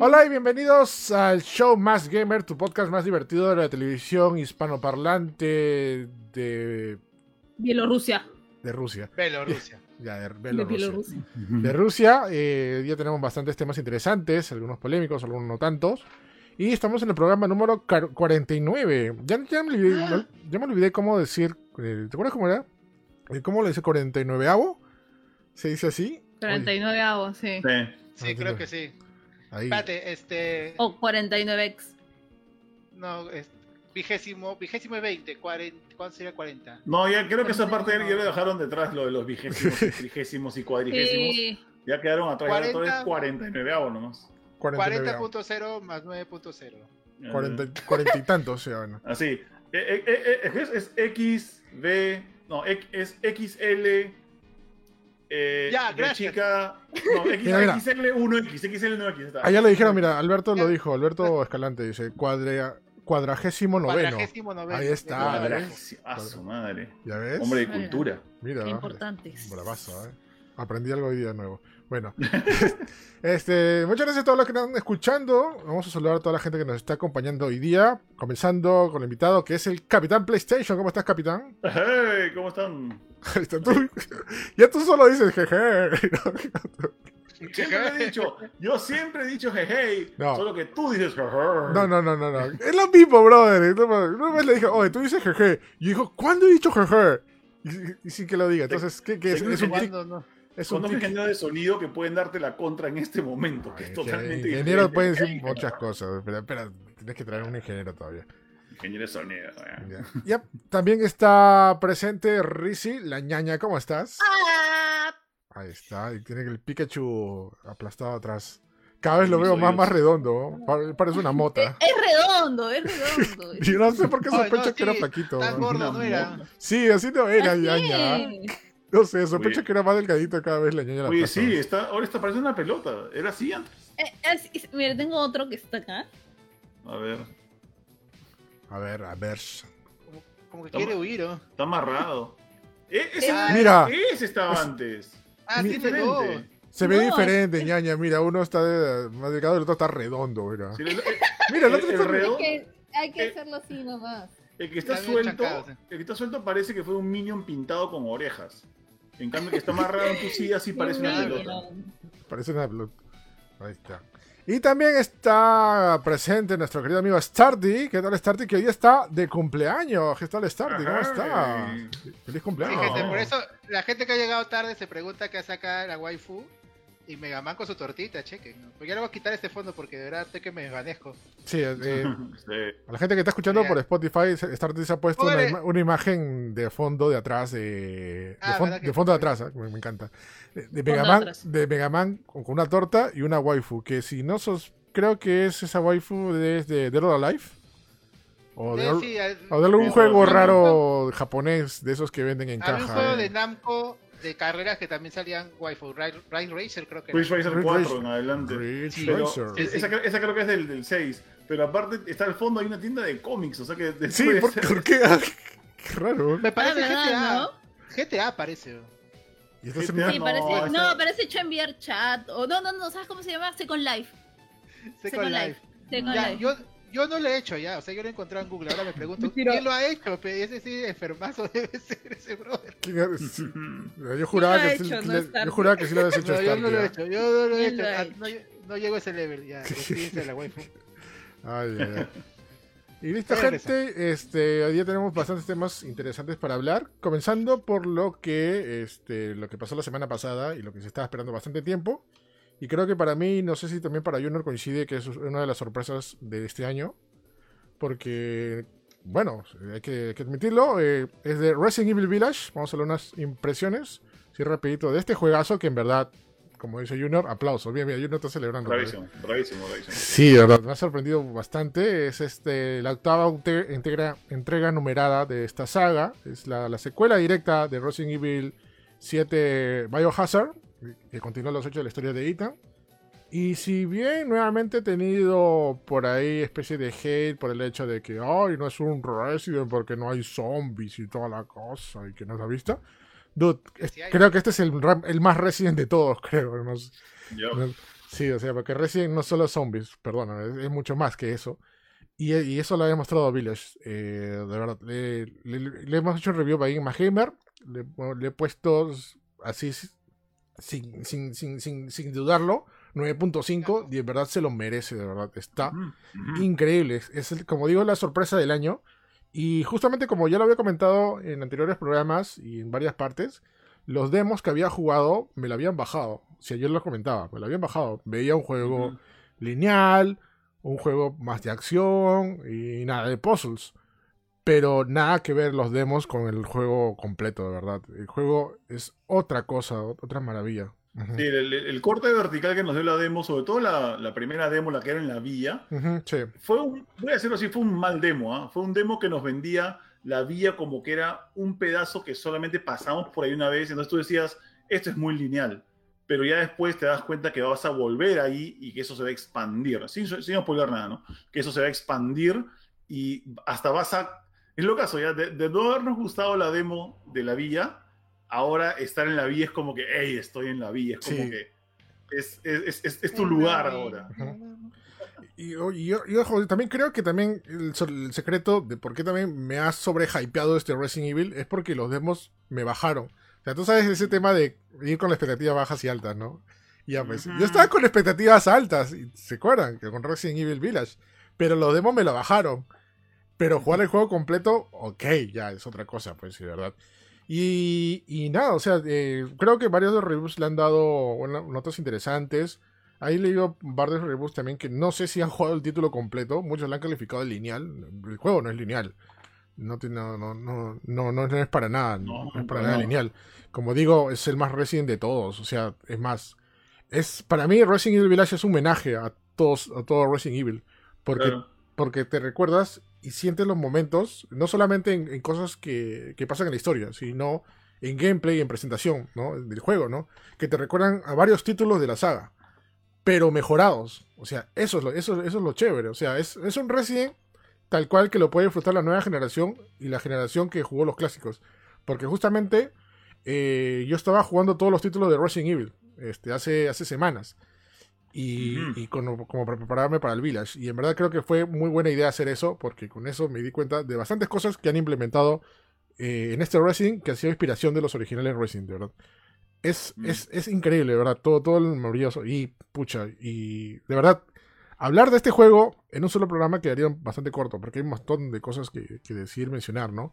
Hola y bienvenidos al show Más Gamer, tu podcast más divertido de la televisión hispanoparlante de, Bielorrusia. de Rusia. Bielorrusia. Ya, de, De Bielorrusia. De Rusia, eh, ya tenemos bastantes temas interesantes, algunos polémicos, algunos no tantos. Y estamos en el programa número car- 49. Ya, ya, me, olvidé, ya me olvidé cómo decir. eh, ¿Te acuerdas cómo era? ¿Cómo le dice 49avo? ¿Se dice así? 39 avos, sí. Sí. Sí, creo que sí. Ahí. Espérate, este. O 49x. No, es vigésimo, vigésimo y 20. 40, ¿Cuánto sería 40? No, ya creo que esa parte ya lo dejaron detrás, lo de los vigésimos, y trigésimos y cuadrigésimos. Sí. Ya quedaron atrás, ya todo es 40. 49 avos nomás. 49avo. 40.0 más 9.0. 40, 40 y tantos, sí, bueno. Así. Eh, eh, eh, eh, es, es X, B, no, es XL. Eh, Ya, gracias. chica. No, X, Mira, mira. XL 1X, XL 1X. está. Ah, ya lo dijeron, mira, Alberto lo dijo, Alberto Escalante dice, cuadrea- cuadragésimo noveno. Cuadragésimo noveno. Ahí está, Ah, ¿ves? A su madre. ¿Ya ves? Hombre de cultura. Mira, Qué importantes. bravazo, ¿eh? Aprendí algo hoy día nuevo. Bueno, este, muchas gracias a todos los que nos están escuchando. Vamos a saludar a toda la gente que nos está acompañando hoy día. Comenzando con el invitado que es el Capitán PlayStation. ¿Cómo estás, Capitán? Hey, ¿cómo están? Tú- ya tú solo dices jeje. Siempre he dicho. Yo siempre he dicho jeje. No. Solo que tú dices jeje. No, no, no, no, no. Es lo mismo, brother. Una vez le dije, oye, tú dices jeje. Y dijo, ¿cuándo he dicho jeje? Y, y sin que lo diga. Entonces, ¿qué, qué es? Es un tic. ¿Cuándo no? Es un ingenieros de sonido que pueden darte la contra en este momento, que es totalmente Ingeniero puede decir muchas cosas. Pero espera, tienes que traer un ingeniero todavía. Ingeniero de sonido. Ya. Ya, También está presente Rizzy, la ñaña. ¿Cómo estás? Ah, Ahí está. Y tiene el Pikachu aplastado atrás. Cada vez lo veo más, más redondo. Pa- Parece una mota. es redondo, es redondo. Y no sé por qué Ay, sospecho no, que era sí, flaquito. Tan gordo no era. Sí, así no era, ñaña. No sé, sospecho Oye. que era más delgadito cada vez la ñaña. la Oye, sí, está, ahora está pareciendo una pelota. Era así antes. Eh, es- es- mira, tengo otro que está acá. A ver, A ver, a ver. Como, como que quiere huir, ¿o? está amarrado. Eh, ese, Ah, Mira. ese estaba Es- antes. Ah. Diferente. Se ve No, diferente, es- ñaña. Mira, uno está de- más delgado y el otro está redondo. Mira, Sí, el, mira el el- otro está redondo- hay que hacerlo así nomás. el que está suelto, sí. el que está suelto parece que fue un minion pintado con orejas. En cambio, que está amarrado en tu silla sí parece una pelota. Parece una pelota. Ahí está. Y también está presente nuestro querido amigo Starty. ¿Qué tal Starty? Que hoy está de cumpleaños. ¿Qué tal Starty? ¿Cómo está? Feliz cumpleaños. por eso la gente que ha llegado tarde se pregunta qué hace acá la waifu y Megaman con su tortita, chequen. ¿no? Pues ya le voy a quitar este fondo porque de verdad estoy que me desvanezco. Sí, eh, Sí. a la gente que está escuchando por Spotify, Starty se ha puesto una, Póngale. ima- una imagen de fondo de atrás, de, de, Ah, fon- ¿verdad que- de fondo de atrás, ¿eh? me, me encanta. De, de de Megaman, atrás. de Megaman con, con una torta y una waifu. Que si no sos, creo que es esa waifu de, de Dead or Alive. O de, Eh, sí, al- o de algún juego raro japonés de esos que venden en Había un caja. juego eh. de Namco de carreras que también salían waifu, Ride, Ride Racer creo que era. Ridge Racer Ridge 4 Racer. en adelante. Sí, Pero Racer. esa, creo- esa creo que es del, del 6. Pero aparte está al fondo hay una tienda de cómics. O sea que Sí, ¿por, ser- por qué? Qué raro. Me parece Ah, ¿verdad, GTA. no? GTA parece. Y GTA, Sí, no, parece, esa- no, parece hecho enviar chat. O no, no, no, ¿sabes cómo se llama? Second Life. Second Life. Second Ya, Life. yo, yo no lo he hecho ya, o sea, yo lo he encontrado en Google. Ahora me pregunto. ¿quién lo ha hecho? Ese sí, enfermazo debe ser ese brother. Yo juraba, que, sí- hecho? que No le- es tarde. yo juraba que sí lo habías hecho No, yo no lo he hecho, yo no lo he ¿Quién hecho. lo ha Ah, hecho? no, no llego a ese level ya. De la waifu. Ay, ay, ay. Y listo, gente. Este, hoy día tenemos bastantes temas interesantes para hablar. Comenzando por lo que, este, lo que pasó la semana pasada y lo que se estaba esperando bastante tiempo. Y creo que para mí, no sé si también para Junior coincide que es una de las sorpresas de este año. Porque, bueno, hay que, hay que admitirlo. eh, es de Resident Evil Village. Vamos a hablar unas impresiones. Sí, rapidito, de este juegazo que en verdad, como dice Junior, aplausos. Bien, bien, Junior está celebrando. Bravísimo, bravísimo, bravísimo. Sí, de verdad, me ha sorprendido bastante. Es este la octava integra- entrega numerada de esta saga. Es la, la secuela directa de Resident Evil 7 Biohazard, que continúa los hechos de la historia de Ethan. Y si bien nuevamente he tenido por ahí especie de hate por el hecho de que ay, no es un Resident porque no hay zombies y toda la cosa y que no es la vista, Dude, es- Sí hay. creo que este es el, el más Resident de todos, creo. no No, Sí, o sea, porque Resident no solo es zombies, perdona, es, es mucho más que eso. Y, y eso lo ha demostrado Village, eh, de verdad. Le, le- le hemos hecho un review Mahamer, le, le he puesto así sin, sin, sin, sin, sin dudarlo, 9.5 y en verdad se lo merece, de verdad. Está increíble. Es, como digo, la sorpresa del año. Y justamente como ya lo había comentado en anteriores programas y en varias partes, los demos que había jugado me lo habían bajado. O sea, yo los comentaba, me lo habían bajado. Veía un juego lineal, un juego más de acción y nada de puzzles. Pero nada que ver los demos con el juego completo, de verdad. El juego es otra cosa, otra maravilla. Sí, el, corte vertical que nos dio la demo, sobre todo la, la primera demo, la que era en la vía, sí. fue un, voy a decirlo así, fue un mal demo, ¿ah? Fue un demo que nos vendía la vía como que era un pedazo que solamente pasamos por ahí una vez, entonces tú decías, esto es muy lineal, pero ya después te das cuenta que vas a volver ahí y que eso se va a expandir, sin, sin spoiler nada, ¿no? Que eso se va a expandir y hasta vas a... Es lo caso, ya, de, de no habernos gustado la demo de la villa, ahora estar en la villa es como que, hey, estoy en la villa, es como Sí. que es, es, es- es- es tu lugar ahora. Y, y yo, y ojo, también creo que también el, secreto de por qué también me ha sobrehypeado este Resident Evil es porque los demos me bajaron. O sea, tú sabes ese tema de ir con las expectativas bajas y altas, ¿no? Ya, pues, yo estaba con expectativas altas, y ¿se acuerdan? Que con Resident Evil Village. Pero los demos me lo bajaron. Pero jugar el juego completo, ok, ya es otra cosa, pues, sí, ¿verdad? Y, y nada, o sea, eh, creo que varios de los reviews le han dado bueno, notas interesantes. Ahí le digo varios reviews también que no sé si han jugado el título completo. Muchos lo han calificado de lineal. El juego no es lineal. No, no, no, no, no, no es para nada. No, No, es para nada lineal. Como digo, es el más Resident de todos. O sea, es más. Es, para mí, Resident Evil Village es un homenaje a todos, a todo Resident Evil. Porque Claro. porque te recuerdas y sientes los momentos, no solamente en, cosas que, que pasan en la historia, sino en gameplay en presentación ¿no? del juego, ¿no? Que te recuerdan a varios títulos de la saga, pero mejorados. O sea, eso es lo, eso, eso es lo chévere. O sea, es, es un Resident tal cual que lo puede disfrutar la nueva generación y la generación que jugó los clásicos. Porque justamente eh, yo estaba jugando todos los títulos de Resident Evil este, hace, hace semanas. Y, como para prepararme para el Village. Y en verdad creo que fue muy buena idea hacer eso, porque con eso me di cuenta de bastantes cosas que han implementado eh, en este Resident que ha sido inspiración de los originales Resident, de verdad. Es, Mm. es, es increíble, de verdad, todo, todo el maravilloso. Y pucha, y de verdad, hablar de este juego en un solo programa quedaría bastante corto, porque hay un montón de cosas que, que decir, mencionar, ¿no?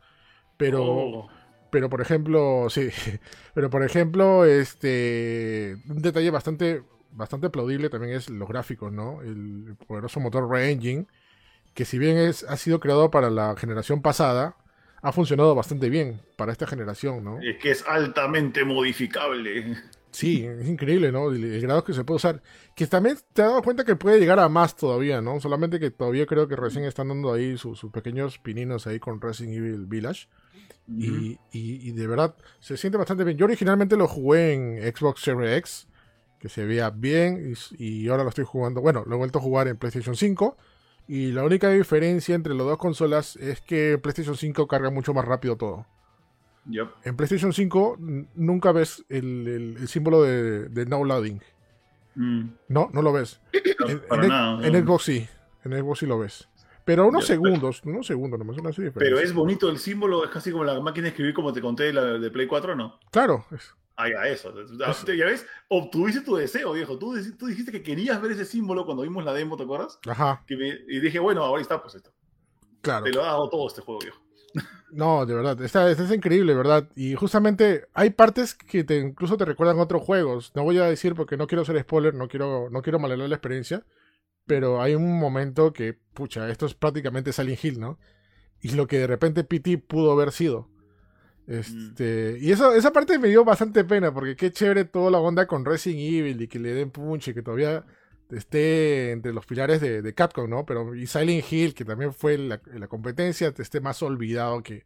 Pero, Oh, pero por ejemplo, sí, pero por ejemplo, este, un detalle bastante, bastante aplaudible también es los gráficos, ¿no? El poderoso motor Re-Engine, que si bien es, ha sido creado para la generación pasada, ha funcionado bastante bien para esta generación, ¿no? es que es altamente modificable. Sí, es increíble, ¿no? El, el grado que se puede usar. Que también te has dado cuenta que puede llegar a más todavía, ¿no? Solamente que todavía creo que recién están dando ahí sus sus pequeños pininos ahí con Resident Evil Village. Y, y- y de verdad, se siente bastante bien. Yo originalmente lo jugué en Xbox Series X, que se veía bien, y, y ahora lo estoy jugando, bueno, lo he vuelto a jugar en PlayStation 5. Y la única diferencia entre las dos consolas es que PlayStation 5 carga mucho más rápido todo. En PlayStation 5 n- nunca ves el, el- el símbolo de, de no loading. Mm, No, no lo ves. no, En, para en- nada. en. Xbox sí. En Xbox sí lo ves. Pero unos segundos, unos segundos nomás, una Pero es bonito el símbolo, es casi como la máquina de escribir como te conté la, de Play 4, ¿no? Claro, es- Ya, eso. Ya ves, obtuviste tu deseo, viejo. Tú, tú dijiste que querías ver ese símbolo cuando vimos la demo, ¿te acuerdas? ajá, Que me- y dije, bueno, ahora está, pues esto. claro. Te lo ha dado todo este juego, viejo. No, de verdad, está, está- es increíble, ¿verdad? Y justamente hay partes que te, incluso te recuerdan otros juegos. No voy a decir porque no quiero ser spoiler, no quiero, no quiero malhelar la experiencia, pero hay un momento que, pucha, esto es prácticamente Silent Hill, ¿no? Y lo que de repente PT pudo haber sido. Este, Y eso, esa parte me dio bastante pena, porque qué chévere toda la onda con Resident Evil y que le den punch y que todavía esté entre los pilares de, de Capcom, ¿no? Pero y Silent Hill, que también fue la, la competencia, esté más olvidado que,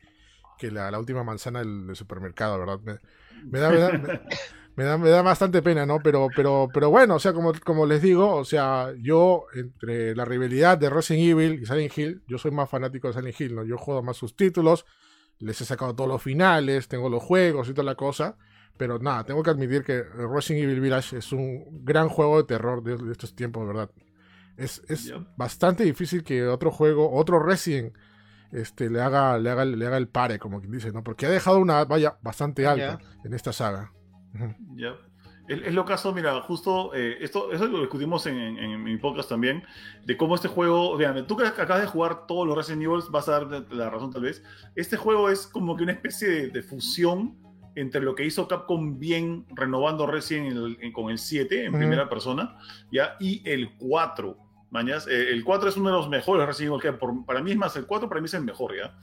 que la, la última manzana del, del supermercado, ¿verdad? Me, me da, me, da, me da, me da bastante pena, ¿no? Pero, pero, pero bueno, o sea, como, como les digo, o sea, yo entre la rivalidad de Resident Evil y Silent Hill, yo soy más fanático de Silent Hill, ¿no? Yo juego más sus títulos, les he sacado todos los finales, tengo los juegos y toda la cosa. Pero nada, tengo que admitir que Resident Evil Village es un gran juego de terror de, de estos tiempos, ¿verdad? Es, es bastante difícil que otro juego, otro Resident, este, le haga, le haga, le haga el pare, como quien dice, ¿no? Porque ha dejado una valla bastante alta en esta saga. Ya. Es, es lo caso, mira, justo eh, esto eso lo discutimos en, en- en mi podcast también, de cómo este juego, vean, tú que acabas de jugar todos los Resident Evil, vas a dar la razón tal vez, este juego es como que una especie de, de fusión entre lo que hizo Capcom bien renovando Resident en el- en- con el 7 en Ujú. primera persona, ¿ya? y el 4. Mañas, Eh, el 4 es uno de los mejores Resident Evil que por- para mí es más, el 4 para mí es el mejor, ¿ya?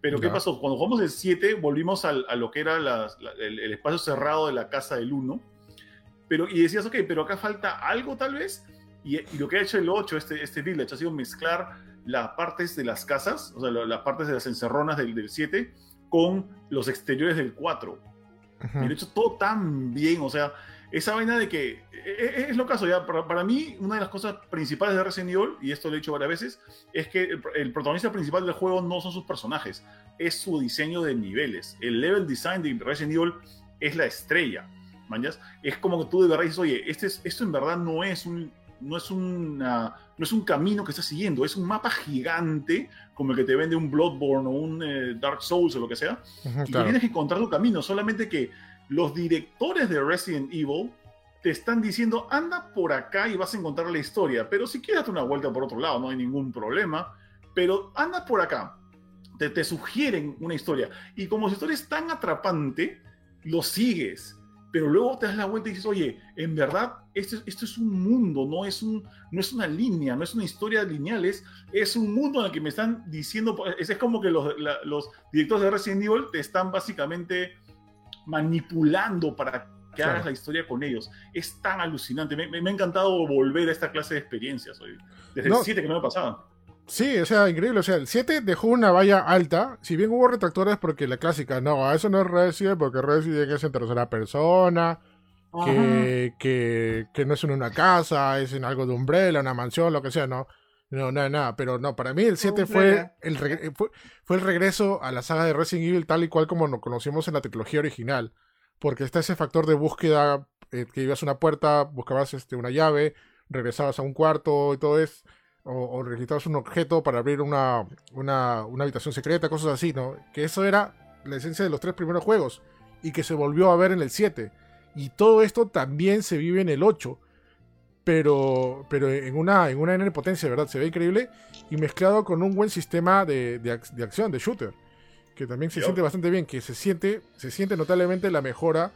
Pero ¿qué pasó? Cuando jugamos el 7, volvimos al- a lo que era las- la- el, el espacio cerrado de la casa del 1. Pero, y decías, ok, pero acá falta algo tal vez. Y, y lo que ha hecho el 8, este, este Village, ha sido mezclar las partes de las casas, o sea, las partes de las encerronas del, del 7, con los exteriores del 4. Ujú. Y lo he hecho todo tan bien, o sea, esa vaina de que e- e- es, lo caso, ya, para, para mí, una de las cosas principales de Resident Evil, y esto lo he dicho varias veces, es que el, el protagonista principal del juego no son sus personajes, es su diseño de niveles. El level design de Resident Evil es la estrella, ¿mañas? Es como que tú de verdad dices, oye, este es, esto en verdad no es un... No es, una, no es un camino que estás siguiendo, es un mapa gigante como el que te vende un Bloodborne o un eh, Dark Souls o lo que sea, y claro. tienes que encontrar tu camino, solamente que los directores de Resident Evil te están diciendo, anda por acá y vas a encontrar la historia, pero si quieres darte una vuelta por otro lado, no hay ningún problema, pero anda por acá, te, te sugieren una historia, y como la historia es tan atrapante, lo sigues, pero luego te das la vuelta y dices, oye, en verdad, esto, es- esto es un mundo, no es, un, no es una línea, no es una historia lineal, es, es un mundo en el que me están diciendo, es, es como que los, la- los directores de Resident Evil te están básicamente manipulando para que Claro. hagas la historia con ellos. Es tan alucinante. Me, me- me ha encantado volver a esta clase de experiencias hoy. Desde No. el 7 que no me pasaba. Sí, o sea, increíble. O sea, el 7 dejó una valla alta. Si bien hubo retractores porque la clásica, no, eso no es Resident porque Resident es en tercera persona, que, que, que no es en una casa, es en algo de Umbrella, una mansión, lo que sea, no. No, nada, nada. Pero no, para mí el 7 fue el, fue, fue el regreso a la saga de Resident Evil tal y cual como lo conocimos en la trilogía original. Porque está ese factor de búsqueda, eh, que ibas a una puerta, buscabas este, una llave, regresabas a un cuarto y todo eso o, o necesitabas un objeto para abrir una, una, una habitación secreta, cosas así, ¿no? Que eso era la esencia de los tres primeros juegos y que se volvió a ver en el 7. Y todo esto también se vive en el 8, pero, pero en una, en una enorme potencia, ¿verdad? Se ve increíble y mezclado con un buen sistema de, de, ac- de acción, de shooter, que también se siente bastante bien, que se siente, se siente notablemente la mejora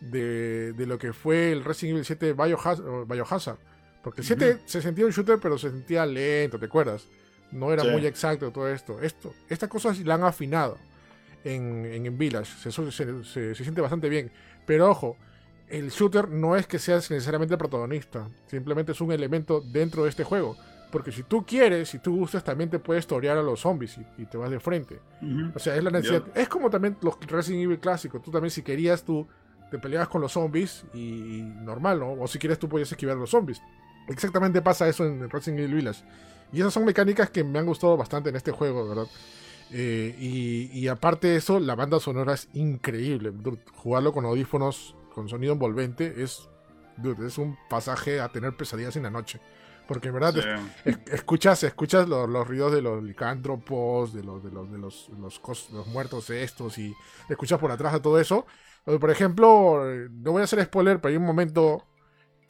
de, de lo que fue el Resident Evil 7 Biohaz- o Biohazard. Porque el 7 Ujú. se sentía un shooter, pero se sentía lento, ¿te acuerdas? No era Sí. muy exacto todo esto. esto estas cosas la han afinado en, en, en Village. Se, se- se- se siente bastante bien. Pero ojo, el shooter no es que seas necesariamente el protagonista. Simplemente es un elemento dentro de este juego. Porque si tú quieres, si tú gustas, también te puedes torear a los zombies y, y te vas de frente. O sea, es la necesidad. Es como también los Resident Evil clásicos. Tú también, si querías, tú te peleabas con los zombies y, y normal, ¿no? O si quieres, tú podías esquivar a los zombies. Exactamente pasa eso en Resident Evil Village. Y esas son mecánicas que me han gustado bastante en este juego, ¿verdad? Eh, y, y aparte de eso, la banda sonora es increíble. Dude, Jugarlo con audífonos, con sonido envolvente, es, dude, es un pasaje a tener pesadillas en la noche. Porque en verdad Sí. es- escuchas, escuchas los, los ruidos de los licántropos, de los, de los, de los, los, cos- los muertos estos, y escuchas por atrás de todo eso. Por ejemplo, eh, no voy a hacer spoiler, pero hay un momento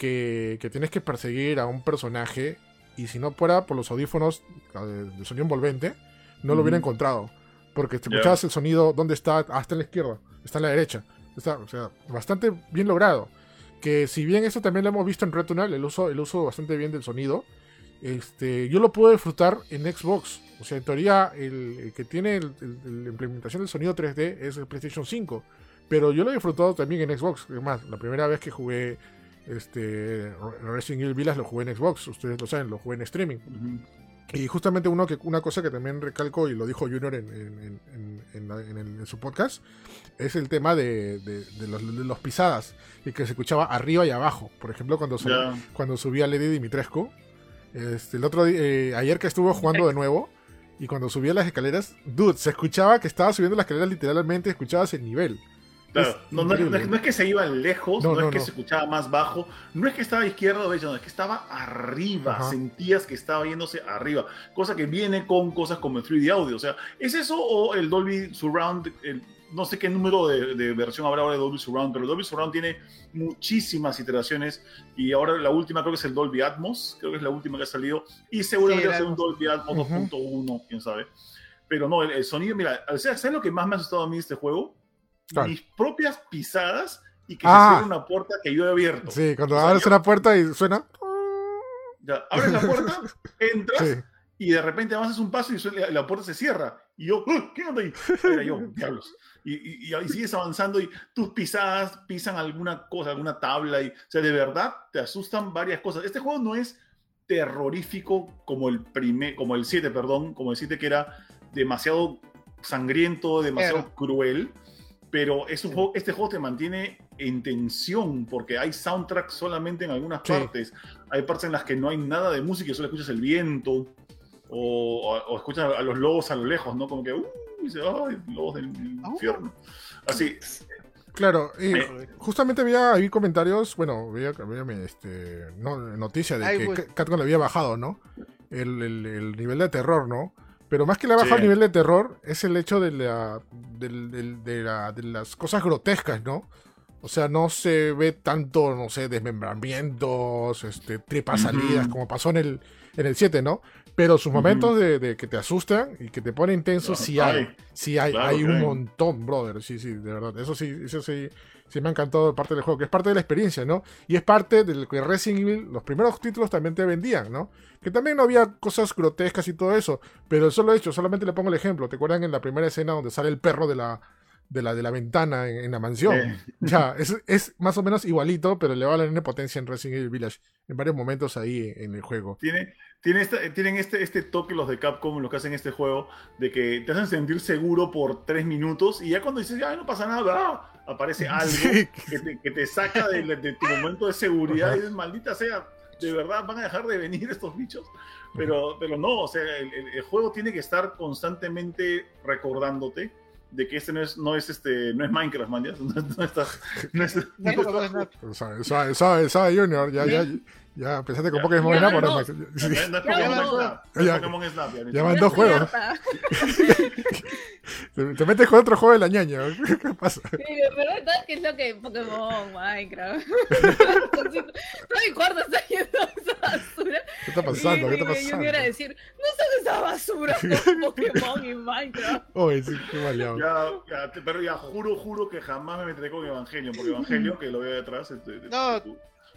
que, que tienes que perseguir a un personaje, y si no fuera por los audífonos de sonido envolvente, no lo hubiera encontrado. Porque te escuchabas el sonido, ¿dónde está? Ah, está en la izquierda, está en la derecha. Está, o sea, bastante bien logrado que si bien eso también lo hemos visto en Returnal, el uso, el uso bastante bien del sonido, este, yo lo puedo disfrutar en Xbox. O sea, en teoría, el, el que tiene el- el- la implementación del sonido 3D es el PlayStation 5. Pero yo lo he disfrutado también en Xbox. Es más, la primera vez que jugué este, Resident Evil Village lo jugué en Xbox. Ustedes lo saben, lo jugué en streaming. Y justamente uno que, una cosa que también recalco, y lo dijo Junior en, su podcast, es el tema de, de- de los, de los pisadas, y que se escuchaba arriba y abajo. Por ejemplo, cuando, sub- Ya. cuando subía Lady Dimitrescu, este, el otro eh, ayer que estuve jugando de nuevo, Y cuando subía las escaleras, dude, se escuchaba que estaba subiendo las escaleras literalmente, escuchabas el nivel. Claro, Es no, no, increíble. no es, no es que se iba lejos, No, no, no, es que no. se escuchaba más bajo, no es que estaba a izquierda o derecha, no, es que estaba arriba, Ajá. sentías que estaba yéndose arriba, cosa que viene con cosas como el 3D audio, o sea, ¿es eso o el Dolby Surround? El- no sé qué número de, de versión habrá ahora de Dolby Surround, pero el Dolby Surround tiene muchísimas iteraciones y ahora la última creo que es el Dolby Atmos, creo que es la última que ha salido y seguramente Sí, va a ser un Dolby Atmos Ujú. 2.1, quién sabe. Pero no, el, el sonido, mira, ¿sabes lo que más me ha asustado a mí de este juego? Mis propias pisadas y que Ah. se cierre una puerta que yo he abierto. Sí, cuando O sea, abres yo- una puerta y suena. Ya, abres la puerta, entras Sí. y de repente avanzas un paso y suena- la puerta se cierra. Y yo, "Ah, ¿qué onda ahí? Era yo, diablos. Y, y- sigues avanzando y tus pisadas pisan alguna cosa, alguna tabla. Y, o sea, de verdad te asustan varias cosas. Este juego no es terrorífico como el primer, como el 7, perdón, como el 7 que era demasiado sangriento, demasiado cruel. Pero es un juego, este juego te mantiene en tensión porque hay soundtrack solamente en algunas Sí. partes. Hay partes en las que no hay nada de música y solo escuchas el viento o, o- o escuchas a los lobos a lo lejos, ¿no? Como que, uh, dice, ay, lobos del infierno. Así, Claro, y Eh. justamente había comentarios, bueno, había, había, este, no, noticia de que güey. Ca- Capcom le había bajado, ¿no? El, el- el nivel de terror, ¿no? Pero más que le ha bajado Sí. el nivel de terror, es el hecho de, la, de, la- de las cosas grotescas, ¿no? O sea, no se ve tanto, no sé, desmembramientos, este, tripas salidas, como pasó en el, en el 7, ¿no? Pero sus momentos de, de que te asustan y que te ponen tenso, Ah, sí hay. hay. Sí hay, Claro hay un hay. montón, brother. Sí, sí, de verdad. Eso sí, eso sí, sí me ha encantado parte del juego, que es parte de la experiencia, ¿no? Y es parte del que Resident Evil, los primeros títulos también te vendían, ¿no? Que también no había cosas grotescas y todo eso, pero el solo hecho, solamente le pongo el ejemplo. ¿Te acuerdan en la primera escena donde sale el perro de la, de la, de la ventana en, en la mansión? Sí. Ya, es, es más o menos igualito, pero le va a la N potencia en Resident Evil Village en varios momentos ahí en el juego. tiene, tiene esta- tienen este, este toque los de Capcom, los que hacen este juego, de que te hacen sentir seguro por tres minutos y ya cuando dices, ya no pasa nada, aparece algo Sí. que, te, que te saca de, de tu momento de seguridad Ajá. y dices, maldita sea, de verdad van a dejar de venir estos bichos. Pero, pero no, o sea, el- el juego tiene que estar constantemente recordándote de que este no es, no es este, no es Minecraft, man, ya. No, no estás, no es- no No, estás- no, no, Pues Sabe, sabe, sabe, sabe, Junior. Ya, ya, ya, pensaste con Ya. Pokémon Snap, ahora no. Es- Ya Pokémon. Snap, van dos juegos. Te, te metes con otro juego de la ñaña. ¿Qué pasa? Sí, pero ¿sabes qué es lo que Pokémon, Minecraft? Todo mi cuarto está de esa basura. ¿Qué está pasando? ¿Qué está Yo pasando? iba a decir, no son esa basura con Pokémon y Minecraft. Oye, sí, qué maleado. Ya, pero ya juro, juro que jamás me meteré con Evangelion, porque Evangelion, que lo veo detrás, este, No.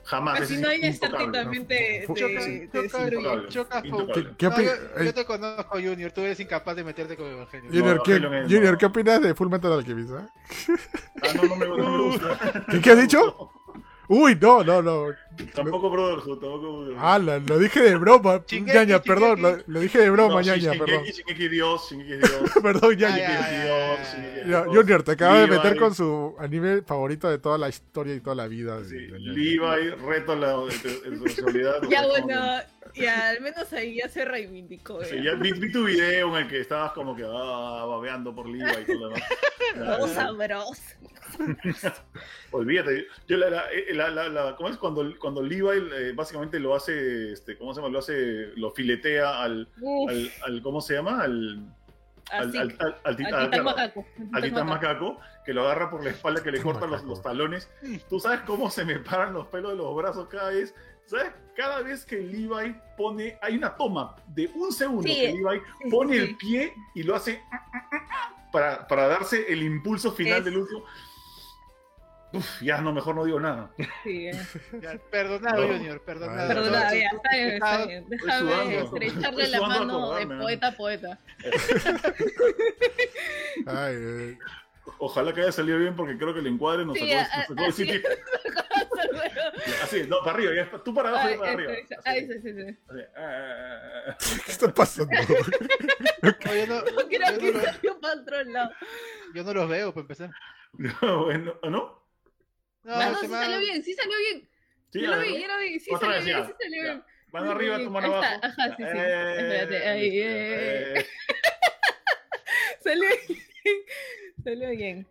Jamás. Así ese no hay estar intocable. también te, No. te, Choca, te choca, destruye. intocable. choca, Intocable. ¿Qué, qué No, opi- yo, yo te conozco, Junior. Tú eres incapaz de meterte con Evangelio. Junior, No, ¿qué, Junior. ¿qué opinas de Full Metal Alchemist? ah? Ah, no, no me, no me gusta. ¿Qué- qué has dicho? Uy, no, no, no. Tampoco Brotherhood, tampoco Brotherhood. Ah, lo, lo dije de broma. Shingeki, ñaña, perdón. Lo, dije de broma, No, ñaña, Shingeki- perdón. Shingeki Dios, Shingeki Dios. Perdón, ñaña. Junior, te acaba de meter con su anime favorito de toda la historia y toda la vida. Sí. Levi, reto la heterosexualidad. Ya bueno, ya al menos ahí ya se reivindicó. Sí, ya. vi, vi tu video en el que estabas como que ah, babeando por Levi y todo lo demás. Sabroso. Olvídate, yo la, la, eh, la, la- la- ¿cómo es cuando, cuando Levi eh, básicamente lo hace, este, ¿cómo se llama? Lo hace, lo filetea al, Uf, al, al- ¿cómo se llama? Al, al, al, al- al tit- Al titán claro, macaco. al titán macaco, que lo agarra por la espalda, que le corta los, talones. ¿Tú sabes cómo se me paran los pelos de los brazos cada vez? ¿Sabes? Cada vez que Levi pone, hay una toma de un segundo Sí, que Levi sí, pone sí. el pie y lo hace para, para darse el impulso final Es- del último. Uf, ya no, mejor no digo nada. Sí, eh. Ya, Perdonado, No. Junior, perdonado. Perdona, No, ya, está bien, está bien. Déjame estrecharle la mano de poeta a poeta. Ay, eh, Ojalá que haya salido bien porque creo que el encuadre nos Sí, sacó, a- nos sacó el así- sitio. Así, no, para arriba, ya, tú para abajo yo para arriba. Así, ay, sí, sí, sí. así, ah, ah, ah, ¿Qué está pasando? No, yo, no, No creo yo, que no, salió para otro lado. yo no los veo, para empezar. ah. bueno, ¿o ¿no? No, Ah, no, sí salió bien, sí salió bien. Sí, yo lo vi, yo lo vi, sí salió vez, bien, ya, sí salió ya. bien. Mano arriba, tu mano abajo. ajá, sí, sí. Eh, Espérate, ahí, eh. eh. Salió bien. Salió bien.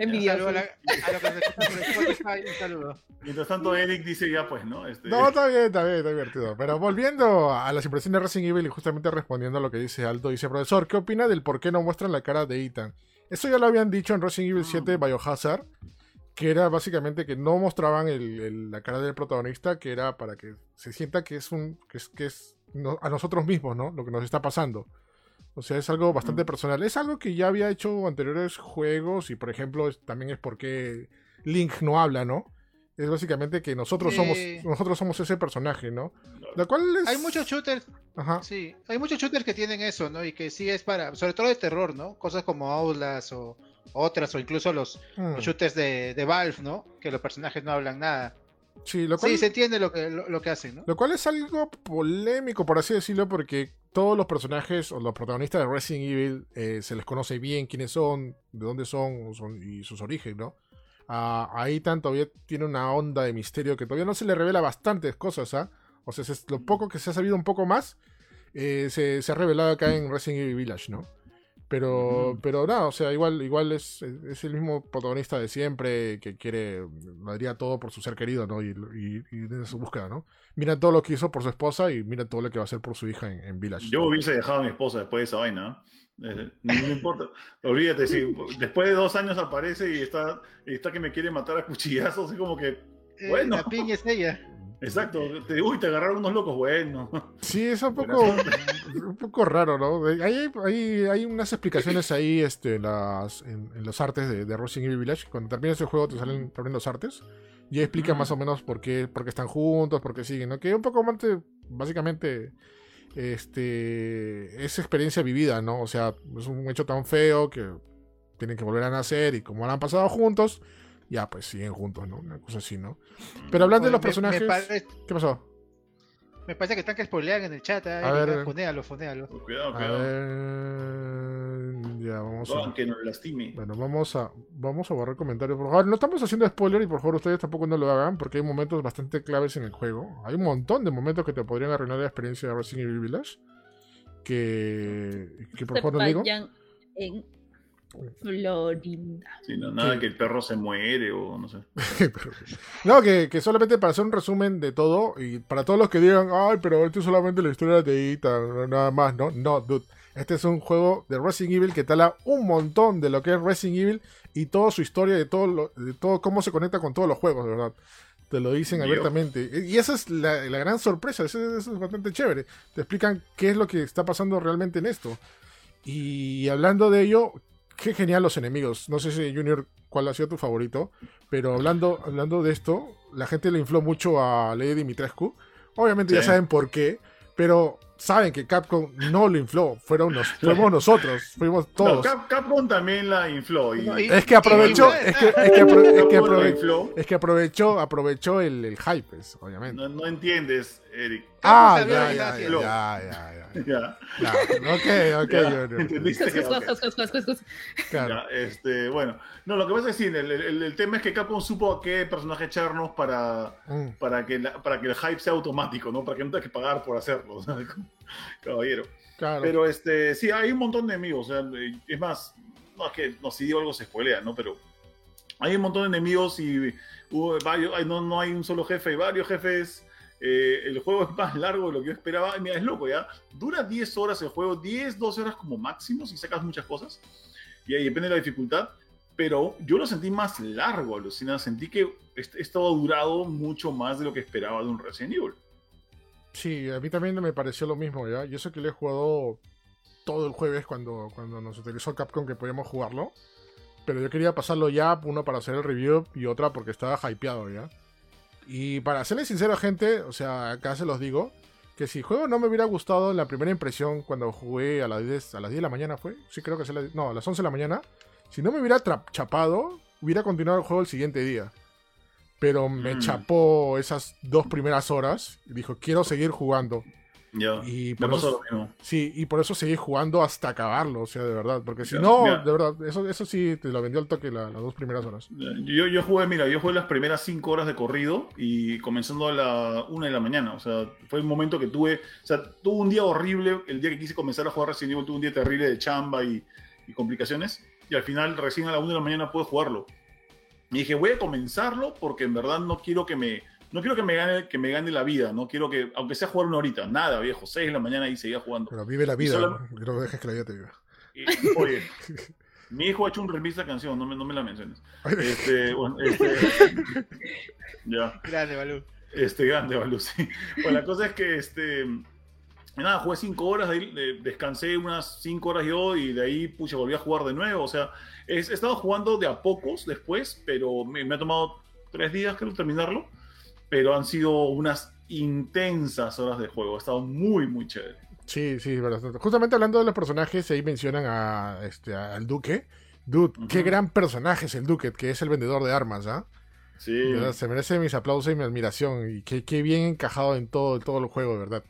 Envidioso. saludo a, la- a los que se escuchan por Spotify, un saludo. Mientras tanto, Eric dice ya, pues, ¿no? Este, No, está bien, está bien, está divertido. Pero volviendo a las impresiones de Resident Evil y justamente respondiendo a lo que dice Aldo, dice, profesor, ¿qué opina del por qué no muestran la cara de Ethan? Eso ya lo habían dicho en Resident Evil 7 Biohazard, que era básicamente que no mostraban el- el- la cara del protagonista, que era para que se sienta que es un que es, que es no- a nosotros mismos, ¿no? Lo que nos está pasando. O sea, es algo bastante personal. Es algo que ya había hecho anteriores juegos y, por ejemplo, es- también es porque Link no habla, ¿no? Es básicamente que nosotros Sí. somos nosotros somos ese personaje, ¿no? Lo cual es... Hay muchos shooters, Ajá. sí, hay muchos shooters que tienen eso, ¿no? Y que sí es para, sobre todo de terror, ¿no? Cosas como Outlast o otras, o incluso los, Mm. los shooters de, de Valve, ¿no? Que los personajes no hablan nada. Sí, lo cual, Sí, se entiende lo que, lo, lo que hacen, ¿no? lo cual es algo polémico, por así decirlo, porque todos los personajes o los protagonistas de Resident Evil eh, se les conoce bien quiénes son, de dónde son, son- y sus orígenes, ¿no? A, a Ethan todavía tiene una onda de misterio que todavía no se le revela bastantes cosas, ¿ah? O sea, se- lo poco que se ha sabido un poco más eh, se, se ha revelado acá en Resident Evil Village, ¿no? Pero, pero nada, o sea, igual, igual es, es el mismo protagonista de siempre que quiere, lo haría todo por su ser querido, ¿no? Y, y, y de su búsqueda, ¿no? Mira todo lo que hizo por su esposa y mira todo lo que va a hacer por su hija en, en Village. Yo hubiese dejado a mi esposa después de esa vaina. ¿no? Eh, no me importa. Olvídate, si después de dos años aparece y está, y está que me quiere matar a cuchillazos, es como que, Eh, Bueno. La piña es ella. Exacto, te, uy, te agarraron unos locos, bueno. Sí, es un poco, un poco raro, ¿no? Hay, hay, hay, unas explicaciones ahí este, en, las, en, en los artes de, de Resident Evil Village. Cuando terminas el juego te salen también los artes. Y explica más o menos por qué, por qué están juntos, por qué siguen, ¿no? Que un poco más, te- básicamente, este, es experiencia vivida, ¿no? O sea, es un hecho tan feo que tienen que volver a nacer y como han pasado juntos, ya pues siguen juntos, ¿no? Una cosa así, ¿no? Pero hablando de los Me- me personajes... pare- ¿Qué pasó? Me parece que están que spoilean en el chat. ¿eh? A ver. Fonéalo, fonéalo. Cuidado, A cuidado. ver... Ya, vamos No, a... que nos lastime. Bueno, vamos a, vamos a borrar comentarios. Por favor, no estamos haciendo spoiler y por favor ustedes tampoco no lo hagan porque hay momentos bastante claves en el juego. Hay un montón de momentos que te podrían arruinar la experiencia de Resident Evil Village. Que, que por favor no digo. en Florinda. Sí, no, nada que- que el perro se muere o no sé. Pero- no, que, que solamente para hacer un resumen de todo y para todos los que digan, ay, pero esto es solamente la historia de Ethan, nada más, ¿no? No, dude. Este es un juego de Resident Evil que te habla un montón de lo que es Resident Evil y toda su historia, de todo, lo- de todo cómo se conecta con todos los juegos, de verdad. Te lo dicen abiertamente. Y esa es la, la gran sorpresa, eso, eso es bastante chévere. Te explican qué es lo que está pasando realmente en esto. Y hablando de ello, qué genial los enemigos. No sé si Junior cuál ha sido tu favorito, pero hablando, hablando de esto, la gente le infló mucho a Lady Dimitrescu. Obviamente ya saben por qué, pero saben que Capcom no lo infló, fueron nos, fuimos nosotros, fuimos No, todos. Cap- Capcom también la infló. Y, No, y- Es que aprovechó, y- es que, es que apro- es que Capcom la aprove- infló. es que aprovechó, aprovechó el, el hype, pues, obviamente. No, no entiendes, Eric. Ah, ya, ya, ya, ya, ya, ya. Ya, Ya, ok, ok, ya, Junior. ¿entendiste? Cos, cos, Ok. cos, cos, cos, cos, cos. Claro. Ya, este, bueno, no, lo que pasa es que sí, el, el- el tema es que Capcom supo a qué personaje echarnos para, Mm, para, que la- para que el hype sea automático, ¿no? Para que no tengas que pagar por hacerlo, ¿sabes? caballero. claro. Pero este, sí, hay un montón de enemigos, o sea, es más, no es que no, si digo algo se spoilea, ¿no? Pero hay un montón de enemigos y hubo varios, no, no hay un solo jefe, hay varios jefes. eh, el juego es más largo de lo que yo esperaba. Mira, es loco, ¿ya? Dura 10 horas el juego, 10, 12 horas como máximo si sacas muchas cosas. Y ahí depende de la dificultad. Pero yo lo sentí más largo, alucina. Sentí que est- esto ha durado mucho más de lo que esperaba de un Resident Evil. Sí, a mí también me pareció lo mismo, ¿ya? Yo sé que lo he jugado todo el jueves cuando, cuando nos utilizó Capcom que podíamos jugarlo. Pero yo quería pasarlo ya, uno para hacer el review y otra porque estaba hypeado, ¿ya? Y para serles sincero, gente, o sea, acá se los digo, que si el juego no me hubiera gustado en la primera impresión cuando jugué a las 10, a las 10 de la mañana fue, sí creo que es no, a las 11 de la mañana, si no me hubiera chapado, hubiera continuado el juego el siguiente día. Pero me Mm. chapó esas dos primeras horas y dijo, quiero seguir jugando. Ya. Y Me por pasó eso, lo mismo. sí, y por eso seguí jugando hasta acabarlo, o sea, de verdad. Porque si Ya, no, ya. de verdad, eso, eso sí te lo vendió al toque la- las dos primeras horas. Yo, yo jugué, mira, yo jugué las primeras cinco horas de corrido y comenzando a la una de la mañana. O sea, fue el momento que tuve. O sea, tuve un día horrible. El día que quise comenzar a jugar Resident Evil, tuve un día terrible de chamba y, y complicaciones. Y al final, recién a la 1 de la mañana pude jugarlo. Y dije, voy a comenzarlo porque en verdad no quiero que me, no quiero que me gane, que me gane la vida. No quiero que, aunque sea jugar una horita, nada, viejo. 6 de la mañana y seguía jugando. Pero vive la vida, solo- ¿no? no dejes que la vida te viva. Y, oye, mi hijo ha hecho un remix de la canción, no me, no me la menciones. Este, bueno, este, ya. Grande, Balú. Este, grande, Balú, sí. Bueno, la cosa es que, este, nada, jugué cinco horas, de ahí, eh, descansé unas cinco horas yo y de ahí, pucha, volví a jugar de nuevo. O sea, he, estado jugando de a pocos después, pero me, me ha tomado tres días, creo, terminarlo. Pero han sido unas intensas horas de juego. Ha estado muy, muy chévere. Sí, sí, verdad. Justamente hablando de los personajes, ahí mencionan a, este, al Duque. Dude, qué Ujú. gran personaje es el Duque, que es el vendedor de armas, ¿ah? Sí. De verdad, Se merece mis aplausos y mi admiración. Y qué, qué bien encajado en todo, en todo el juego, de verdad.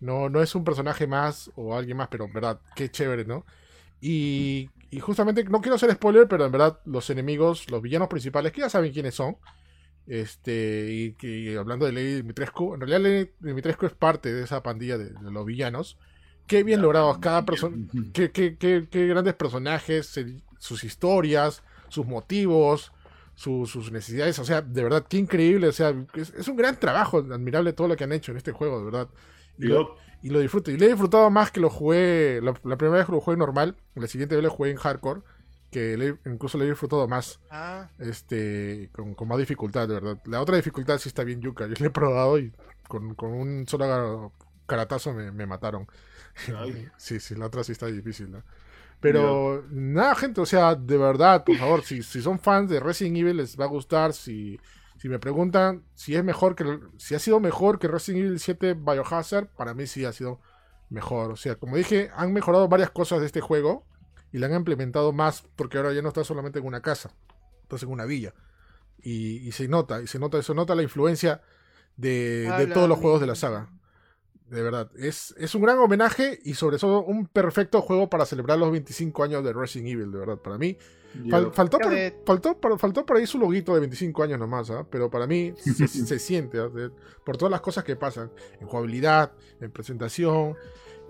No, no es un personaje más o alguien más, pero en verdad, qué chévere, ¿no? Y, y justamente, no quiero hacer spoiler, pero en verdad, los enemigos, los villanos principales, que ya saben quiénes son. Este, y hablando de Lady Dimitrescu, en realidad Lady Dimitrescu es parte de esa pandilla de, de los villanos. Qué bien logrado, cada persona. Qué, qué- qué- qué grandes personajes, el- sus historias, sus motivos, su- sus necesidades. O sea, de verdad, qué increíble. O sea, es, es un gran trabajo, admirable todo lo que han hecho en este juego, de verdad. Y Y lo, luego- y lo disfruto. Y lo he disfrutado más que lo jugué. La, la primera vez que lo jugué normal, la siguiente vez lo jugué en hardcore. Que le- incluso lo he disfrutado más. Ah, Este, con, con más dificultad, de verdad. La otra dificultad sí está bien yuca. Yo le he probado y con, con un solo caratazo me, me mataron. Ay. Sí, sí, la otra sí está difícil, ¿no? Pero nada, gente, o sea, de verdad, por favor, si, si son fans de Resident Evil les va a gustar. Si, si me preguntan si es mejor que si ha sido mejor que Resident Evil 7 Biohazard, para mí sí ha sido mejor. O sea, como dije, han mejorado varias cosas de este juego y la han implementado más porque ahora ya no está solamente en una casa, estás en una villa. Y, y se nota, y se nota, se nota la influencia de, de todos los juegos de la saga. De verdad, es, es un gran homenaje y sobre todo un perfecto juego para celebrar los 25 años de Resident Evil, de verdad, para mí. Fal- faltó, por, faltó, por, faltó por ahí su loguito de 25 años nomás, ¿ah? pero para mí se, se siente, ¿ah? Por todas las cosas que pasan, en jugabilidad, en presentación,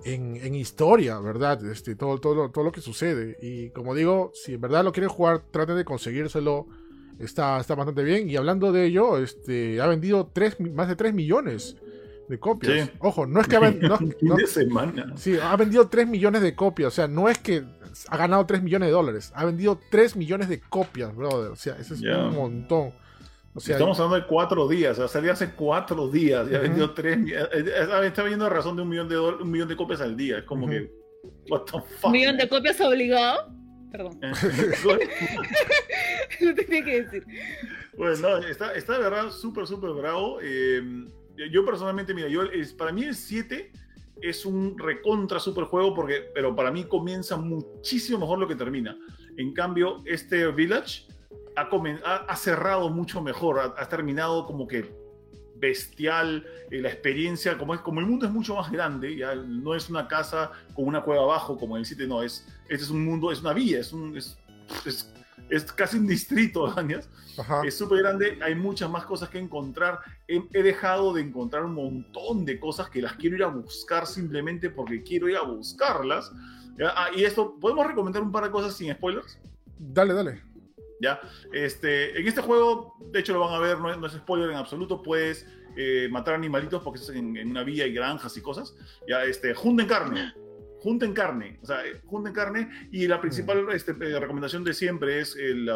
en, en historia, ¿verdad? Este, todo, todo, lo- todo lo que sucede. Y como digo, si en verdad lo quieren jugar, traten de conseguírselo. Está, está bastante bien. Y hablando de ello, este, ha vendido tres, más de 3 millones de copias. Sí. Ojo, no es que ha, ven- no- fin no- de semana. Sí, ha vendido 3 millones de copias. O sea, no es que ha ganado 3 millones de dólares. Ha vendido 3 millones de copias, brother. O sea, eso es Ya. un montón. O sea, Estamos hablando de cuatro días, o sea, salió hace cuatro días, ya Ujú. vendió tres, mi- eh, eh, está vendiendo a razón de un millón de, un millón de copias al día, es como Ujú. que, what the fuck. Un millón de copias obligado. Perdón, lo tenía que decir. bueno, no, está, está de verdad súper, súper bravo. eh, yo personalmente, mira, yo, es, para mí el 7 es un recontra super juego, porque, pero para mí comienza muchísimo mejor lo que termina. En cambio, este Village ha, ha, cerrado mucho mejor, ha, terminado como que bestial, eh, la experiencia, como, es, como el mundo es mucho más grande, ya no es una casa con una cueva abajo como en el 7, no, es, este es un mundo, es una villa, es, un, es, es casi un distrito, ajá. Es súper grande, hay muchas más cosas que encontrar. He, he dejado de encontrar un montón de cosas que las quiero ir a buscar simplemente porque quiero ir a buscarlas. Ah, y esto, ¿podemos recomendar un par de cosas sin spoilers? Dale, dale. ¿ya? Este, en este juego, de hecho lo van a ver, no es, no es spoiler en absoluto, puedes eh, matar animalitos porque es en, en una villa y granjas y cosas. Ya, este, junten carne. Junten carne, o sea, eh, junten carne y la principal este, eh, recomendación de siempre es el,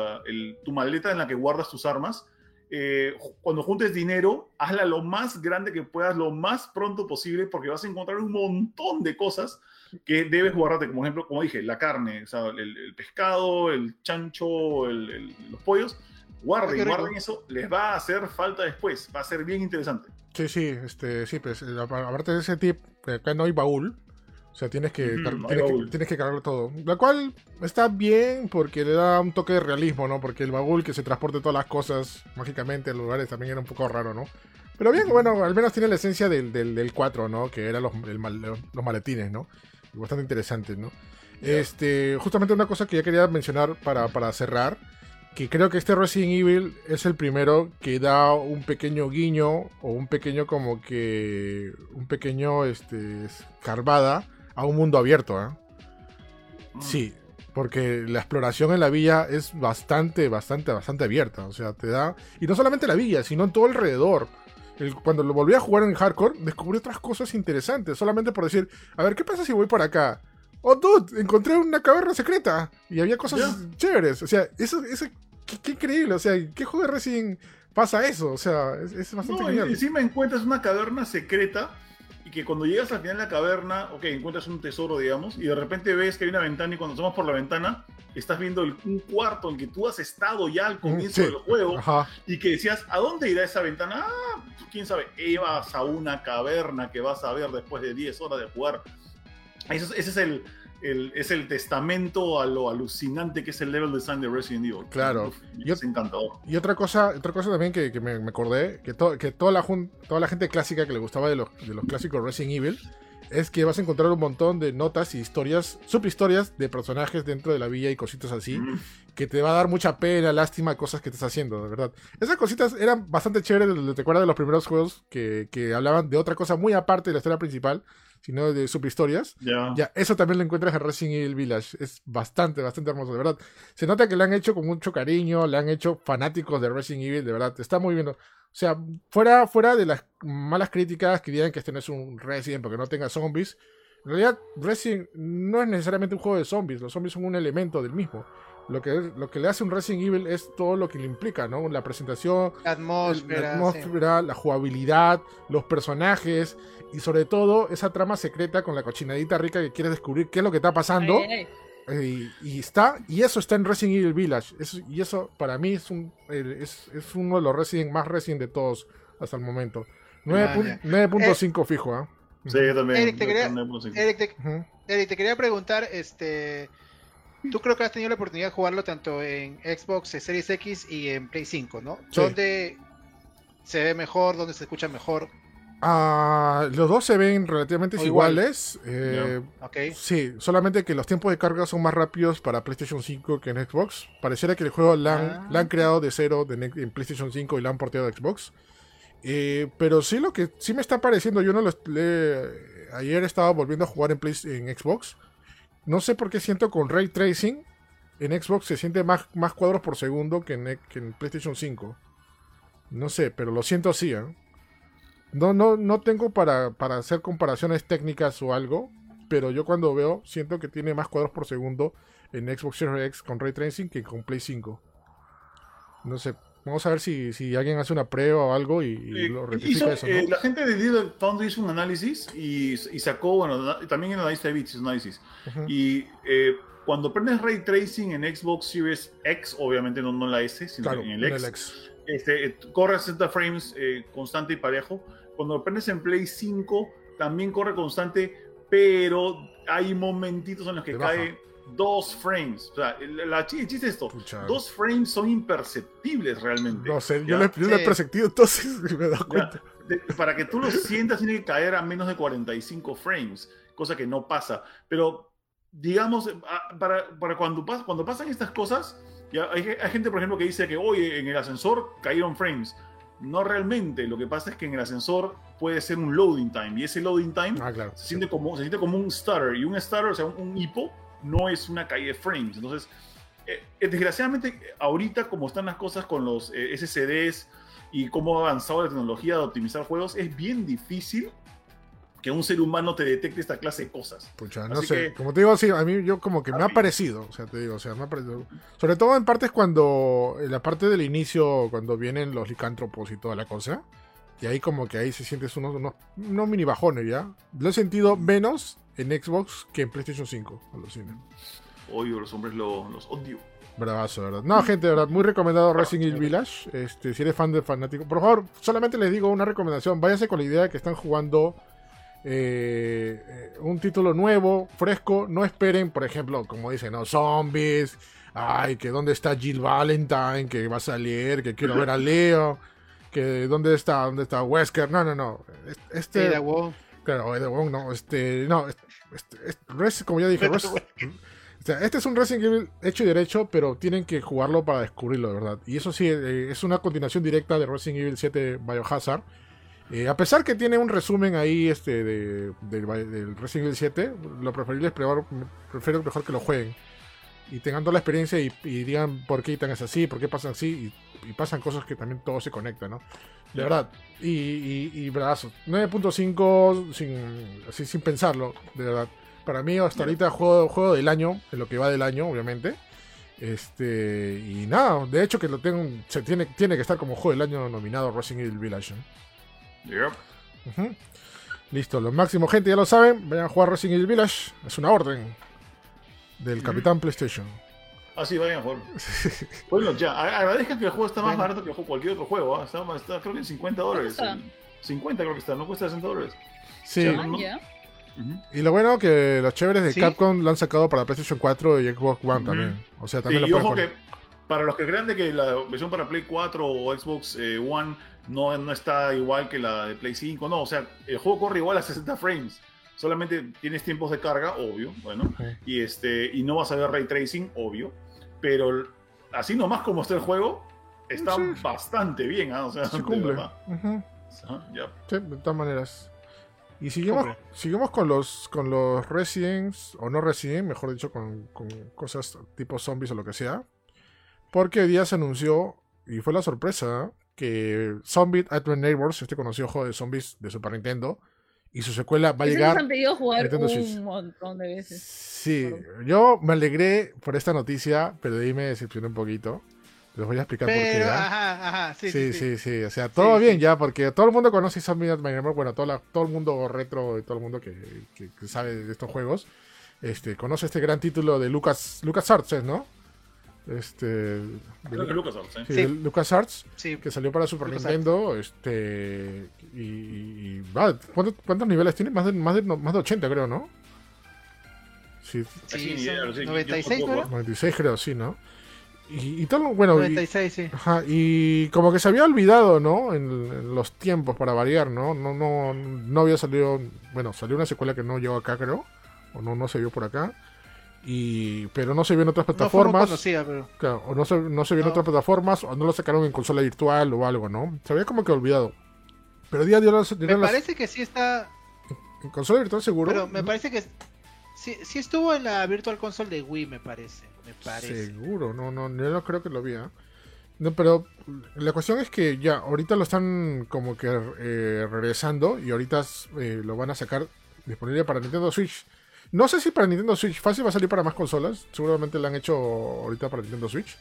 tu maleta en la que guardas tus armas. Eh, cuando juntes dinero, hazla lo más grande que puedas, lo más pronto posible, porque vas a encontrar un montón de cosas que debes guardarte, como ejemplo, como dije, la carne, o sea, el, el pescado, el chancho, el- los pollos, guarden, guarden eso, les va a hacer falta después, va a ser bien interesante. Sí, sí, este, sí, pues, eh, aparte de ese tip, acá no hay baúl. O sea, tienes que, hay tienes, que tienes que cargarlo todo. Lo cual está bien porque le da un toque de realismo, ¿no? Porque el baúl que se transporte todas las cosas mágicamente a los lugares también era un poco raro, ¿no? Pero bien, bueno, al menos tiene la esencia del, del, del 4, ¿no? Que eran los, los maletines, ¿no? Bastante interesante, ¿no? Este, justamente una cosa que ya quería mencionar para, para cerrar, que creo que este Resident Evil es el primero que da un pequeño guiño o un pequeño como que un pequeño este escarbada a un mundo abierto. Mm. Sí, Porque la exploración en la villa es bastante, bastante, bastante abierta. O sea, te da. Y no solamente la villa, sino en todo alrededor. El- cuando lo volví a jugar en hardcore, descubrí otras cosas interesantes. Solamente por decir, a ver, ¿qué pasa si voy por acá? Oh, dude, encontré una caverna secreta. Y había cosas chéveres. O sea, eso, eso qué, qué increíble. O sea, ¿qué juego de Resident pasa eso? O sea, es, es bastante No, y genial. encima encuentras una caverna secreta y que cuando llegas al final de la caverna, ok, encuentras un tesoro, digamos, y de repente ves que hay una ventana y cuando asomas por la ventana, estás viendo el- un cuarto en que tú has estado ya al comienzo Sí. del juego Ajá. y que decías, ¿a dónde irá esa ventana? Ah, quién sabe, ibas a una caverna que vas a ver después de 10 horas de jugar. Es- ese es el, el- es el testamento a lo alucinante que es el level design de Resident Evil. Claro. Uf, Yo- es encantador. Y otra cosa, otra cosa también que, que me, me acordé, que, to- que toda, la jun- toda la gente clásica que le gustaba de los, de los clásicos Resident Evil, es que vas a encontrar un montón de notas y historias, subhistorias de personajes dentro de la villa y cositas así, Mm. que te va a dar mucha pena, lástima, cosas que estás haciendo, de verdad. Esas cositas eran bastante chéveres, te acuerdas de los primeros juegos que, que hablaban de otra cosa muy aparte de la historia principal, sino de subhistorias. Ya. Ya, eso también lo encuentras en Resident Evil Village. Es bastante, bastante hermoso, de verdad. Se nota que le han hecho con mucho cariño, le han hecho fanáticos de Resident Evil, de verdad. Está muy bien. O sea, fuera, fuera de las malas críticas que digan que este no es un Resident porque no tenga zombies. En realidad, Resident no es necesariamente un juego de zombies. Los zombies son un elemento del mismo. Lo que, es- lo que le hace un Resident Evil es todo lo que le implica, ¿no? La presentación, La atmósfera. la sí. atmósfera, la jugabilidad, los personajes y sobre todo esa trama secreta con la cochinadita rica que quieres descubrir qué es lo que está pasando. Ay, ay, ay. eh, y, y está y eso está en Resident Evil Village. Y eso para mí es, un, eh, es, es uno de los Resident más Resident de todos hasta el momento. Nueve Ah, pun- ya. 9.5 fijo, ¿ah? Sí, yo también. Eric, te quería- te. Eric, te quería preguntar, este, tú creo que has tenido la oportunidad de jugarlo tanto en Xbox Series X y en Play 5, ¿no? Sí. ¿Dónde se ve mejor? ¿Dónde se escucha mejor? Ah, los dos se ven relativamente O igual. iguales. eh. Sí, solamente que los tiempos de carga son más rápidos para PlayStation 5 que en Xbox. Pareciera que el juego la han, Ah. la han creado de cero de en PlayStation 5 y la han porteado a Xbox. Eh, pero sí lo que sí me está pareciendo, yo no lo le- ayer estaba volviendo a jugar en, Play- en Xbox. No sé por qué siento con Ray Tracing en Xbox se siente más, más cuadros por segundo que en, PlayStation 5. No sé, pero lo siento así, ¿eh? No, no, no tengo para, para hacer comparaciones técnicas o algo, pero yo cuando veo siento que tiene más cuadros por segundo en Xbox Series X con Ray Tracing que con Play 5. No sé, vamos a ver si, si alguien hace una prueba o algo y, y lo rectifica hizo- eso, ¿no? eh, la gente de Digital Foundry hizo un análisis y, y sacó, bueno, también en la lista de bits hizo un análisis. Y eh, cuando prendes Ray Tracing en Xbox Series X, obviamente no, no en la S, sino claro, en en el el X, este, eh, corre a 60 frames eh, constante y parejo. Cuando lo prendes en Play 5, también corre constante, pero hay momentitos en los que Te baja. Dos frames. O sea, el, la, chiste es esto. Pucha. Dos frames son imperceptibles realmente. No sé, yo, ¿ya? le, yo le he Sí. perceptido entonces me he dado Ya, cuenta. de- para que tú lo sientas tiene que caer a menos de 45 frames, cosa que no pasa. Pero digamos, para, para cuando, pas- cuando pasan estas cosas, ya hay, hay gente, por ejemplo, que dice que, oye, en el ascensor cayeron frames. No realmente, lo que pasa es que en el ascensor puede ser un loading time, y ese loading time Ah, claro. se, siente como, se siente como un stutter, y un stutter, o sea, un, un hipo, no es una caída de frames. Entonces, eh, eh, desgraciadamente, ahorita como están las cosas con los eh, SSDs y cómo ha avanzado la tecnología de optimizar juegos, es bien difícil que un ser humano te detecte esta clase de cosas. Pucha, no Así sé. que- Como te digo, sí, a mí yo como que me ha parecido. O sea, te digo, o sea, me ha parecido. Sobre todo en partes cuando. En la parte del inicio, cuando vienen los licántropos y toda la cosa. Y ahí como que ahí se sientes unos, unos, unos mini bajones, ¿ya? Lo he sentido menos en Xbox que en PlayStation 5. Alucina. Oye, los hombres lo- los odio. Bravazo, ¿verdad? No, gente, de verdad, muy recomendado Resident Evil Village. Este, si eres fan de fanático, por favor, solamente les digo una recomendación. Váyase con la idea de que están jugando eh, eh, un título nuevo, fresco. No esperen, por ejemplo, como dicen, ¿no? Zombies. Ay, que dónde está Jill Valentine, que va a salir, que quiero ver a Leo. Que dónde está, dónde está Wesker. No, no, no. Este. Claro, Wong, no, este, no, este, este- como ya dije, Res- o sea, este es un Resident Evil hecho y derecho, pero tienen que jugarlo para descubrirlo, de verdad. Y eso sí, eh, es una continuación directa de Resident Evil 7 Biohazard. Eh, a pesar que tiene un resumen ahí este de, del, del Resident Evil 7, lo preferible es probar, prefiero mejor que lo jueguen. y tengan toda la experiencia y, y digan por qué Ethan es así, por qué pasan así, y, y pasan cosas que también todo se conecta, ¿no? De verdad. Y, y, y brazo. 9.5 sin, así, sin pensarlo, de verdad. Para mí, hasta ahorita, juego, juego del año, en lo que va del año, obviamente. Este, y nada, de hecho que lo tengo, se tiene, tiene que estar como juego del año nominado Resident Evil Village. Yep. Listo, lo máximo, gente, ya lo saben. Vayan a jugar Resident Evil Village. Es una orden del. Capitán PlayStation. Ah, sí, vayan a jugar. Bueno, ya, agradezcan que el juego está más Bueno. barato que cualquier otro juego. ¿ah? Está, está creo que en 50 dólares. está? 50 creo que está, no cuesta 60 dólares. Sí, Sí, Ah, y lo bueno que los chéveres de Sí. Capcom lo han sacado para PlayStation 4 y Xbox One también. O sea, Sí, también y lo ojo pueden que para los que crean de que la versión para Play 4 o Xbox eh, One no, no está igual que la de Play 5, no, o sea, el juego corre igual a 60 frames. Solamente tienes tiempos de carga, obvio, bueno, Sí. y este y no vas a ver ray tracing, obvio, pero así nomás como está el juego, está Sí. bastante bien, ¿ah? o sea, Se cumple. ya. Sí, de todas maneras. Y seguimos, seguimos con los con los Residents, o no Resident, mejor dicho, con, con cosas tipo zombies o lo que sea. Porque hoy día se anunció, y fue la sorpresa, que Zombie Advent Neighbors, este conocido juego de zombies de Super Nintendo, y su secuela va a llegar. nos han pedido jugar Nintendo Switch. un montón de veces. Sí, yo me alegré por esta noticia, pero de ahí me decepcioné un poquito. Les voy a explicar por qué. Pero, ajá, ajá, sí, Sí, sí, sí, sí. sí, O sea, todo Sí, bien sí. ya, porque todo el mundo conoce Zombie Bueno, todo, la- todo el mundo retro y todo el mundo que, que- que sabe de estos juegos. Este, conoce este gran título de Lucas, Lucas Arts, ¿no? Este. de Creo que Lu- Lucas ¿eh? sí, Lucas Arts, Sí, que salió para Super. Nintendo. Este. Y. y- ¿cuántos, cuántos niveles tiene? Más de, más, de, más de 80, creo, ¿no? Sí, sí, Sí, son ya, sí, yo 96, ¿no? tampoco. era? 96, creo, sí, ¿no? Y, y bueno, y- 96, sí. Ajá, y como que se había olvidado, ¿no? En, en los tiempos para variar, ¿no? No, no, no había salido, bueno, salió una secuela que no llegó acá, creo, o no, no se vio por acá, y pero no se vio en otras No plataformas, conocida, pero... claro, o no se, no se vio en No. otras plataformas, o no lo sacaron en consola virtual o algo, ¿no? Se había como que olvidado. Pero día dio las, Me las- parece que sí está... en consola virtual seguro. Pero me parece que... Sí, estuvo en la Virtual Console de Wii, me parece. Me parece. Seguro, no, no, yo no creo que lo vi. ¿ah? No, pero la cuestión es que ya, ahorita lo están como que eh, regresando y ahorita eh, lo van a sacar disponible para Nintendo Switch. No sé si para Nintendo Switch, fácil va a salir para más consolas. Seguramente lo han hecho ahorita para Nintendo Switch.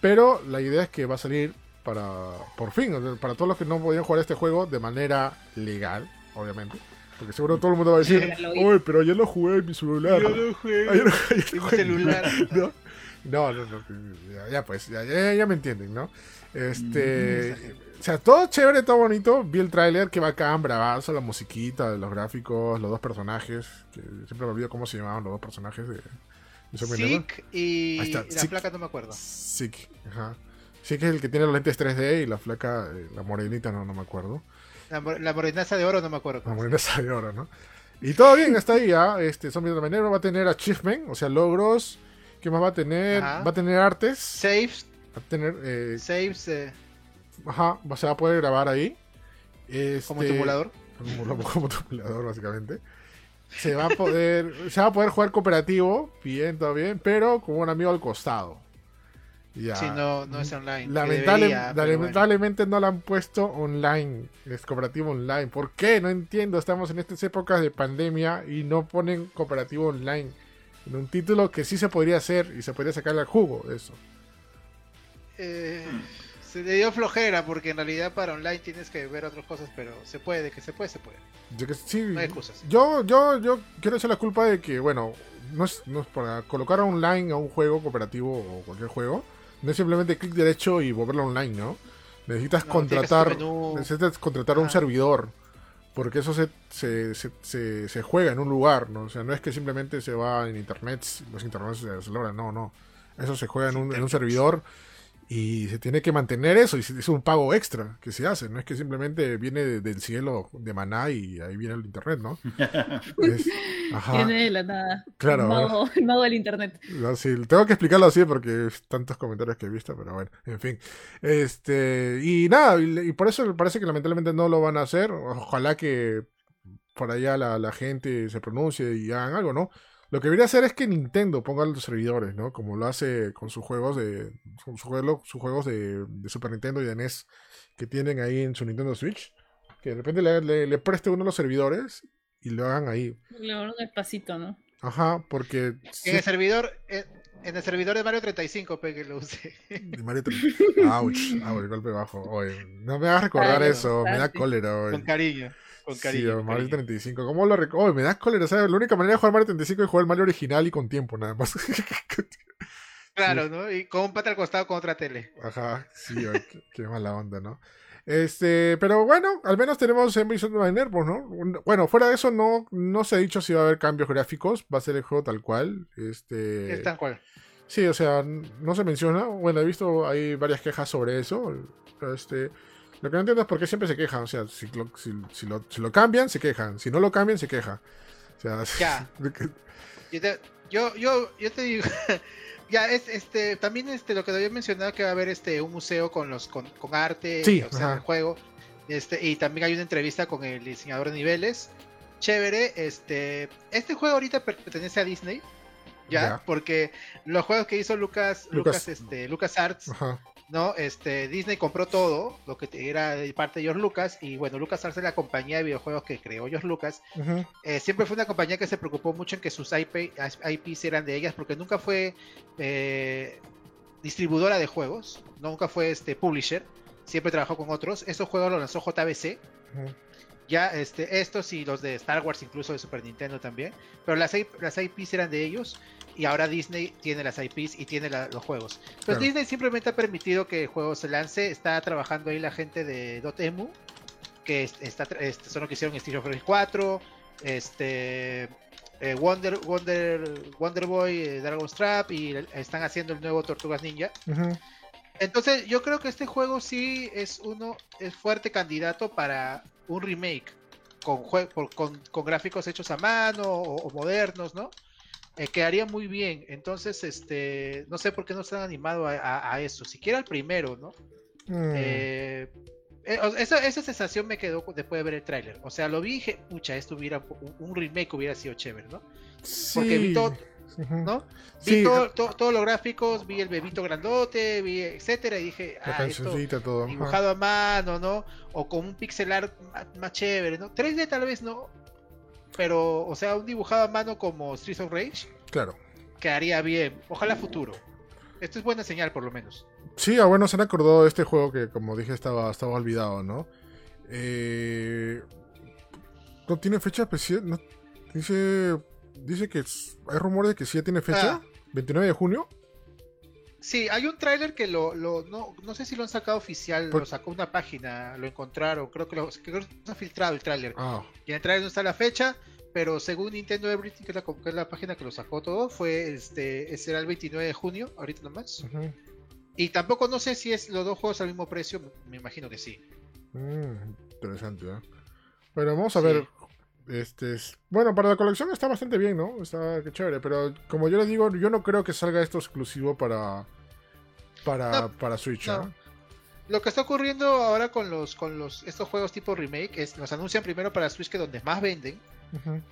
Pero la idea es que va a salir para, por fin, para todos los que no podían jugar este juego de manera legal, obviamente. Porque seguro todo el mundo va a decir, uy, pero yo lo jugué en mi celular. Yo lo jugué en mi jugué". celular. ¿no? No, no, no, ya, ya, pues, ya, ya, ya me entienden, ¿no? Este, o sea, todo chévere, todo bonito. Vi el tráiler, que bacán, bravazo, la musiquita, los gráficos, los dos personajes, que siempre me olvido cómo se llamaban los dos personajes de. Sick y Ahí está, y la Sick. placa no me acuerdo. Sick, ajá. Sick es el que tiene los lentes 3D y la flaca, eh, la morenita, no, no me acuerdo. La, la morenaza de oro no me acuerdo. La morena está de oro, ¿no? Y todo bien, está ahí, ¿ah? Este Zombie Manero va a tener achievement, o sea, logros. ¿Qué más va a tener? Ajá. Va a tener artes. Saves, Va a tener. eh, saves eh, ajá, se va a poder grabar ahí. Este, como emulador. Como, como emulador, básicamente. Se va a poder. se va a poder jugar cooperativo, bien, todo bien, pero con un amigo al costado. Ya. Si no, no es online. que Lamentable- debería, pero bueno. lamentablemente no lo han puesto online, es cooperativo online. ¿Por qué? No entiendo. Estamos en estas épocas de pandemia y no ponen cooperativo online. En un título que sí se podría hacer y se podría sacarle al jugo de eso. Eh, se le dio flojera porque en realidad para online tienes que ver otras cosas, pero se puede, que se puede, se puede. Yo que sí. No hay excusas. Yo, yo, yo quiero echar la culpa de que, bueno, no es, no es para colocar online a un juego cooperativo o cualquier juego, no es simplemente clic derecho y volverlo online, ¿no? Necesitas No, contratar, necesitas contratar un servidor, porque eso se, se, se, se, juega en un lugar, ¿no? O sea, no es que simplemente se va en internet, los internet se celebran, no, no. Eso se juega en un, en un servidor y se tiene que mantener eso, y es un pago extra que se hace, no es que simplemente viene de- del cielo de maná y ahí viene el internet, ¿no? Es- ajá, Viene de la nada. Claro. El mago, el mago del internet. no, sí, tengo que explicarlo así porque tantos comentarios que he visto, pero bueno, en fin. Este, y nada, y, y por eso parece que lamentablemente no lo van a hacer. Ojalá que por allá la, la gente se pronuncie y hagan algo, ¿no? Lo que debería hacer es que Nintendo ponga los servidores, ¿no? Como lo hace con sus juegos de. Con sus juegos, sus juegos de, de Super Nintendo y de NES que tienen ahí en su Nintendo Switch. Que de repente le, le- le preste uno de los servidores y lo hagan ahí. Le dan un espacito, ¿no? Ajá, porque. sí- En el servidor, en, en el servidor de Mario 35, pe, que lo use. de Mario Tri- Ouch, el golpe bajo. Oye, no me hagas recordar Ay, eso, me da cólera. oye. Con cariño. Con Sí, cariño. con Mario cariño. 35. ¿Cómo lo recuerdo? Oye, me da cólera, ¿sabes? La única manera de jugar Mario 35 es jugar el Mario original y con tiempo, nada más. Claro, ¿no? Y con un pata al costado con otra tele. Ajá, sí, qué, qué mala onda, ¿no? Este, pero bueno, al menos tenemos Ambition Miner, pues, ¿no? Bueno, fuera de eso, no, no se ha dicho si va a haber cambios gráficos, va a ser el juego tal cual. Este, Es tan cual. Sí, o sea, no se menciona. Bueno, he visto hay varias quejas sobre eso. pero, Este, lo que no entiendo es por qué siempre se quejan. O sea, si lo, si, si lo, si lo cambian, se quejan. Si no lo cambian, se queja. O sea, Ya. Yo te, yo, yo, yo te digo, ya es este también este lo que había mencionado que va a haber este un museo con los con, con arte, Sí, o sea, el juego. Este, y también hay una entrevista con el diseñador de niveles. Chévere, este este juego ahorita pertenece a Disney. Ya, Ya. porque los juegos que hizo Lucas, Lucas- Lucas, este, Lucas Arts, Ajá. ¿No? Este, Disney compró todo, lo que era de parte de George Lucas, y bueno, Lucas Arts es la compañía de videojuegos que creó George Lucas, eh, siempre fue una compañía que se preocupó mucho en que sus IP, IPs eran de ellas, porque nunca fue eh, distribuidora de juegos, nunca fue este publisher, siempre trabajó con otros. Estos juegos los lanzó JBC. Ya este, estos y los de Star Wars, incluso de Super Nintendo también, pero las, IPs eran de ellos. Y ahora Disney tiene las IPs y tiene la- los juegos. Entonces Claro. Disney simplemente ha permitido que el juego se lance. Está trabajando ahí la gente de Dotemu, que es- está, este, son los que hicieron Street of Rage 4, este, eh, Wonder, Wonder, Wonder Boy, eh, Dragon's Trap y están haciendo el nuevo Tortugas Ninja. Entonces yo creo que este juego sí es uno, es fuerte candidato para un remake con, con, con gráficos hechos a mano o, o modernos, ¿no? Eh, quedaría muy bien. Entonces, este, no sé por qué no se han animado a, a- a eso. Siquiera el primero, ¿no? Mm. Eh, eh, esa, esa sensación me quedó después de ver el tráiler. O sea, lo vi y dije, pucha, esto hubiera, un, remake hubiera sido chévere, ¿no? porque vi Sí. todo-. ¿No? Sí, Vi todo- to- todos los gráficos, vi el bebito grandote, vi etcétera, y dije, ah, esto ajá. dibujado a mano, ¿no? O con un pixel art ma- más, chévere, ¿no? 3D tal vez no, pero, o sea, un dibujado a mano como Streets of Rage Claro. quedaría bien. Ojalá futuro. Esto es buena señal, por lo menos. Sí, ah, bueno, se han acordado de este juego que, como dije, estaba, estaba olvidado, ¿no? Eh, no tiene fecha especial. no- dice, dice que es- hay rumores de que sí ya tiene fecha. Ah. 29 de junio. Sí, hay un tráiler que lo, lo no, no sé si lo han sacado oficial, Por- lo sacó una página, lo encontraron, creo que lo creo que se ha filtrado el tráiler. Ah, Y en el tráiler no está la fecha, pero según Nintendo Everything, que es la, que es la página que lo sacó todo, fue este será el 29 de junio, ahorita nomás. ujú. Y tampoco no sé si es los dos juegos al mismo precio, me imagino que sí. Mm, interesante, ¿eh? Bueno, vamos a Sí. ver. Este es- bueno, para la colección está bastante bien, ¿no? Está qué chévere, pero como yo les digo, yo no creo que salga esto exclusivo para para, No, para Switch, no. Lo que está ocurriendo ahora con los con los estos juegos tipo remake es los anuncian primero para Switch que es donde más venden,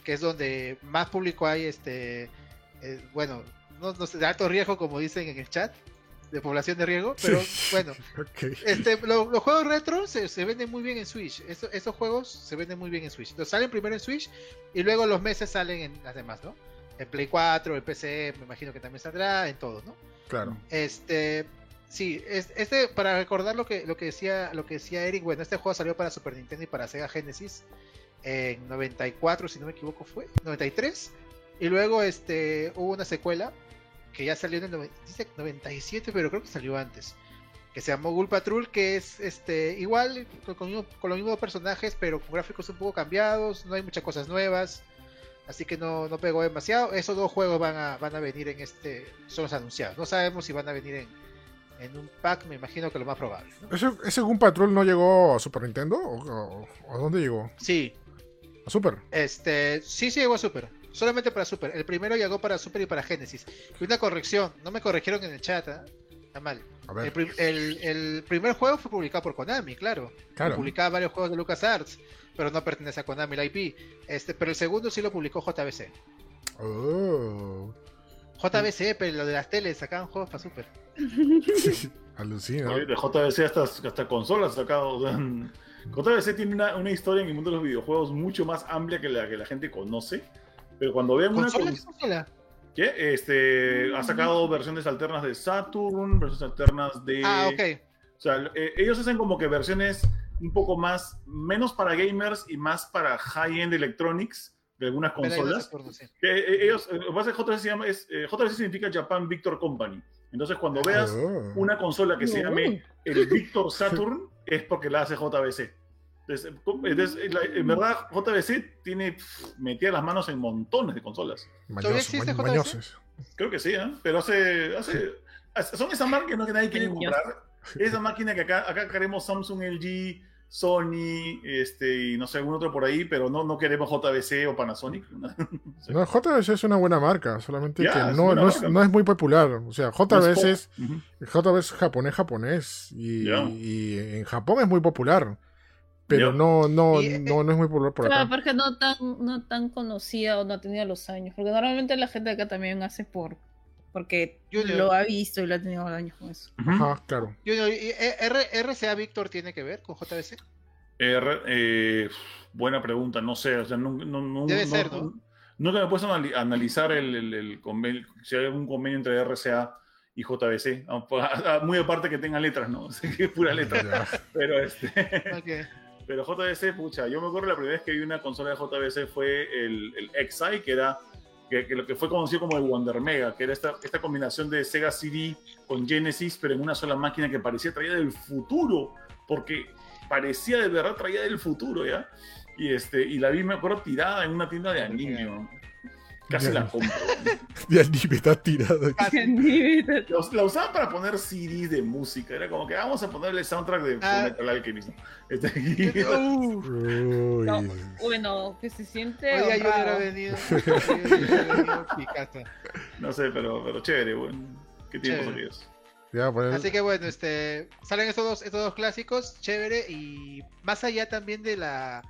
que es donde más público hay este eh, bueno, no, no sé, de alto riesgo como dicen en el chat, de población de riesgo, pero Sí. bueno. Este, lo- los juegos retro se, se venden muy bien en Switch. Esto- estos juegos se venden muy bien en Switch. Entonces salen primero en Switch y luego los meses salen en las demás, ¿no? En Play 4, en PC, me imagino que también saldrá, en todo, ¿no? Claro. Este, sí, es- este, para recordar lo que, lo que decía, lo que decía Eric, bueno, este juego salió para Super Nintendo y para Sega Genesis en 94, si no me equivoco fue, 93. Y luego este, hubo una secuela que ya salió en el noven- dice 97, pero creo que salió antes. Que se llamó Ghoul Patrol, que es este igual con, con mismo- con los mismos personajes, pero con gráficos un poco cambiados, no hay muchas cosas nuevas. Así que no, no pegó demasiado. Esos dos juegos van a, van a venir en este. Son los anunciados. No sabemos si van a venir en, en un pack, me imagino que lo más probable. ¿no? ¿Ese, ese Gun Patrol no llegó a Super Nintendo? ¿O, o- o a dónde llegó? Sí, ¿A Super? este. Sí, sí llegó a Super. Solamente para Super. El primero llegó para Super y para Genesis. Y una corrección. No me corrigieron en el chat. ¿ah? Está mal. A El, ver, prim- el- el primer juego fue publicado por Konami, claro. claro. Publicaba varios juegos de LucasArts, pero no pertenece a Konami la IP. Este, pero el segundo sí lo publicó JBC. Oh. JBC, pero lo de las teles, sacaban juegos para Super. Alucina. Oye, De JVC hasta, hasta consolas sacado. JVC tiene una, una historia en el mundo de los videojuegos mucho más amplia que la que la gente conoce. Pero cuando vean una ¿Consola? cons- ¿Qué consola? ¿Qué? Este, ha sacado versiones alternas de Saturn, versiones alternas de... Ah, ok. O sea, eh, ellos hacen como que versiones un poco más, menos para gamers y más para high-end electronics de algunas consolas. acuerdo, sí. Que, eh, ellos, eh, lo que pasa es que JVC, se llama, es, eh, significa Japan Victor Company. Entonces, cuando veas Oh. una consola que se llame el Victor Saturn, es porque la hace JVC. Entonces, entonces, la- en verdad, JVC tiene pff, metida las manos en montones de consolas. Mañoso, existe mañosos. Creo que sí, ¿eh? Pero hace, hace, son esas marcas ¿no? que nadie quiere comprar. Esa máquina que acá, acá queremos Samsung, LG, Sony, este, y no sé, algún otro por ahí, pero no, no queremos JBC o Panasonic. Sí. No, JBC es una buena marca, solamente Ya, que no, es, marca. no es muy popular. O sea, JBC es. JBC es japonés, japonés. Y en Japón es muy popular. Pero no, no, eh, no, no es muy popular por Claro, acá. porque no tan, no tan conocida o no ha tenido los años. Porque normalmente la gente de acá también hace por porque Junior. lo ha visto y lo ha tenido años con eso. Ajá, claro. Junior, ¿y eh, R- RCA Victor tiene que ver con JBC? R- eh, buena pregunta, no sé, o sea, no, no, no- Debe no- ser, ¿no? Nunca me he puesto a anali- a analizar el, el- el convenio, si hay algún convenio entre RCA y JBC, muy aparte que tenga letras, ¿no? Sé que es pura letra, pero este... Pero JBC, pucha, yo me acuerdo la primera vez que vi una consola de JBC fue el, el XI, que era que, que lo que fue conocido como el Wonder Mega, que era esta, esta combinación de Sega CD con Genesis, pero en una sola máquina que parecía traída del futuro, porque parecía de verdad traída del futuro, ¿ya? Y, este, y la vi, me acuerdo, tirada en una tienda de anime. ¿no? Casi Ya. la compro. Ya ni me está tirado. La, la usaban para poner CDs de música. Era como que "Ah, vamos a ponerle soundtrack de Ah. Alchemist. bueno, que se siente venido. No sé, pero, pero chévere, bueno. ¿Qué tiempos Chévere. aquellos? Ya, pues, Así que bueno, este salen estos dos, estos dos clásicos, chévere, y más allá también de la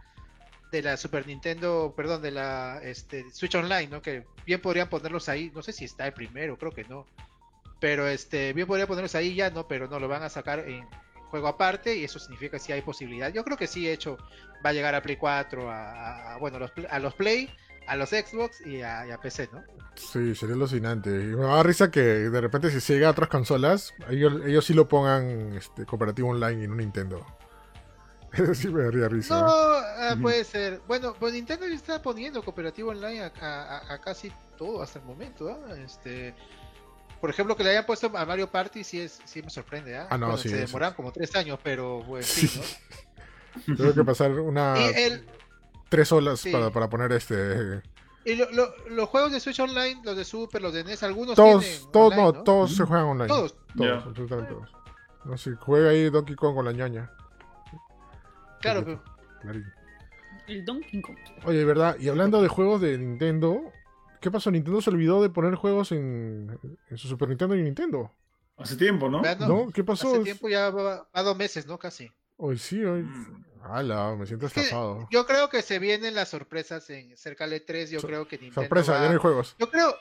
de la Super Nintendo, perdón, de la este, Switch Online, ¿no? Que bien podrían ponerlos ahí, no sé si está el primero, creo que no. Pero este, bien podrían ponerlos ahí ya, no, pero no, lo van a sacar en juego aparte y eso significa sí hay posibilidad. Yo creo que sí, hecho, va a llegar a Play 4, a, bueno, los, a los Play, a los Xbox y a, PC, ¿no? Sí, sería alucinante. Y me da risa que de repente si se llega a otras consolas, ellos, ellos sí lo pongan este, cooperativo online en un Nintendo. Eso sí me daría risa. No, ah, Ujú. puede ser. Bueno, pues Nintendo ya está poniendo cooperativo online a, a- a casi todo hasta el momento. ¿ah? Este, por ejemplo, que le hayan puesto a Mario Party sí, es, sí me sorprende. ¿ah? Ah, no, Bueno, sí, se eso demoran sí. como tres años, pero bueno, Sí. sí, Tengo que pasar una ¿no? El, tres olas sí. para, para poner este. y lo- lo- los juegos de Switch Online, los de Super, los de NES, algunos Todos, tienen todos, online, no, todos se juegan online. Todos. Todos, Ya. absolutamente todos. No sé, juega ahí Donkey Kong con la ñaña. Claro, pero. El Donkey Kong. Oye, ¿verdad? Y hablando de juegos de Nintendo, ¿qué pasó? Nintendo se olvidó de poner juegos en, en su Super Nintendo y Nintendo. Hace tiempo, ¿no? ¿No? ¿no? ¿Qué pasó? hace tiempo ya va, va dos meses, ¿no? Casi. Hoy sí, hoy. Mm. Ala, me siento estafado. Yo creo que se vienen las sorpresas en cerca de 3 Yo creo que Nintendo. Sorpresa, va- ya no hay juegos. Yo creo,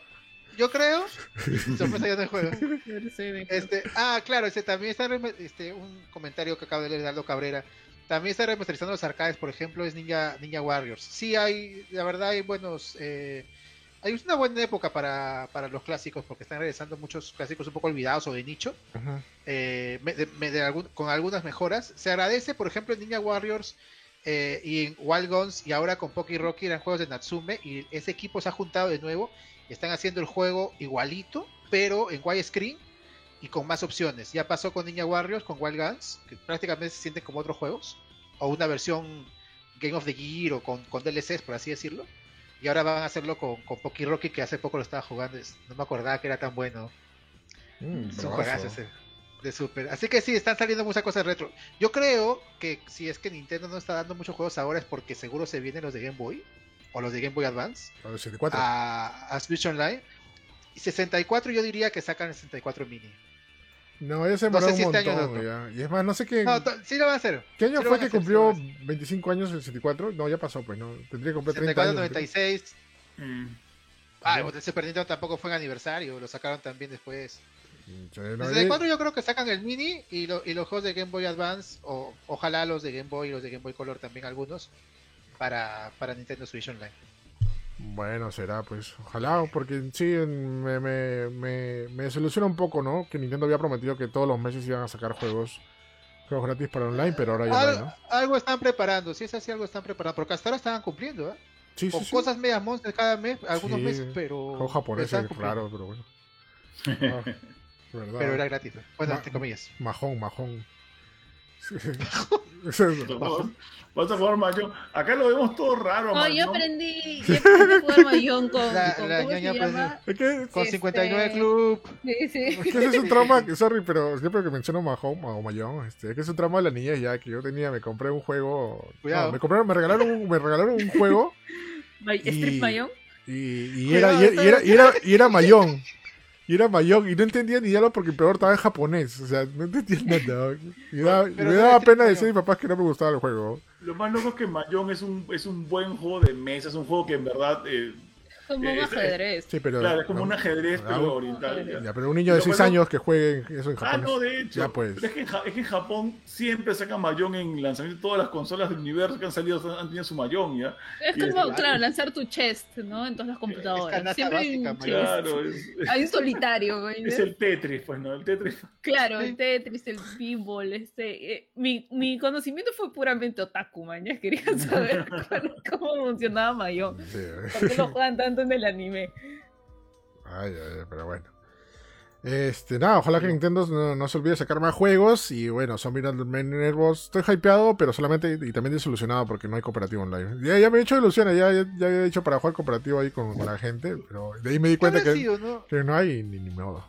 yo creo. sorpresa ya no hay juego. Este, ah, claro, este, también está este, un comentario que acaba de leer Aldo Cabrera. También está remasterizando los arcades, por ejemplo, es Ninja, Ninja Warriors. Sí, hay, la verdad, hay buenos. eh, hay una buena época para, para los clásicos, porque están regresando muchos clásicos un poco olvidados o de nicho, eh, me- de- me- de algún- con algunas mejoras. Se agradece, por ejemplo, en Ninja Warriors eh, y en Wild Guns, y ahora con Poki Rocky eran juegos de Natsume, y ese equipo se ha juntado de nuevo y están haciendo el juego igualito, pero en widescreen y con más opciones. Ya pasó con Ninja Warriors, con Wild Guns, que prácticamente se sienten como otros juegos, o una versión Game of the Year o con, con DLCs, por así decirlo. Y ahora van a hacerlo con, con Poki Rocky, que hace poco lo estaba jugando, no me acordaba que era tan bueno. Mm, Es un bravazo. juegazo ese de Super. Así que sí, están saliendo muchas cosas retro. Yo creo que si es que Nintendo no está dando muchos juegos ahora es porque seguro se vienen los de Game Boy o los de Game Boy Advance A ver, 64. a, a Switch Online. Y 64 yo diría que sacan el 64 mini. No, ya se no sé demoró si un este año montón. ya. Y es más, no sé qué. No, sí lo van a hacer. ¿Qué año sí fue que hacer, cumplió sí 25 años el 64? No, ya pasó, pues, ¿no? Tendría que cumplir 30 64, años. 96. Mm. Ah, el Super Nintendo tampoco fue en aniversario, lo sacaron también después. No, Desde y- el 4 yo creo que sacan el mini y, lo- y los juegos de Game Boy Advance, o ojalá los de Game Boy y los de Game Boy Color también algunos, para, para Nintendo Switch Online. Bueno, será, pues. Ojalá, porque sí, me, me, me, me desilusiona un poco, ¿no? Que Nintendo había prometido que todos los meses iban a sacar juegos, juegos gratis para online, pero ahora ya no hay, Al- ¿no? algo están preparando, si es así, algo están preparando, porque hasta ahora estaban cumpliendo, ¿eh? Sí, Con sí, sí. cosas medias monsters cada mes, algunos Sí, meses, pero. Juegos japoneses, raro, pero bueno. Ah, verdad. Pero era gratis. Bueno, Ma- entre comillas. Majón, majón. Vamos- Vas a jugar Mahjong. Acá lo vemos todo raro, No, yo Mahjong. aprendí, yo aprendí a jugar Mahjong con, La- con- la ¿cómo se ñaña llama? es que, Con Este- 59 Club. Sí, sí. es que ese es un trauma, que- sorry, pero siempre que menciono Mahón o Mayón, este, es que es un trauma de la niña ya que yo tenía, me compré un juego. Cuidado. no, me compraron, me regalaron un, me regalaron un juego Y- Mahjong. y, y era, y, era, y era, y era, y era Mayón. Y era Mayón, y no entendía ni diálogo porque peor estaba en japonés. O sea, no entendía nada. Y me daba pena Mayón. decir a mis papás que no me gustaba el juego. Lo más loco es que Mahjong es un, es un buen juego de mesa, es un juego que en verdad, eh, Como un Eh, ajedrez. Sí, pero. claro, es como un ajedrez, Ah, pero un- oriental. ya. Ya, pero un niño de Lo 6 bueno- años que juegue eso en Ah, japonés. no, de hecho. Ya pues. Es, que en, Ja- es que en Japón siempre sacan Mahjong en lanzamiento todas las consolas del universo que han salido, han tenido su Mahjong, ¿ya? Es Y es- como, claro, lanzar tu chest, ¿no? En todas las computadoras. canasta Siempre hay un. Claro, es, Hay un solitario, güey. es el Tetris, pues, ¿no? El Tetris. Claro, el Tetris, el pinball, este... eh, mi, mi conocimiento fue puramente otaku. Ya quería saber cómo funcionaba Mahjong. Sí. ¿Por qué lo juegan tanto en el anime? Ay, ay, ay, pero bueno. Este, nada, ojalá que Nintendo no, no se olvide de sacar más juegos. Y bueno, Zombie Nervos. Estoy hypeado, pero solamente y también desilusionado porque no hay cooperativo online. Ya, ya me he hecho ilusiones, ya, ya, ya había dicho para jugar cooperativo ahí con, con la gente. Pero de ahí me di ¿Qué cuenta que, sido, no? que no hay ni, ni modo.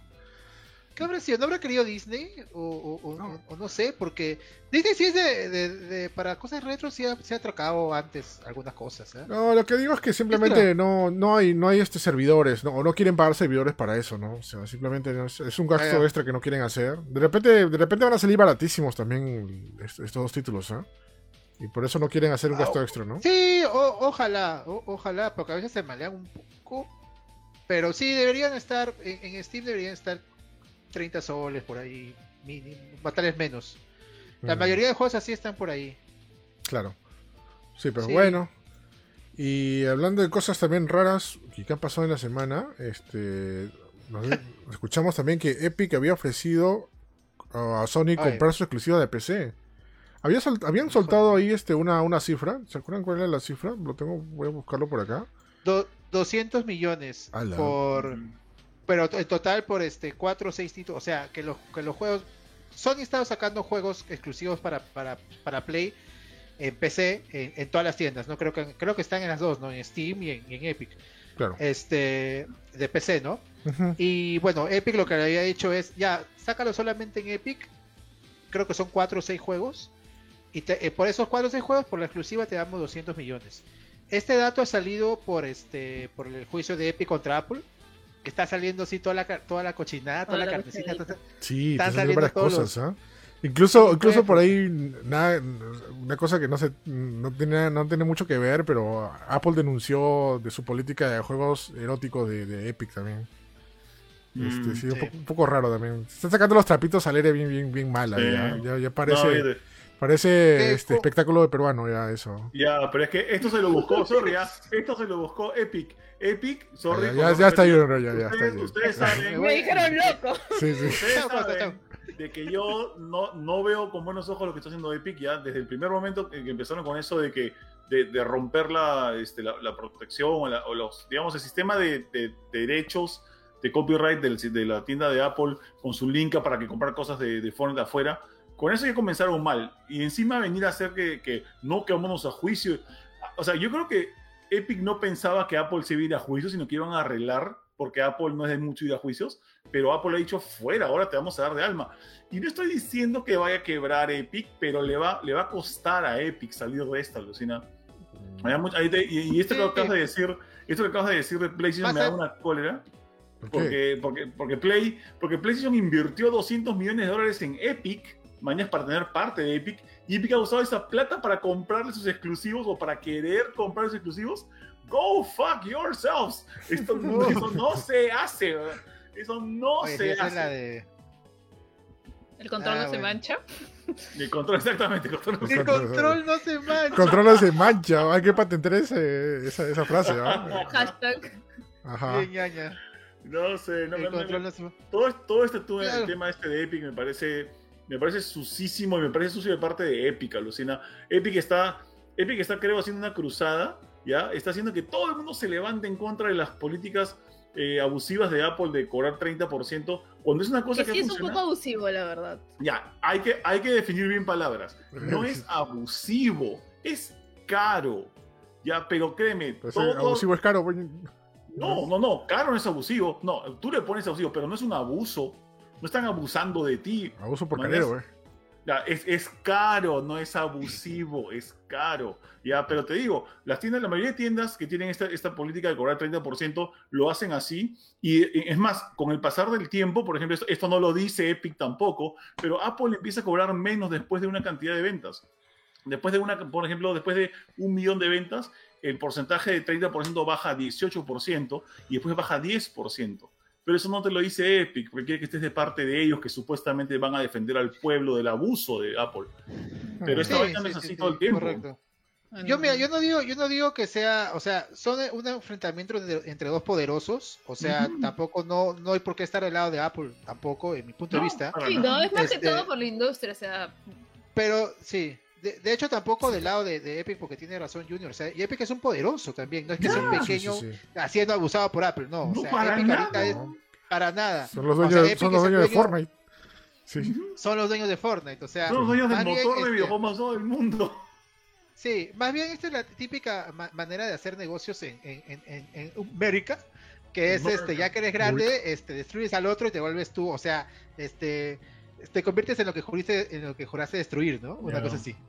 ¿Qué habrá sido? ¿No habrá querido Disney? O, No. o- o no sé, porque Disney sí es de, de- de- para cosas retro, sí ha, sí ha trocado antes algunas cosas. ¿eh? No, lo que digo es que simplemente no, no hay, no hay este servidores, ¿no? O no quieren pagar servidores para eso, ¿no? O sea, simplemente es, es un gasto extra que no quieren hacer. De repente, de repente van a salir baratísimos también est- estos dos títulos, ¿eh? Y por eso no quieren hacer un gasto extra, ¿no? Sí, ojalá, ojalá, porque a veces se malean un poco. Pero sí, deberían estar, en, en Steam deberían estar 30 soles por ahí, mínimo, tal vez menos. La Mm, mayoría de juegos así están por ahí. Claro. Sí, pero Sí. bueno. Y hablando de cosas también raras que que han pasado en la semana, este nos- escuchamos también que Epic había ofrecido a Sony Ay. comprar su exclusiva de PC. Había sol- habían soltado ahí este una, una cifra. ¿Se acuerdan cuál era la cifra? Lo tengo, voy a buscarlo por acá. Do- 200 millones Ala. por pero en total por este 4 o 6 títulos, o sea, que los que los juegos Sony estaba sacando juegos exclusivos para, para, para Play en PC en, en todas las tiendas, no creo que creo que están en las dos, ¿no? En Steam y en, y en Epic. Claro. Este de PC, ¿no? Y bueno, Epic lo que le había dicho es, ya, sácalo solamente en Epic. Creo que son 4 o 6 juegos. Y te- eh, por esos 4 o 6 juegos, por la exclusiva, te damos 200 millones. Este dato ha salido por este por el juicio de Epic contra Apple. Que está saliendo así toda la, ca- toda la cochinada, toda Toda la la carnecita. cocinadita. toda- Sí, te Están varias saliendo todos cosas, ¿ah? Incluso, incluso por ahí, nada, una cosa que no se, no tiene, no tiene mucho que ver, pero Apple denunció de su política de juegos eróticos de, de Epic también. Este, Mm, sí, un, poco, un poco raro también. Están sacando los trapitos al aire bien, bien, bien mala. Sí. Ya, ya, ya parece, No, parece este espectáculo de peruano, ya eso. Ya, pero es que esto se lo buscó, sorry, ya. Esto se lo buscó Epic. Epic, sorry. Ya, ya, está bien, ya, ya está ustedes, bien. ustedes saben, Me dijeron loco. Sí, sí. ustedes saben de que yo no, no veo con buenos ojos lo que está haciendo Epic ya desde el primer momento que que empezaron con eso de que de, de romper la, este, la, la protección o, la- o los digamos el sistema de, de- de derechos de copyright del- de la tienda de Apple con su link para que comprar cosas de, de fuera de afuera con eso ya comenzaron mal y encima venir a hacer que, que no que vámonos a juicio o sea yo creo que Epic no pensaba que Apple se iba a ir a juicio sino que iban a arreglar porque Apple no es de mucho ir a juicios pero Apple ha dicho fuera, ahora te vamos a dar de alma. Y no estoy diciendo que vaya a quebrar Epic, pero le va, le va a costar a Epic salir de esta, Lucina. Te- y, y esto que Sí. acabas de decir, esto que acabas de decir de PlayStation me da una cólera, porque, porque, porque, Play, porque PlayStation invirtió 200 millones de dólares en Epic, mañana para tener parte de Epic, y Epic ha usado esa plata para comprarle sus exclusivos o para querer comprar sus exclusivos, go fuck yourselves. Esto, no, eso no se hace. Eso no Oye, se hace. es la de. ¿El control Ah, no se bueno. mancha? El control, exactamente. el control no se- El control no se mancha. Controla se mancha. Hay que patentar ese- esa, esa frase. ¿ah? Hashtag. Ajá. Bien, ñaña. No sé, no, El me- no se mancha. todo, todo este Claro. el tema este de Epic me parece me parece sucísimo y me parece sucio de parte de Epic, alucina. Epic está Epic está creo haciendo una cruzada, ¿ya? Está haciendo que todo el mundo se levante en contra de las políticas eh, abusivas de Apple de cobrar 30%, cuando es una cosa Que que, sí es un poco abusivo, la verdad. Ya, hay que, hay que definir bien palabras. No es abusivo, es caro. Ya, pero créeme, Pues, todo, eh, abusivo es caro. no, no, no, caro no es abusivo. No, tú le pones abusivo, pero no es un abuso. No están abusando de ti. Abuso por eh. Ya, es, es caro, no es abusivo, es caro. Ya, pero te digo, las tiendas, la mayoría de tiendas que tienen esta, esta política de cobrar 30% lo hacen así. Y eh, es más, con el pasar del tiempo, por ejemplo, esto, esto no lo dice Epic tampoco, pero Apple empieza a cobrar menos después de una cantidad de ventas. Después de una, por ejemplo, después de un millón de ventas, el porcentaje de 30% baja a 18% y después baja a 10%. Pero eso no te lo dice Epic, porque quiere que estés de parte de ellos que supuestamente van a defender al pueblo del abuso de Apple. Pero esta Sí, vaina no sí, es sí, así sí, todo el tiempo. Correcto. Bueno, Yo, mira, yo no digo, yo no digo que sea, o sea, son un enfrentamiento entre, entre dos poderosos, o sea, tampoco no, no hay por qué estar al lado de Apple, tampoco, en mi punto No, de vista. Sí, no, es más Este- que todo por la industria, o sea, Pero sí, de, de hecho tampoco del lado de, de Epic, porque tiene razón Junior, o sea, y Epic es un poderoso también, no es que sea un pequeño Sí, sí, sí. haciendo abusado por Apple, no, o No, sea, para Epic nada. ahorita es No, para nada. Son los O sea, dueños, Epic son es los el dueños de Fortnite. Son los dueños de Fortnite, o sea, Son los dueños del motor de este, videojuegos más usado del mundo. Sí, más bien esta es la típica ma- manera de hacer negocios en, en, en, en- América, que es este, ya que eres grande, este, destruyes al otro y te vuelves tú, o sea, este, te conviertes en lo que juriste, en lo que juraste destruir, ¿no? Una cosa así.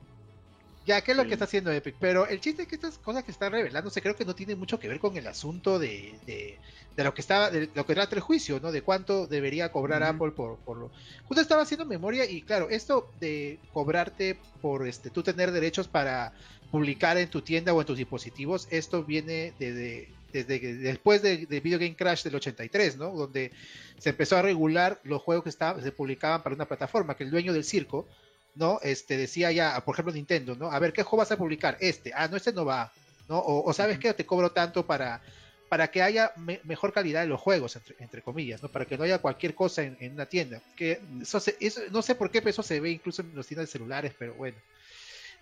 Ya, ¿qué es lo Sí. que está haciendo Epic? Pero el chiste es que estas cosas que están revelándose creo que no tienen mucho que ver con el asunto de, de, de lo que estaba, de lo que era el juicio, ¿no? De cuánto debería cobrar. Apple por, por lo. Justo estaba haciendo memoria y claro, esto de cobrarte por este, tú tener derechos para publicar en tu tienda o en tus dispositivos, esto viene desde, desde que- después de, de Video Game Crash del 83, ¿no? Donde se empezó a regular los juegos que se publicaban para una plataforma, que el dueño del circo, ¿no? Este decía ya, por ejemplo, Nintendo, ¿no? A ver, ¿qué juego vas a publicar? Este, ah, no, este no va, ¿no? O, o sabes qué, te cobro tanto para, para que haya me- mejor calidad en los juegos, entre, entre comillas, ¿no? Para que no haya cualquier cosa en, en una tienda. Que eso, se- eso- no sé por qué, eso se ve incluso en los tiendas de celulares, pero bueno.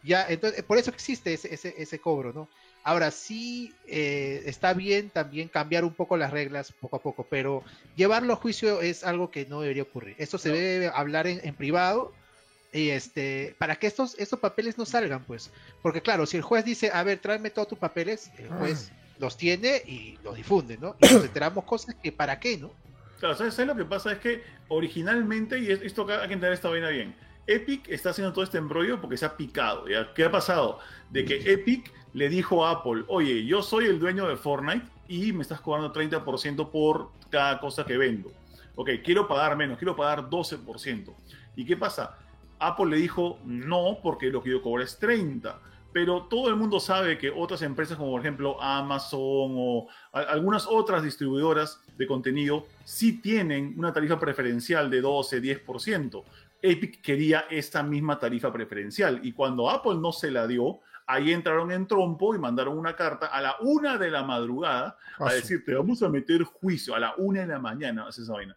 Ya, entonces, por eso existe ese, ese, ese cobro, ¿no? Ahora sí eh, está bien también cambiar un poco las reglas poco a poco, pero llevarlo a juicio es algo que no debería ocurrir. Esto se No. debe hablar en, en privado y este para que estos estos papeles no salgan, pues, porque claro, si el juez dice, a ver, tráeme todos tus papeles, el juez los tiene y los difunde, ¿no? Y nos enteramos cosas que para qué, ¿no? Claro, ¿sabes, ¿sabes lo que pasa? Es que originalmente, y es- esto hay que entender esta vaina bien, Epic está haciendo todo este embrollo porque se ha picado. ¿ya? ¿Qué ha pasado? De que Epic le dijo a Apple, oye, yo soy el dueño de Fortnite y me estás cobrando 30% por cada cosa que vendo. Ok, quiero pagar menos, quiero pagar 12%. ¿Y qué pasa? Apple le dijo, no, porque lo que yo cobro es 30%. Pero todo el mundo sabe que otras empresas como por ejemplo Amazon o algunas otras distribuidoras de contenido sí tienen una tarifa preferencial de 12, 10%. Epic quería esta misma tarifa preferencial y cuando Apple no se la dio, ahí entraron en trompo y mandaron una carta a la una de la madrugada a su- decir, te vamos a meter juicio a la una de la mañana, hace esa vaina.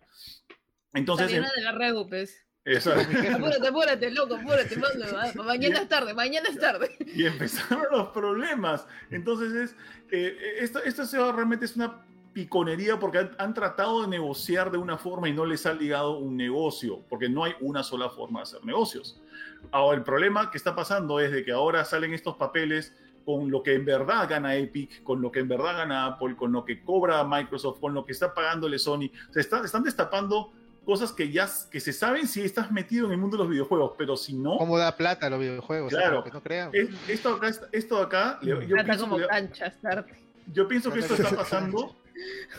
Entonces, Salieron de la red, pues. esa- Apúrate, apúrate, loco, apúrate, mando, Mañana es tarde, mañana es tarde. y empezaron los problemas. Entonces, es, eh, esto, esto realmente es una piconería porque han, han tratado de negociar de una forma y no les ha ligado un negocio, porque no hay una sola forma de hacer negocios. Ahora, el problema que está pasando es de que ahora salen estos papeles con lo que en verdad gana Epic, con lo que en verdad gana Apple, con lo que cobra Microsoft, con lo que está pagándole Sony. Se está- están destapando cosas que ya que se saben si estás metido en el mundo de los videojuegos, pero si no, ¿Cómo da plata a los videojuegos? Claro. No crean. es- esto acá, esto acá yo, Trata pienso como tarde. yo pienso que esto está pasando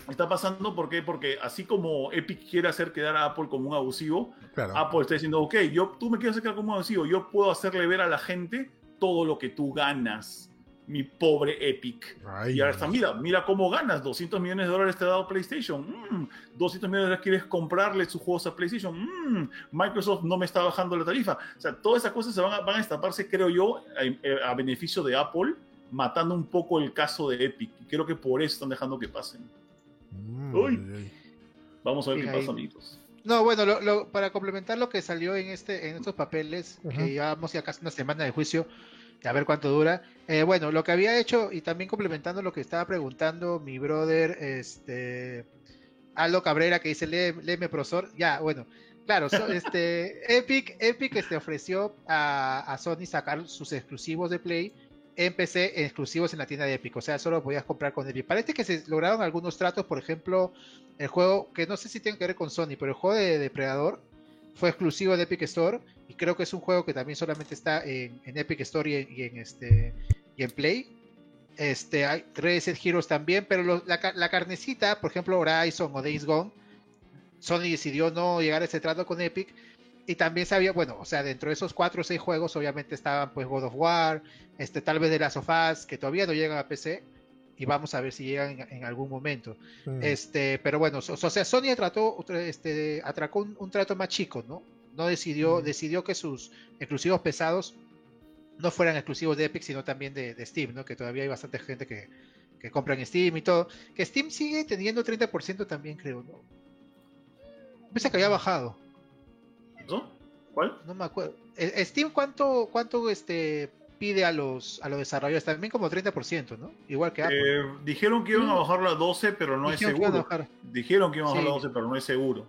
Está pasando ¿por qué? porque así como Epic quiere hacer quedar a Apple como un abusivo, Claro. Apple está diciendo, ok, yo, tú me quieres sacar como abusivo, yo puedo hacerle ver a la gente todo lo que tú ganas, mi pobre Epic. Ay, y ahora está, mira, mira cómo ganas, 200 millones de dólares te ha dado PlayStation, mm, 200 millones de dólares quieres comprarle sus juegos a PlayStation, mm, Microsoft no me está bajando la tarifa. O sea, todas esas cosas se van a, van a estaparse, creo yo, a, a beneficio de Apple, matando un poco el caso de Epic. Y creo que por eso están dejando que pasen. Mm, Uy. Vamos a ver qué ahí. pasa, amigos. No, bueno, lo- lo- para complementar lo que salió en este en estos papeles, que llevamos ya casi una semana de juicio, a ver cuánto dura. Eh, bueno, lo que había hecho, y también complementando lo que estaba preguntando mi brother, este Aldo Cabrera, que dice, "Lee- léeme, profesor. Ya, bueno, claro, so- este, Epic, Epic este, ofreció a, a Sony sacar sus exclusivos de Play en PC exclusivos en la tienda de Epic, o sea, solo podías comprar con Epic. Parece que se lograron algunos tratos, por ejemplo, el juego, que no sé si tiene que ver con Sony, pero el juego de Depredador fue exclusivo de Epic Store y creo que es un juego que también solamente está en, Epic Store y en, este y en Play. Este, hay Reset Heroes también, pero la, la carnecita, por ejemplo, Horizon o Days Gone, Sony decidió no llegar a ese trato con Epic. Y también sabía, bueno, o sea, dentro de esos cuatro o seis juegos, obviamente estaban pues God of War, este, tal vez de las sofás, que todavía no llegan a PC, y vamos a ver si llegan en, en algún momento. Mm. Este, pero bueno, so- o sea, Sony trató, este, atracó un, un trato más chico, ¿no? No decidió, Mm. decidió que sus exclusivos pesados no fueran exclusivos de Epic, sino también de, de Steam, ¿no? Que todavía hay bastante gente que, que compra en Steam y todo. Que Steam sigue teniendo 30% también, creo, ¿no? Pensé que había bajado, ¿Eso? ¿Cuál? no me acuerdo. Eh, Steam, ¿cuánto, cuánto este, pide a los, a los desarrolladores? También como 30%, ¿no? Igual que Apple. Eh, dijeron que iban a bajar la 12, pero no es Dijeron a seguro. Dijeron que iban a bajar Sí. la 12, pero no es seguro.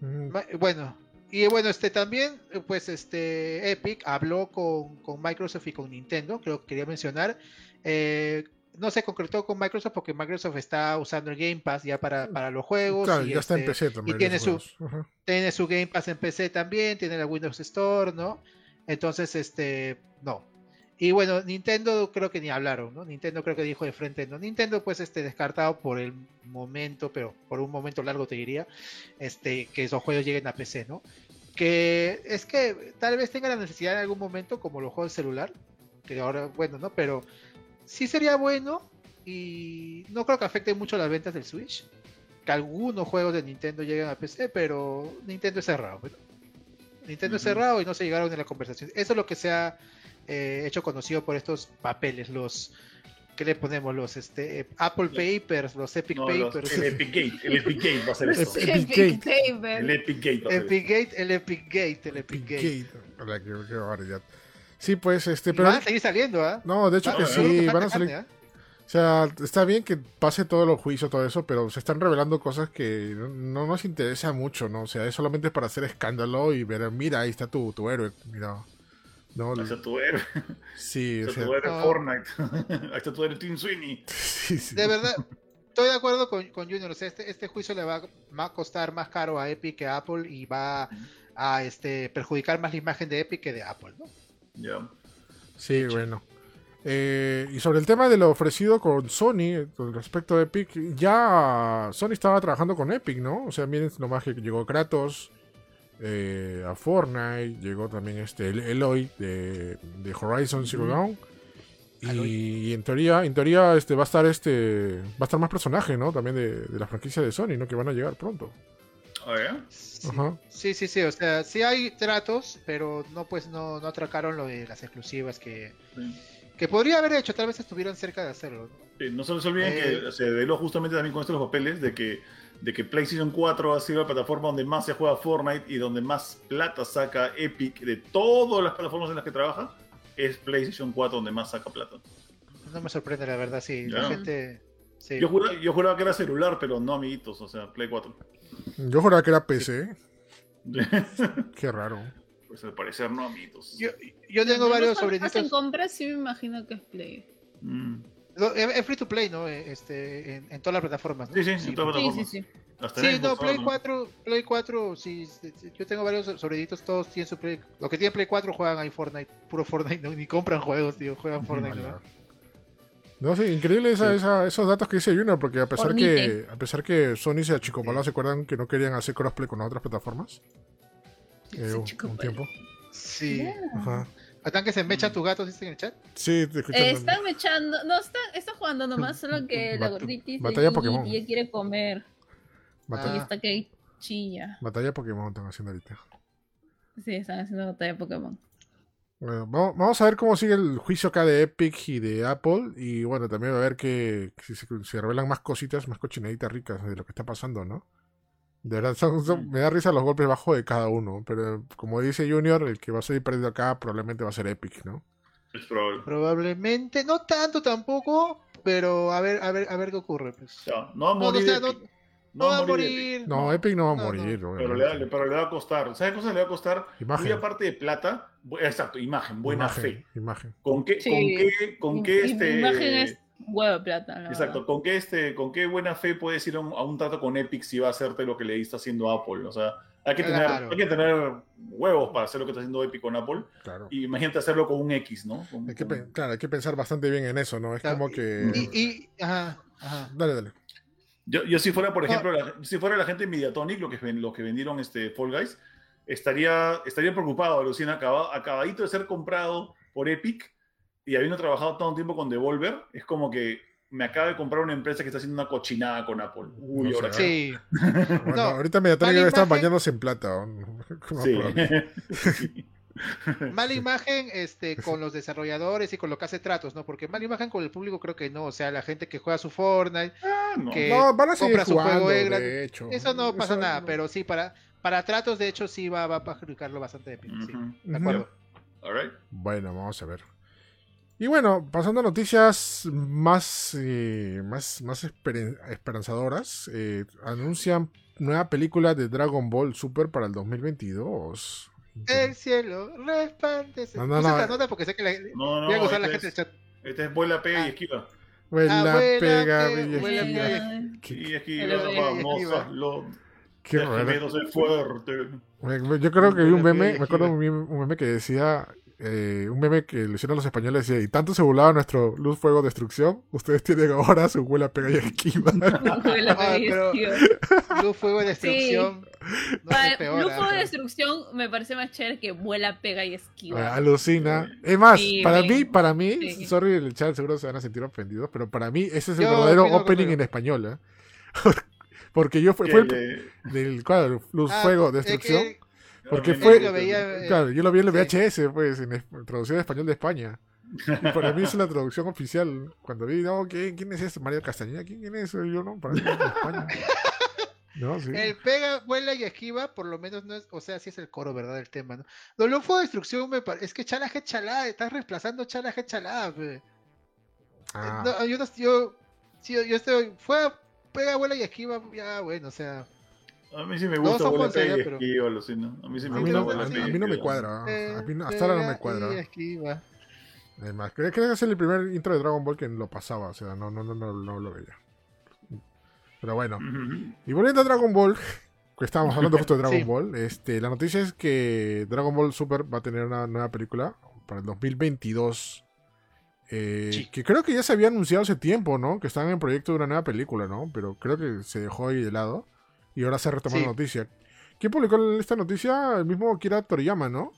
Mm, Bueno, y bueno, este también, eh, pues este Epic habló con, con Microsoft y con Nintendo, creo que quería mencionar. Eh, no se concretó con Microsoft porque Microsoft está usando el Game Pass ya para, para los juegos. Claro, y ya está en este, PC también. tiene los su- tiene su Game Pass en PC también, tiene la Windows Store, ¿no? Entonces, este, no. Y bueno, Nintendo creo que ni hablaron, ¿no? Nintendo creo que dijo de frente, no. Nintendo pues este descartado por el momento, pero por un momento largo te diría, este, que esos juegos lleguen a PC, ¿no? Que es que tal vez tenga la necesidad en algún momento, como los juegos celular, que ahora, bueno, ¿no? Pero sí sería bueno y no creo que afecte mucho las ventas del Switch. Que algunos juegos de Nintendo lleguen a PC, pero Nintendo es cerrado. ¿no? Nintendo es cerrado y no se llegaron en la conversación. Eso es lo que se ha eh, hecho conocido por estos papeles, los ¿qué le ponemos? Los este eh, Apple Papers, los Epic No, los- Papers, el Epic Gate. El Epic Gate va a ser esto. Epic Epic Gate. El Epic Gate Epic Gate, el Epic Gate, el Epic Epic Gate. Sí, pues, este, pero. van a seguir saliendo, ¿ah? No, de hecho Ah, que sí, van a salir. carne, ¿ah? O sea, está bien que pase todo los juicios, todo eso, pero se están revelando cosas que no, no nos interesa mucho, ¿no? O sea, es solamente para hacer escándalo y ver, mira, ahí está tu, tu héroe, mira. No, Ahí está tu héroe. sí, Ahí o está sea, tu héroe No. Fortnite. Ahí está tu héroe Team Sweeney. sí, sí. De verdad, estoy de acuerdo con, con Junior. O sea, este, este juicio le va, va a costar más caro a Epic que a Apple y va a este, perjudicar más la imagen de Epic que de Apple, ¿no? Ya. Sí, bueno. Eh, y sobre el tema de lo ofrecido con Sony, eh, con respecto a Epic, ya Sony estaba trabajando con Epic, ¿no? O sea, miren nomás que llegó Kratos eh, a Fortnite, llegó también este El- Eloy de, de Horizon Zero. Dawn. Y, en teoría, en teoría, este va a estar este. Va a estar más personajes, ¿no? También de, de la franquicia de Sony, ¿no? Que van a llegar pronto. Sí, Ajá. sí, sí, sí, O sea, sí hay tratos, pero no, pues, no, no atracaron lo de las exclusivas que, Sí. que podría haber hecho. Tal vez estuvieran cerca de hacerlo. ¿no? Sí, no se les olviden Eh. que se reveló justamente también con estos papeles de que, de que PlayStation 4 ha sido la plataforma donde más se juega Fortnite y donde más plata saca Epic de todas las plataformas en las que trabaja. Es PlayStation 4 donde más saca plata. No me sorprende, la verdad, sí. La gente. Sí. Yo juraba, yo juraba que era celular, pero no, amiguitos, o sea, Play 4. Yo juraba que era PC. Qué raro. pues al parecer no, amiguitos. Yo, yo tengo varios sobrinitos. compras, sí me imagino que es Play. Mm. Es es free to play, ¿no? Eh, Este, en, en todas las plataformas. ¿no? Sí, sí, en todas las Sí, sí, plataformas. sí. Hasta Sí, en no, Play ¿no? 4, Play 4, sí, sí, sí, yo tengo varios sobrinitos, todos tienen su Play, los que tienen Play 4 juegan ahí Fortnite, puro Fortnite, no, ni compran juegos, tío, juegan Fortnite, ¿no? No, sí, increíble esa- Sí. esa- esos datos que dice Junior, porque a pesar que a pesar que Sony se achicopaló, ¿se acuerdan que no querían hacer crossplay con otras plataformas? Eh, un, tiempo. Sí. Ajá. ¿Están que se mecha tu gato, dice en el chat? Sí, te escuchan. Eh, están echando, no, están, están jugando nomás, solo que la gorditis batalla Gigi Pokémon. ya quiere comer. Batalla, Y está que chilla. batalla Pokémon están haciendo ahorita. Sí, están haciendo batalla Pokémon. Bueno, vamos, a ver cómo sigue el juicio acá de Epic y de Apple. Y bueno, también va a ver que si se, se revelan más cositas, más cochinaditas ricas de lo que está pasando, ¿no? De verdad, son- son- me da risa los golpes bajos de cada uno. Pero como dice Junior, el que va a salir perdido acá probablemente va a ser Epic, ¿no? Es probable. Probablemente, no tanto tampoco, pero a ver, a ver, a ver qué ocurre, pues. Ya, no No, o morir. sea, no, No va a Epic. morir. No, Epic no va a No, no. morir. Pero le, va- pero le va a costar. ¿Sabes qué cosa le va a costar? Imagen. Muy aparte de plata. Exacto, imagen, buena imagen, fe. Imagen. ¿Con qué, Sí. con qué, con qué este. imagen es huevo de plata. la Exacto, verdad. ¿con qué, este, ¿con qué buena fe puedes ir a un, a un trato con Epic si va a hacerte lo que le está haciendo Apple? O sea, hay que, tener, Claro. hay que tener huevos para hacer lo que está haciendo Epic con Apple. Claro. Y imagínate hacerlo con un X, ¿no? Con- Hay que, con- claro, hay que pensar bastante bien en eso, ¿no? Es Claro, como que. Y, y, ajá, ajá. Dale, dale. Yo, yo si fuera, por No. ejemplo, la, si fuera la gente de Mediatonic, lo que, los que vendieron este Fall Guys, estaría, estaría preocupado, Lucina, acaba- acabadito de ser comprado por Epic y habiendo trabajado tanto tiempo con Devolver, es como que me acaba de comprar una empresa que está haciendo una cochinada con Apple. Uy, No ahora sé. Sí, Bueno, No, ahorita Mediatonic mala debe estar imagen. bañándose en plata. Sí. mala imagen este, con los desarrolladores y con lo que hace tratos, ¿no? Porque mala imagen con el público creo que no, o sea, la gente que juega su Fortnite, Ah, no. Que- No, van a compra su juego de gran- de hecho. eso no pasa Eso nada, no- pero sí, para, para tratos de hecho sí va, va a perjudicarlo bastante de sí, Ujú. de acuerdo. All right. Bueno, vamos a ver. Y bueno, pasando a noticias más, eh, más, más esperanzadoras, eh, anuncian nueva película de Dragon Ball Super para el 2022. El cielo resplandece. No, No, no, no, no. esta nota porque sé que la, No, no, voy a gozar la gente es, del chat. este es vuela, pega y Ah. esquiva. Vuela, Abuela, pega, Y esquiva, vamos, hazlo. qué raro. fuerte. Yo creo que vi un meme, me acuerdo un meme, un meme que decía, eh, un meme que le hicieron los españoles, decía, y tanto se burlaba nuestro luz, fuego, destrucción, ustedes tienen ahora su vuela, pega y esquiva. Ah, pero-. Luz, fuego, destrucción. Lujo ah, de destrucción me parece más chévere que vuela, pega y esquiva. Alucina. Es más, Sí, para sí. mí, para mí, Sí. sorry, el chat seguro se van a sentir ofendidos, pero para mí ese es el Yo verdadero opino opening en español, ¿eh? Porque yo fue, fue el le- del cuadro, luz, Ah, fuego, es destrucción. que- Porque fue- lo veía, eh, Claro, yo lo vi en el sí. VHS, pues, en es- traducido de español de España. Y para mí es la traducción oficial. Cuando vi, no, ¿quién, quién es este? Mario Castañeda, ¿quién, quién es? Yo no, para mí es de España. No, sí. El pega, vuela y esquiva, por lo menos no es, o sea, sí es el coro, ¿verdad? El tema, ¿no? Lo Luz, fuego, destrucción me parece, es que chala je chalá, estás reemplazando chala je chalá, pe. Ah, No, yo, yo, sí, yo estoy, fue, pega, vuela y esquiva, ya, bueno, o sea, A mí sí me No, gusta vuela, pega y pero- esquiva, Lucina. A mí sí a me mí gusta no, vuela, a, mí no me cuadra. eh, A mí no- hasta ahora no me y cuadra. esquiva. Además, creo, creo que es el primer intro de Dragon Ball que lo pasaba, o sea, no, no, no, no, no lo veía. Pero bueno, y volviendo a Dragon Ball, que estábamos hablando justo de Dragon Sí. Ball, este, la noticia es que Dragon Ball Super va a tener una nueva película para el 2022. eh, Sí. Que creo que ya se había anunciado hace tiempo, ¿no? Que estaban en proyecto de una nueva película, ¿no? Pero creo que se dejó ahí de lado. Y ahora se ha retomado Sí. la noticia. ¿Quién publicó esta noticia? El mismo Kira Toriyama, ¿no?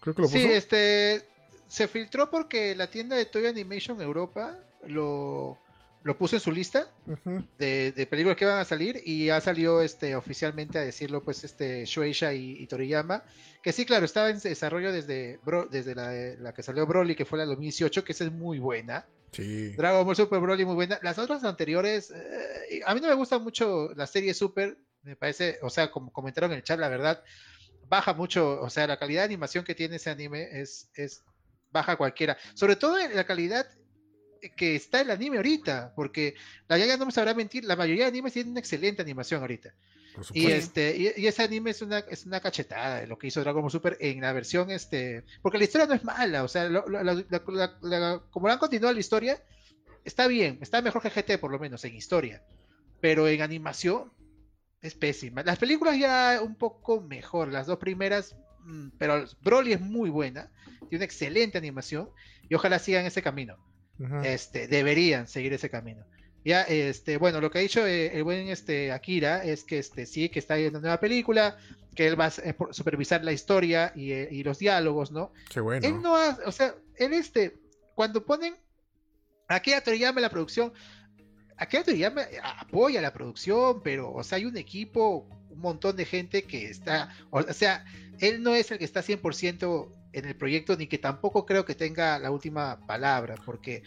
Creo que lo puso. Sí, este, se filtró porque la tienda de Toy Animation Europa lo, lo puso en su lista Ujú. de, de películas que van a salir y ya salió este oficialmente a decirlo pues este Shueisha y, y Toriyama que sí claro estaba en desarrollo desde Bro- desde la, la que salió Broly que fue la 2018 que esa es muy buena Sí. Dragon Ball Super Broly muy buena las otras anteriores eh, a mí no me gusta mucho la serie Super me parece o sea como comentaron en el chat la verdad baja mucho o sea la calidad de animación que tiene ese anime es es baja cualquiera sobre todo en la calidad que está el anime ahorita, porque la Yaya no me sabrá mentir, la mayoría de animes tienen una excelente animación ahorita. Y este, y, y ese anime es una, es una cachetada de lo que hizo Dragon Ball Super en la versión este. Porque la historia no es mala, o sea, lo- lo- la- la- la- la- como la han continuado la historia, está bien, está mejor que GT por lo menos en historia. Pero en animación es pésima. Las películas ya un poco mejor, las dos primeras, mm, pero Broly es muy buena, tiene una excelente animación y ojalá sigan ese camino. Este, deberían seguir ese camino. Ya, este, bueno, lo que ha dicho eh, el buen este, Akira es que este, sí, que está en una nueva película, que él va a eh, supervisar la historia y, eh, y los diálogos, ¿no? Qué bueno. Él no ha, o sea, él este, cuando ponen Akira Toriyama en la producción, Akira Toriyama apoya la producción, pero, o sea, hay un equipo, un montón de gente que está, o sea, él no es el que está 100% en el proyecto, ni que tampoco creo que tenga la última palabra, porque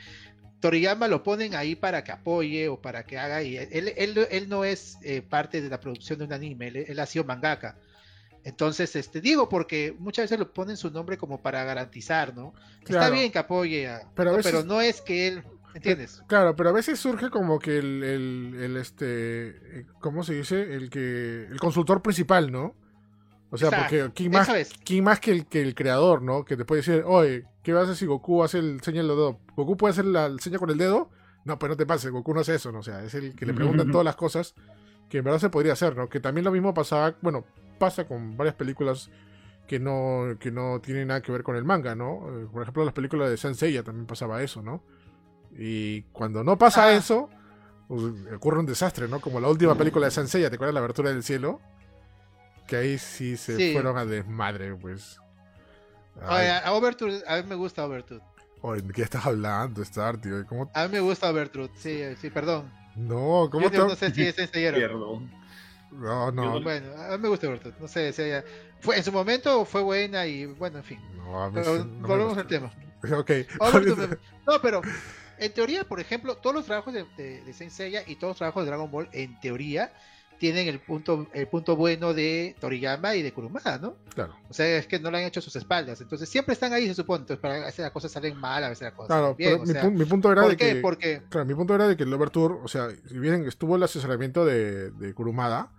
Toriyama lo ponen ahí para que apoye o para que haga, y él, él, él no es eh, parte de la producción de un anime, él, él ha sido mangaka. Entonces, este, digo, porque muchas veces lo ponen su nombre como para garantizar, ¿no? Está bien que apoye, a- Pero a no, pero no es que él, ¿entiendes? Claro, pero a veces surge como que el, el, el, este, eh, ¿cómo se dice? El que, el consultor principal, ¿no? O sea, Exacto. porque ¿quién más, quién más que el, que el creador, ¿no? Que te puede decir, oye, ¿qué vas a hacer si Goku hace el seña del dedo? ¿Goku puede hacer la seña con el dedo? No, pues no te pases, Goku no hace eso, ¿no? O sea, es el que le preguntan todas las cosas que en verdad se podría hacer, ¿no? Que también lo mismo pasaba, bueno, pasa con varias películas que no, que no tienen nada que ver con el manga, ¿no? Eh, Por ejemplo, las películas de Senseiya también pasaba eso, ¿no? Y cuando no pasa Ah. eso, pues, ocurre un desastre, ¿no? Como la última película de Senseiya, ¿te acuerdas la abertura del cielo? Que ahí sí se Sí. fueron a desmadre, pues. Oye, Ay, a Overture, a mí me gusta Overture. oye, ¿de qué estás hablando, Star, tío? ¿Cómo? A mí me gusta Overture, sí, sí, perdón. No, ¿cómo Yo te... no, sé si es ensayero. Perdón. No, no, Bueno, a mí me gusta Overture, no sé si haya... Fue, en su momento fue buena y bueno, en fin. no, a mí Pero sí, no volvemos al tema. Ok. Overture me- No, pero en teoría, por ejemplo, todos los trabajos de, de, de Saint Seiya y todos los trabajos de Dragon Ball, en teoría, tienen el punto, el punto bueno de Toriyama y de Kurumada, ¿no? Claro. O sea, es que no lo han hecho a sus espaldas. Entonces siempre están ahí, se supone. Entonces, para a veces las cosas salen mal, a veces las cosas Claro, salen bien. pero o mi, sea, pun- mi punto era ¿Por de qué? que... Porque Claro, mi punto era de que el Overture, o sea, si bien estuvo el asesoramiento de, de Kurumada,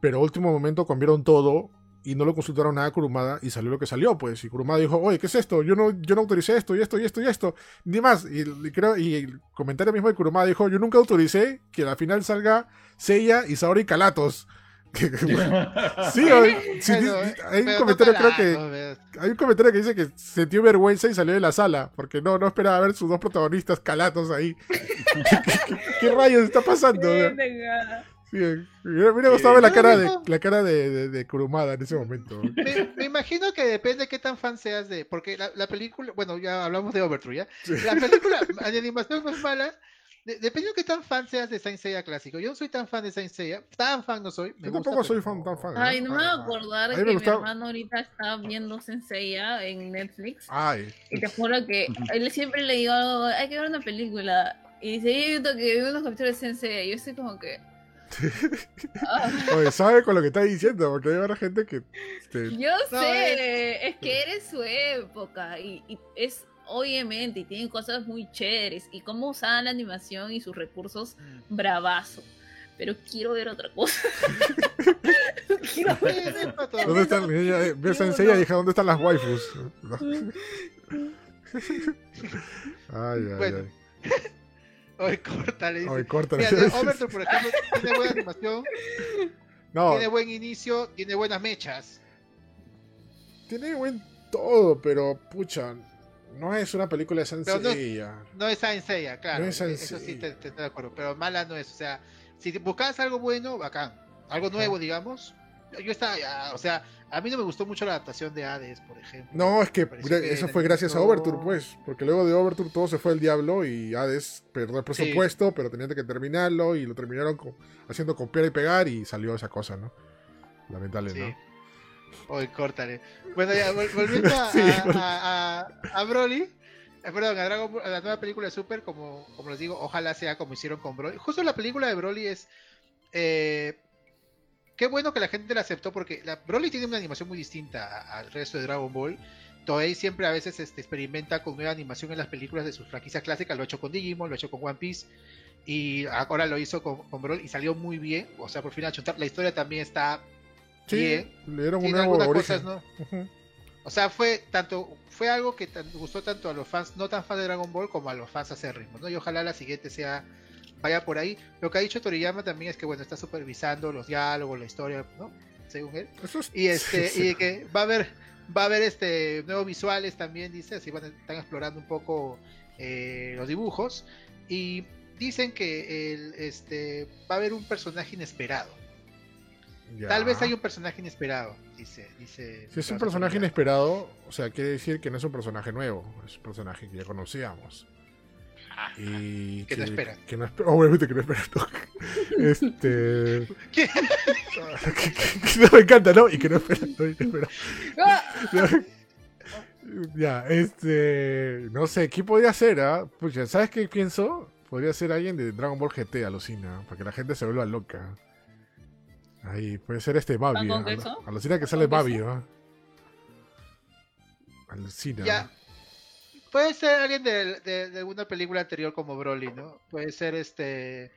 pero último momento cambiaron todo y no lo consultaron nada a Kurumada y salió lo que salió, pues. Y Kurumada dijo, oye, ¿qué es esto? Yo no, yo no autoricé esto y esto y esto y esto, ni más. Y, y creo, y el comentario mismo de Kurumada dijo, yo nunca autoricé que al final salga Seiya y Saori Calatos. Sí, di- eh, hay un comentario creo que hay un comentario que dice que sintió vergüenza y salió de la sala porque no no esperaba ver sus dos protagonistas calatos ahí. ¿Qué, qué- qué rayos está pasando? Hubiera gustado ver la cara de la cara de, de, de Kurumada en ese momento. Me, me imagino que depende qué tan fan seas de. Porque la, la película. Bueno, ya hablamos de Overture, ¿ya? La película, la animación no es mala. de- depende de qué tan fan seas de Saint Seiya clásico. Yo no soy tan fan de Saint Seiya. Tan fan no soy. Me Yo gusta, tampoco soy fan tan fan. Ay, ¿no? me voy a acordar a que mi gustaba- hermano ahorita está viendo Senseiya en Netflix. Ay, Y te juro que él siempre le digo, hay que ver una película. Y dice, yo he visto que vi unos capítulos de Sensei. Y yo estoy como que. Oye, sabe con lo que está diciendo porque hay varias gente que este, yo No, sé, es... que eres su época. Y, y es obviamente, y tienen cosas muy chéveres. Y cómo usaban la animación y sus recursos, Mm. bravazo. Pero quiero ver otra cosa. quiero ver. ¿Dónde están? Ella, Ve Yo Senseiya y no. dije, ¿dónde están las waifus? Ay, ay, Bueno, ay. Oye, córtale. dice. Ay, córtale. Mira, por ejemplo, tiene buena animación, No, tiene buen inicio, tiene buenas mechas. Tiene buen todo, pero pucha, no es una película de Pero no-. No es Saint Seiya, claro. No es Saint Eso sí te, te estoy de acuerdo. Pero mala no es. O sea, si te buscas algo bueno, bacán. Algo nuevo, digamos. Yo estaba, ya, o sea, a mí no me gustó mucho la adaptación de Hades, por ejemplo. No, es que eso fue gracias a Overture, pues. Porque luego de Overture todo se fue al diablo y Hades perdió el presupuesto, pero tenían que terminarlo y lo terminaron haciendo copiar y pegar y salió esa cosa, ¿no? Lamentable, Sí. ¿no? Oye, córtale. Bueno, ya, vol- volviendo a, Sí, a, Broly. Perdón, a, Dragon Ball- a la nueva película de Super, como, como les digo, ojalá sea como hicieron con Broly. Justo la película de Broly es. eh, qué bueno que la gente la aceptó porque la, Broly tiene una animación muy distinta al resto de Dragon Ball. Toei siempre a veces este, experimenta con nueva animación en las películas de sus franquicias clásicas. Lo ha hecho con Digimon, lo ha hecho con One Piece. Y ahora lo hizo con, con Broly y salió muy bien. O sea, por fin. La historia también está Sí, bien. le dieron un Tiene nuevo origen. cosas, ¿no? O sea, fue tanto fue algo que gustó tanto a los fans no tan fans de Dragon Ball como a los fans acérrimos, ¿no? Y ojalá la siguiente sea vaya por ahí. Lo que ha dicho Toriyama también es que bueno, está supervisando los diálogos, la historia, ¿no? Según él. Y este y que va a haber Va a haber este nuevos visuales también, dice, así van, están explorando un poco eh, los dibujos. Y dicen que el, este, va a haber un personaje inesperado. Ya. Tal vez hay un personaje inesperado, dice. dice Si es un personaje inesperado, o sea, quiere decir que no es un personaje nuevo, es un personaje que ya conocíamos. Y Que no espera. Que no espera, obviamente que no espera. no. Este. ¿Qué? que- que- que no me encanta, ¿no? Y que no espera. no. ¡Ah! Ya, este. No sé, ¿quién podría ser? ah? Pucha, ¿sabes qué pienso? Podría ser alguien de Dragon Ball GT, alucina, para que la gente se vuelva loca. Ahí, puede ser este Babi. ¿Pan con ah? Alucina que ¿Pan sale Babi? ¿no? Alucina. Ya. Puede ser alguien de, de, de alguna película anterior como Broly, ¿no? Puede ser este.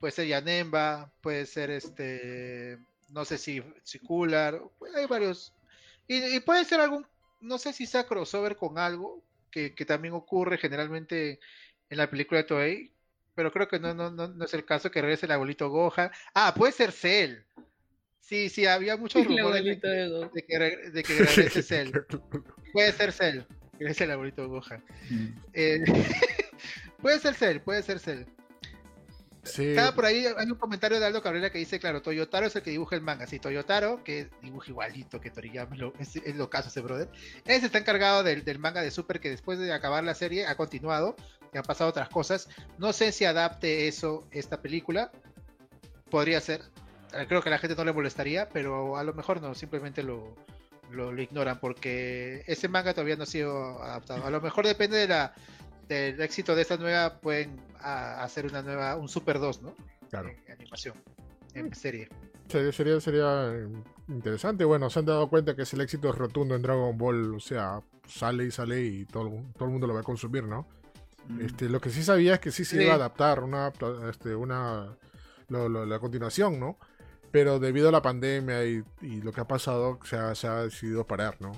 Puede ser Yanemba, puede ser este. No sé si, si hay varios. Y, y puede ser algún. No sé si sea crossover con algo, que, que también ocurre generalmente en la película de Toei. Pero creo que no, no, no, no es el caso que regrese el abuelito Gohan. Ah, puede ser Cell. Sí, sí, había muchos rumores de de que, de que regrese Cell. Puede ser Cell. Es el abuelito Gohan. Mm. Eh, puede ser Cell, puede ser Cell. Sí, Estaba por ahí, hay un comentario de Aldo Cabrera que dice, claro, Toyotaro es el que dibuja el manga. Sí, Toyotaro, que dibuja igualito que Toriyama, lo- es, es lo caso ese brother. Ese está encargado del, del manga de Super que después de acabar la serie ha continuado, que han pasado otras cosas. No sé si adapte eso esta película. Podría ser. Creo que a la gente no le molestaría, pero a lo mejor no, simplemente lo, lo, lo ignoran porque ese manga todavía no ha sido adaptado. A lo mejor depende de la, del éxito de esta nueva, pueden a- hacer una nueva, un Super 2, ¿no? claro. En animación, en serie. Sería, sería, sería interesante. Bueno, se han dado cuenta que es el éxito rotundo en Dragon Ball. O sea, sale y sale y todo, el- todo el mundo lo va a consumir, ¿no? Mm. Este, lo que sí sabía es que sí se Sí. iba a adaptar una, este, una lo- lo- la continuación, ¿no? Pero debido a la pandemia y, y lo que ha pasado, se ha, se ha decidido parar, ¿no?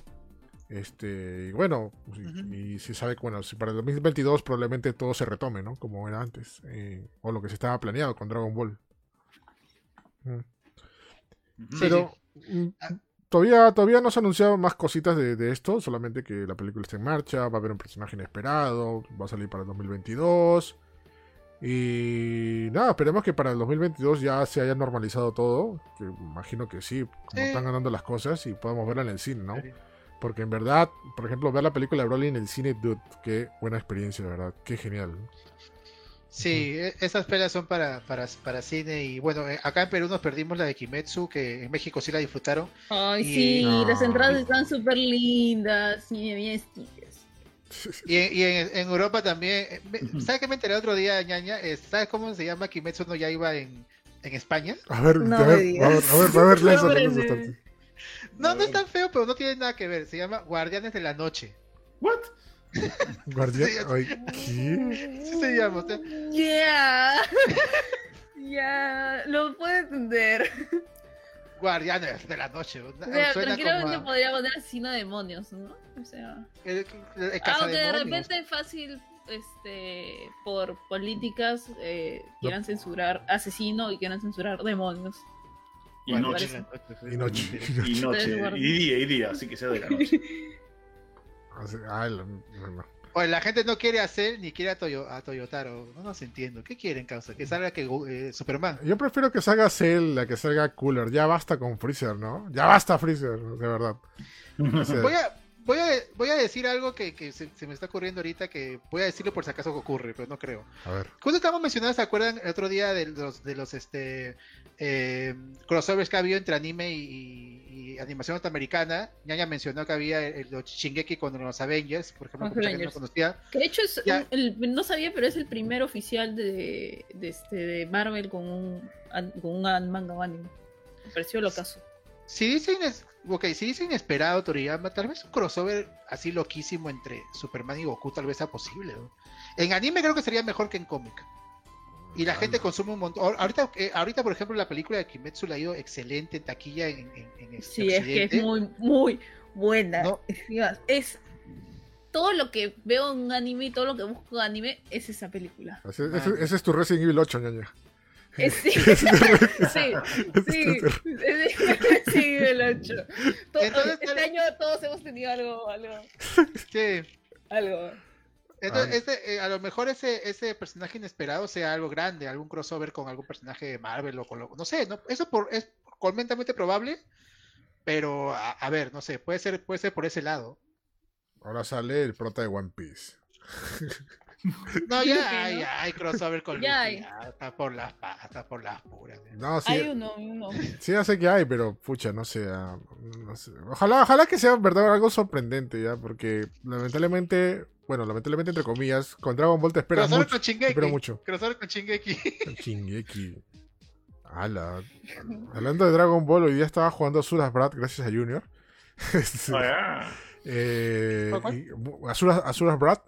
Este, y bueno, y, Ujú. y se sabe que bueno, si para el 2022 probablemente todo se retome, ¿no? Como era antes, eh, o lo que se estaba planeado con Dragon Ball. Mm. Sí, Pero mm, Ah. todavía, todavía no se han anunciado más cositas de, de esto, solamente que la película está en marcha, va a haber un personaje inesperado, va a salir para el 2022. Y nada, esperemos que para el 2022 ya se haya normalizado todo, que imagino que sí, como Sí. están ganando las cosas y podamos verla en el cine, ¿no? Sí. Porque en verdad, por ejemplo, ver la película de Broly en el cine, dude, qué buena experiencia, de verdad, qué genial. Sí, e- esas pelas son para, para, para cine y bueno, eh, acá en Perú nos perdimos la de Kimetsu, que en México sí la disfrutaron. Ay, Y- sí, No. las entradas están súper lindas. Y bien. Y, en, y en- en Europa también. eh. ¿Sabes qué me enteré otro día, ñaña? Eh, ¿Sabes cómo se llama Kimetsu no Yaiba en, en España? A ver, No a ver, a ver, a ver, a ver, de- bastante. No, no es tan feo, pero no tiene nada que ver. Se llama Guardianes de la Noche. What? Ay, ¿qué? Sí se llama. o sea, Ya. Ya. Lo puedo entender. Guardianes de la Noche. O sea, Suena tranquilamente como a- podría poner asesino de demonios, ¿no? O sea. el- el- el Aunque de repente es fácil, este, por políticas, eh, quieran censurar asesino y quieran censurar demonios. Y Bueno, noche. Y noche. Y noche. Y día, y día, así que sea de la noche. La- no, no. Oye, la gente no quiere hacer ni quiere a, Toyo- a Toyotaro. No nos entiendo. ¿Qué quieren, causa? Que salga que eh, Superman. Yo prefiero que salga Cell a que salga Cooler. Ya basta con Freezer, ¿no? Ya basta Freezer, de verdad. O sea, Voy a, voy a, voy a decir algo que, que se, se me está ocurriendo ahorita que voy a decirlo por si acaso ocurre, pero no creo. a ver. Justo estábamos mencionando, ¿se acuerdan el otro día de los, de los este, eh, crossovers que ha habido entre anime y, y animación norteamericana? Ñaña mencionó que había el, los Shingeki con los Avengers, por ejemplo, que no conocía. Que de hecho es Ya. un- el- no sabía, pero es el primer oficial de, de, este, de Marvel con un, con un an- manga o anime. Me pareció lo caso. Si dice, ines- ok, si dice inesperado Toriyama, tal vez un crossover así loquísimo entre Superman y Goku tal vez sea posible. ¿no? En anime creo que sería mejor que en cómic. Y la gente consume un montón. Ahor- Ahorita, eh, ahorita, por ejemplo, la película de Kimetsu le ha ido excelente en taquilla en, en, en este Sí, es que es muy, muy buena. No. Es todo lo que veo en anime y todo lo que busco en anime es esa película. Ese, ese- ese es tu Resident Evil 8, ñaña. Eh, sí, sí, sí, sí, sí, el 8. Todo- Entonces, este año todos hemos tenido algo, algo, Sí. algo. Entonces, eh, a lo mejor ese, ese personaje inesperado sea algo grande, algún crossover con algún personaje de Marvel o con lo, no sé, no, eso por, es completamente probable, pero a, a ver, no sé, puede ser, puede ser por ese lado. Ahora sale el prota de One Piece. No, ya hay, ¿no? ya hay crossover con Ya Luffy, hay. ya está por las patas, por las puras. No, sí, Hay uno, uno. sí, ya sé que hay, pero pucha, no sé, ah, no sé. Ojalá, ojalá que sea verdad algo sorprendente, ya, porque lamentablemente, bueno, lamentablemente entre comillas, con Dragon Ball te esperas Crossover mucho. con te Shingeki. mucho. Crossover con Shingeki. Shingeki. Ala. Hablando de Dragon Ball, hoy día estaba jugando Asuras Brat gracias a Junior. Este, Ah, ya. eh, y- Asuras, Asuras Brat.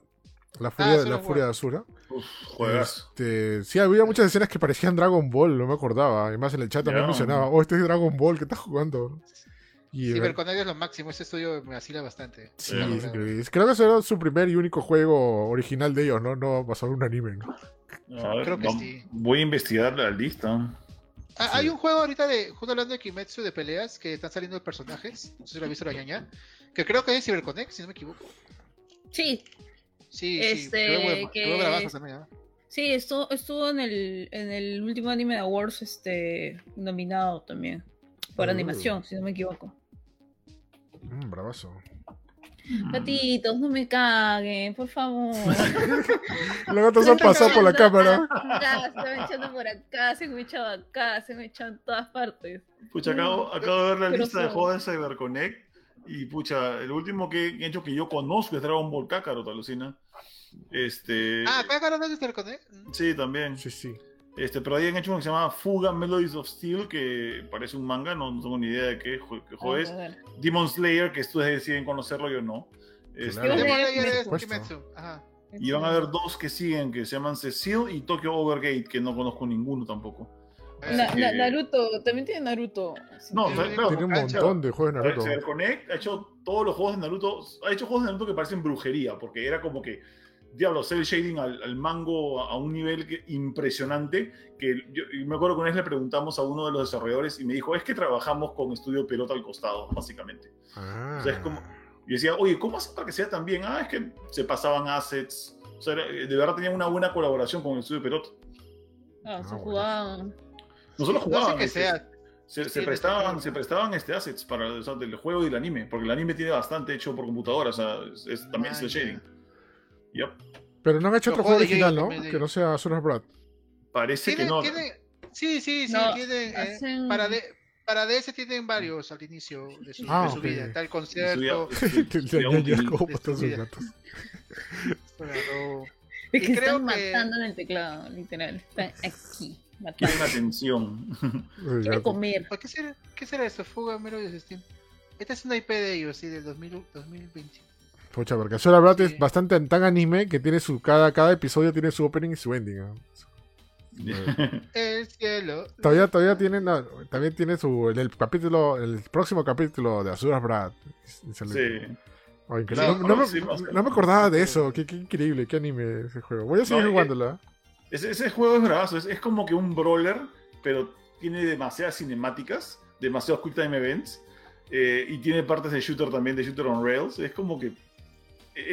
La furia, Asuras la furia de Asura. Uf, juegas. Este, sí, había muchas escenas que parecían Dragon Ball, no me acordaba. Además en el chat también mencionaba, oh, este es Dragon Ball, ¿qué estás jugando? Y, Cyberconnect es lo máximo, ese estudio me vacila bastante. sí, Ya, es increíble. Creo que ese era su primer y único juego original de ellos, ¿no? No basado en un anime, ¿no? A ver, Creo que sí. Voy a investigar la lista. Ah, Sí. Hay un juego ahorita de, justo hablando de Kimetsu de peleas, que están saliendo personajes, no sé si lo ha visto la ñaña, que creo que es Cyberconnect, si no me equivoco. Sí, Sí, sí, Este, buen- que- sí, estuvo, estuvo en el, en el último anime de Awards, este, nominado también. Por Oh. animación, si no me equivoco. Mm, bravazo. Gatitos, no me caguen, por favor. Los gatos han pasado por la cámara. Acá, se me echando por acá, se me echado acá, se me echado en todas partes. Pucha, acabo, acabo de ver la Pero lista de juegos de CyberConnect. Y pucha, el último que he hecho que yo conozco es Dragon Ball Kakarot, alucina. Este. Ah, agarran de Cyberconnect. Sí, también. Sí, sí. Este, pero ahí han hecho uno que se llama Fuga Melodies of Steel, que parece un manga, no, no tengo ni idea de qué jue- qué juego es. A ver. Demon Slayer, que ustedes deciden conocerlo, yo no. Este, Claro. Demon Slayer es. Ajá. y van a haber dos que siguen, que se llaman Cecil y Tokyo Overgate, que no conozco ninguno tampoco. Na- que- na- Naruto, también tiene Naruto. No, Sí, claro, sí, claro, Tiene un montón de juegos de Naruto. CyberConnect ha hecho todos los juegos de Naruto, ha hecho juegos de Naruto que parecen brujería, porque era como que, diablo, cel shading al, al mango a un nivel que- impresionante, que yo y me acuerdo que una vez le preguntamos a uno de los desarrolladores y me dijo, es que trabajamos con Estudio Pelota al costado, básicamente. Ah. O sea, es como- Y decía, oye, ¿cómo hacen para que sea tan bien? Ah, es que se pasaban assets, o sea, era- de verdad tenían una buena colaboración con el Estudio Pelota. Ah, se Ah, jugaban. No solo No sé jugaban, que este, sea. se, se Sí, prestaban, se prestaban este assets para o sea, del juego y el anime, porque el anime tiene bastante hecho por computadora, o sea, es, es- también Ah, es el shading. Yep. Pero no han hecho Los otro juego original, ¿no? Que no sea Asuras Brat. Parece que no. tiene- Sí, sí, sí, No, tienen. eh, para, de, para DS tienen varios al inicio de su, Ah, de su ok. vida. Está el concierto. Es que creo están matando en el teclado, literal. Están aquí. Quieren atención. Ay, Quiere gato. comer. ¿Por ¿Qué será, ¿Qué será esto? Fuga Melodies de Steam. Esta es una IP de ellos, sí, del 2000 2020. Pucha, porque Asuras Brat Sí. es bastante tan anime que tiene su cada, cada episodio tiene su opening y su ending. ¿no? El cielo. Todavía, todavía tiene, no, también tiene su, el capítulo, el próximo capítulo de Asuras Brat. y sale- sí. Ay, increíble. Sí, no, no me, próximo. no me acordaba de eso, qué, qué increíble, qué anime ese juego. Voy a seguir No, eh, jugándolo. Ese, ese juego es bravazo, es, es como que un brawler, pero tiene demasiadas cinemáticas, demasiados quick time events, eh, y tiene partes de shooter también, de shooter on rails. Es como que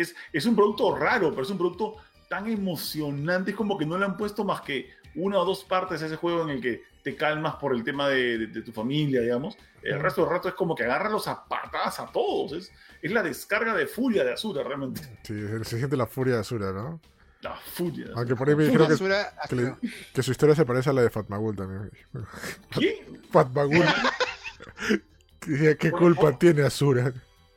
es, es un producto raro, pero es un producto tan emocionante, es como que no le han puesto más que una o dos partes a ese juego en el que te calmas por el tema de, de- de tu familia, digamos. El resto del rato es como que agarra los a patadas a todos. Es, es la descarga de furia de Azura, realmente. Sí, se, siente la furia de Asura, ¿no? La furia. de Azura. Aunque por ahí me dijeron que, que, le- que su historia se parece a la de Fatmagul también. ¿Quién? Fatmagul. ¿Qué, qué culpa tiene Asura?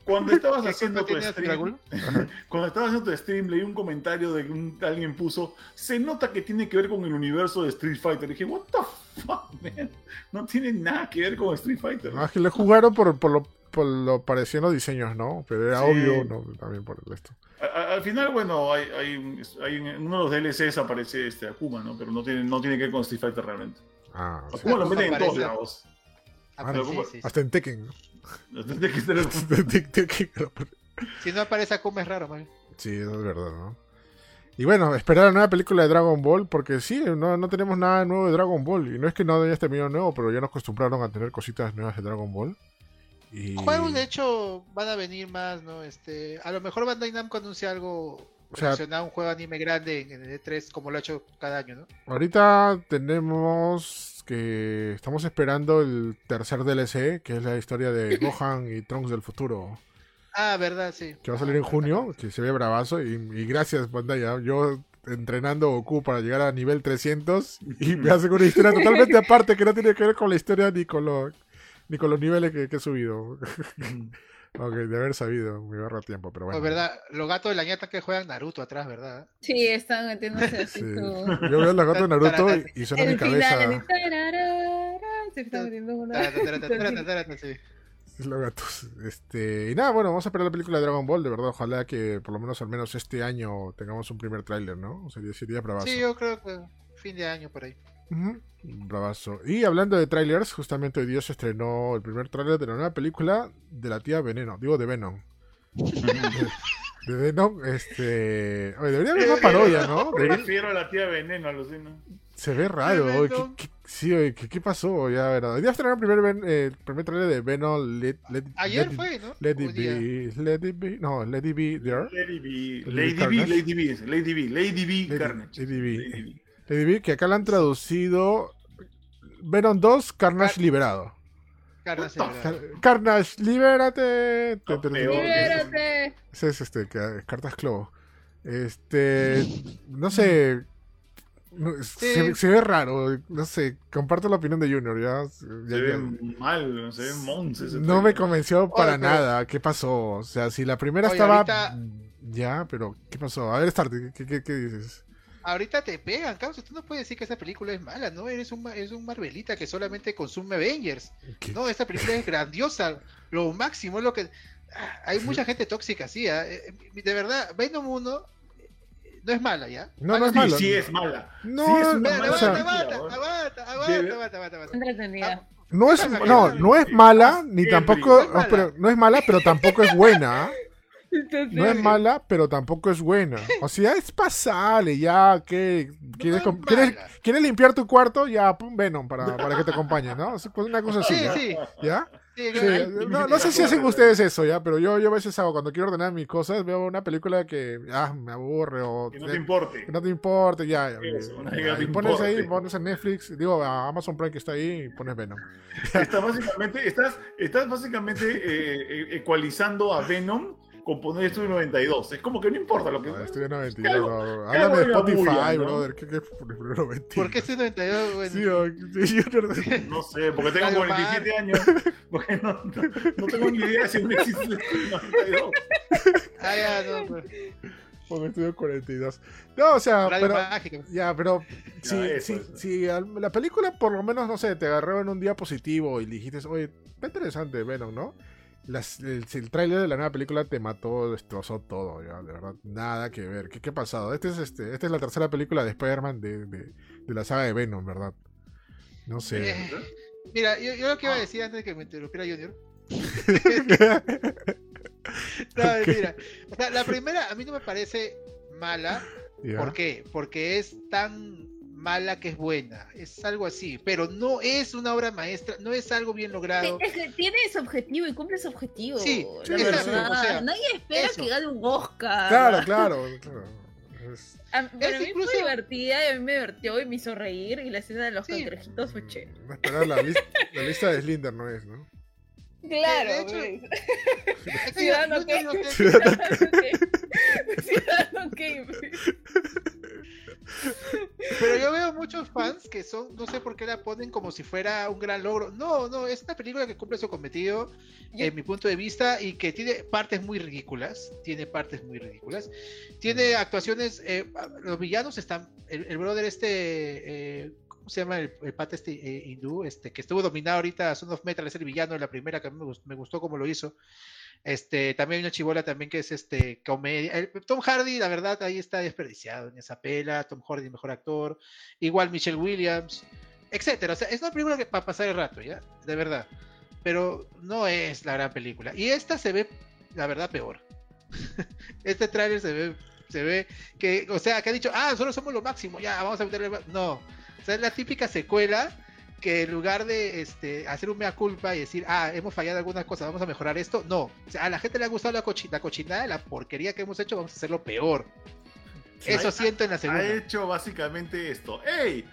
Cuando estabas ¿Qué haciendo tu stream, cuando estabas haciendo tu stream, leí un comentario de que un- alguien puso, se nota que tiene que ver con el universo de Street Fighter. Y dije, what the fuck, man? No tiene nada que ver con Street Fighter. No, es que le jugaron por, por lo, por lo parecido en los diseños, ¿no? Pero era Sí. obvio, ¿no? También por el esto. A- al final, bueno, hay, hay, un- hay uno de los DLCs aparece este Akuma, ¿no? Pero no tiene, no tiene que ver con Street Fighter realmente. Ah, sí. Akuma lo meten en todos lados. Ah, Ah, no, sí, sí, sí. Hasta en Tekken. Si no aparece Akuma es raro, man. Sí, eso es verdad, ¿no? Y bueno, esperar la nueva película de Dragon Ball, porque sí, no, no tenemos nada nuevo de Dragon Ball. Y no es que no hayas terminado nuevo, pero ya nos acostumbraron a tener cositas nuevas de Dragon Ball. Y... Juegos, de hecho, van a venir más, ¿no? Este, a lo mejor Bandai Namco anuncia algo O sea- relacionado a un juego anime grande en el E3, como lo ha hecho cada año, ¿no? Ahorita tenemos que estamos esperando el tercer DLC, que es la historia de Gohan y Trunks del futuro, Ah, verdad, sí. que va a salir en junio, que se ve bravazo. Y, y gracias, pantalla. Yo entrenando Goku para llegar a nivel 300 y me hacen una historia totalmente aparte que no tiene que ver con la historia ni con, lo, ni con los niveles que, que he subido. Ok, de haber sabido, me ahorra tiempo, pero bueno. Pues, verdad, los gatos de la ñata que juegan Naruto atrás, ¿verdad? Sí, están metiéndose así Sí. Yo veo los gatos de Naruto y, y suena mi El final, cabeza. se está metiendo una... Los gatos. Este, y nada, bueno, vamos a esperar la película de Dragon Ball, de verdad, ojalá que por lo menos al menos este año tengamos un primer tráiler, ¿no? Sería, sería bravazo. Sí, yo creo que fin de año por ahí. Bravazo. Y hablando de trailers, justamente hoy día se estrenó el primer tráiler de la nueva película de la tía Veneno, digo de Venom. De Venom, este... Oye, debería haber una parodia, ¿no? Prefiero a la tía Veneno, alucina. Se ve raro, oye, ¿qué, qué- sí, oye, ¿qué, qué pasó? Ya, verdad. Hoy día estrenaron el primer, ven- eh, el primer trailer de Venom, Let, Let- Ayer Let It- fue, ¿no? Let it be, let it be, no, let it be there. Lady B, Lady Lady B. Lady B, Lady B, Lady B Lady- Carnage. Lady B. B, que acá la han traducido Venom 2, Carnage liberado. Carnas What en the verdad. Car- Carnage, libérate. No, Te-. ¡Libérate! Ese es este, ca- cartas Clovo. Este, no sé. no, se, se ve raro, no sé, comparto la opinión de Junior, ya. ya- Se ve ya. mal, se ve monce ese No me convenció para Oye, pero- nada. ¿Qué pasó? O sea, si la primera Oye, estaba. ahorita- Ya, pero ¿qué pasó? A ver, Start, ¿qué, qué, qué dices? Ahorita te pegan, Carlos. Tú no puedes decir que esa película es mala, ¿no? Eres un, ma- eres un Marvelita que solamente consume Avengers. ¿Qué? No, esta película es grandiosa. Lo máximo es lo que. Ah, Hay mucha gente tóxica, sí. ah, eh, eh, De verdad, Venom 1 eh, no es mala, ¿ya? No, no es Sí, malo. sí es mala. No, sí es mala aguanta. Entretenida. No es, no, no es mala, ni tampoco, No es mala. pero- no es mala, pero tampoco es buena. No es mala, pero tampoco es buena. O sea, es pasable, ya que quieres, quieres, quieres limpiar tu cuarto, ya pon Venom para, para que te acompañe, ¿no? Es una cosa así, Sí, ¿ya? sí. ¿Ya? sí, Sí, ay, no, no sé si hacen ustedes eso, ¿ya? Pero yo, yo a veces hago, cuando quiero ordenar mis cosas, veo una película que ah, me aburre o Que no te importe. que no te importe, ya. Eso, ya, te y pones ahí, pones en Netflix, digo, a Amazon Prime que está ahí y pones Venom. Estás básicamente, estás, estás básicamente eh, eh, ecualizando a Venom con poner Estudio 92. Es como que no importa lo que No, estoy en 92, Cago- no, cago Háblame de Spotify, bulla, ¿no? brother. ¿Qué, qué, primero 92? ¿Por qué este 92? Bueno, Sí, o- sí, yo no- No sé, porque tengo Radio 47 años. Porque no, no, no tengo ni idea si aún existe el Estudio 92. Ah, ya, no, pues, Porque estudio 42. No, o sea, Radio pero. Ya, pero Ya, si, eso, si, si al- la película por lo menos, no sé, te agarró en un día positivo y dijiste, oye, está interesante Venom, ¿no? Las- el, el tráiler de la nueva película te mató, destrozó todo, ya, de verdad, nada que ver. ¿Qué, qué ha pasado? Este es, este, esta es la tercera película de Spider-Man de, de, de la saga de Venom, ¿verdad? No sé. Eh, mira, yo, yo lo que iba a decir antes de que me interrumpiera Junior. No, Ok. mira, o sea, la primera a mí no me parece mala. ¿Por qué? Porque es tan mala que es buena. Es algo así, pero no es una obra maestra, no es algo bien logrado. Es que tiene su objetivo y cumple su objetivo. Sí, la exacto, verdad. o sea, Nadie espera eso. que gane un Oscar. Claro, claro, claro. Es- A, pero Es a mí incluso- fue divertida y a mí me divertió y me hizo reír y la escena de los Sí. cangrejitos fue chévere. la, lis- la lista de Slinder no es, ¿no? Claro, de hecho, pues. Es Ciudadano Kane. Ciudadano Ciudadano Kane. Pero yo veo muchos fans que son, no sé por qué la ponen como si fuera un gran logro. No, no, es una película que cumple su cometido, Yo- en mi punto de vista, y que tiene partes muy ridículas. Tiene partes muy ridículas. Tiene actuaciones, eh, los villanos están, el, el brother este, eh, ¿cómo se llama el, el pata este eh, hindú? Este, que estuvo dominado ahorita, Son of Metal, es el villano de la primera, que a mí me gustó, me gustó como lo hizo. Este, también hay una chibola también que es este comedia. El- Tom Hardy, la verdad, ahí está desperdiciado en esa pela. Tom Hardy, mejor actor. Igual Michelle Williams, etcétera. O sea, es una película que para pasar el rato, ¿ya? De verdad. Pero no es la gran película. Y esta se ve, la verdad, peor. este tráiler se ve se ve que, o sea, que ha dicho, ah, nosotros somos lo máximo, ya, vamos a meterle. ma-". No. O sea, es la típica secuela que en lugar de este, hacer un mea culpa y decir, ah, hemos fallado algunas cosas, vamos a mejorar esto, no. O sea, a la gente le ha gustado la, cochi- la cochinada, la porquería que hemos hecho, vamos a hacerlo peor. Eso Ha- siento en la Ha segunda. hecho básicamente esto. ¡Ey!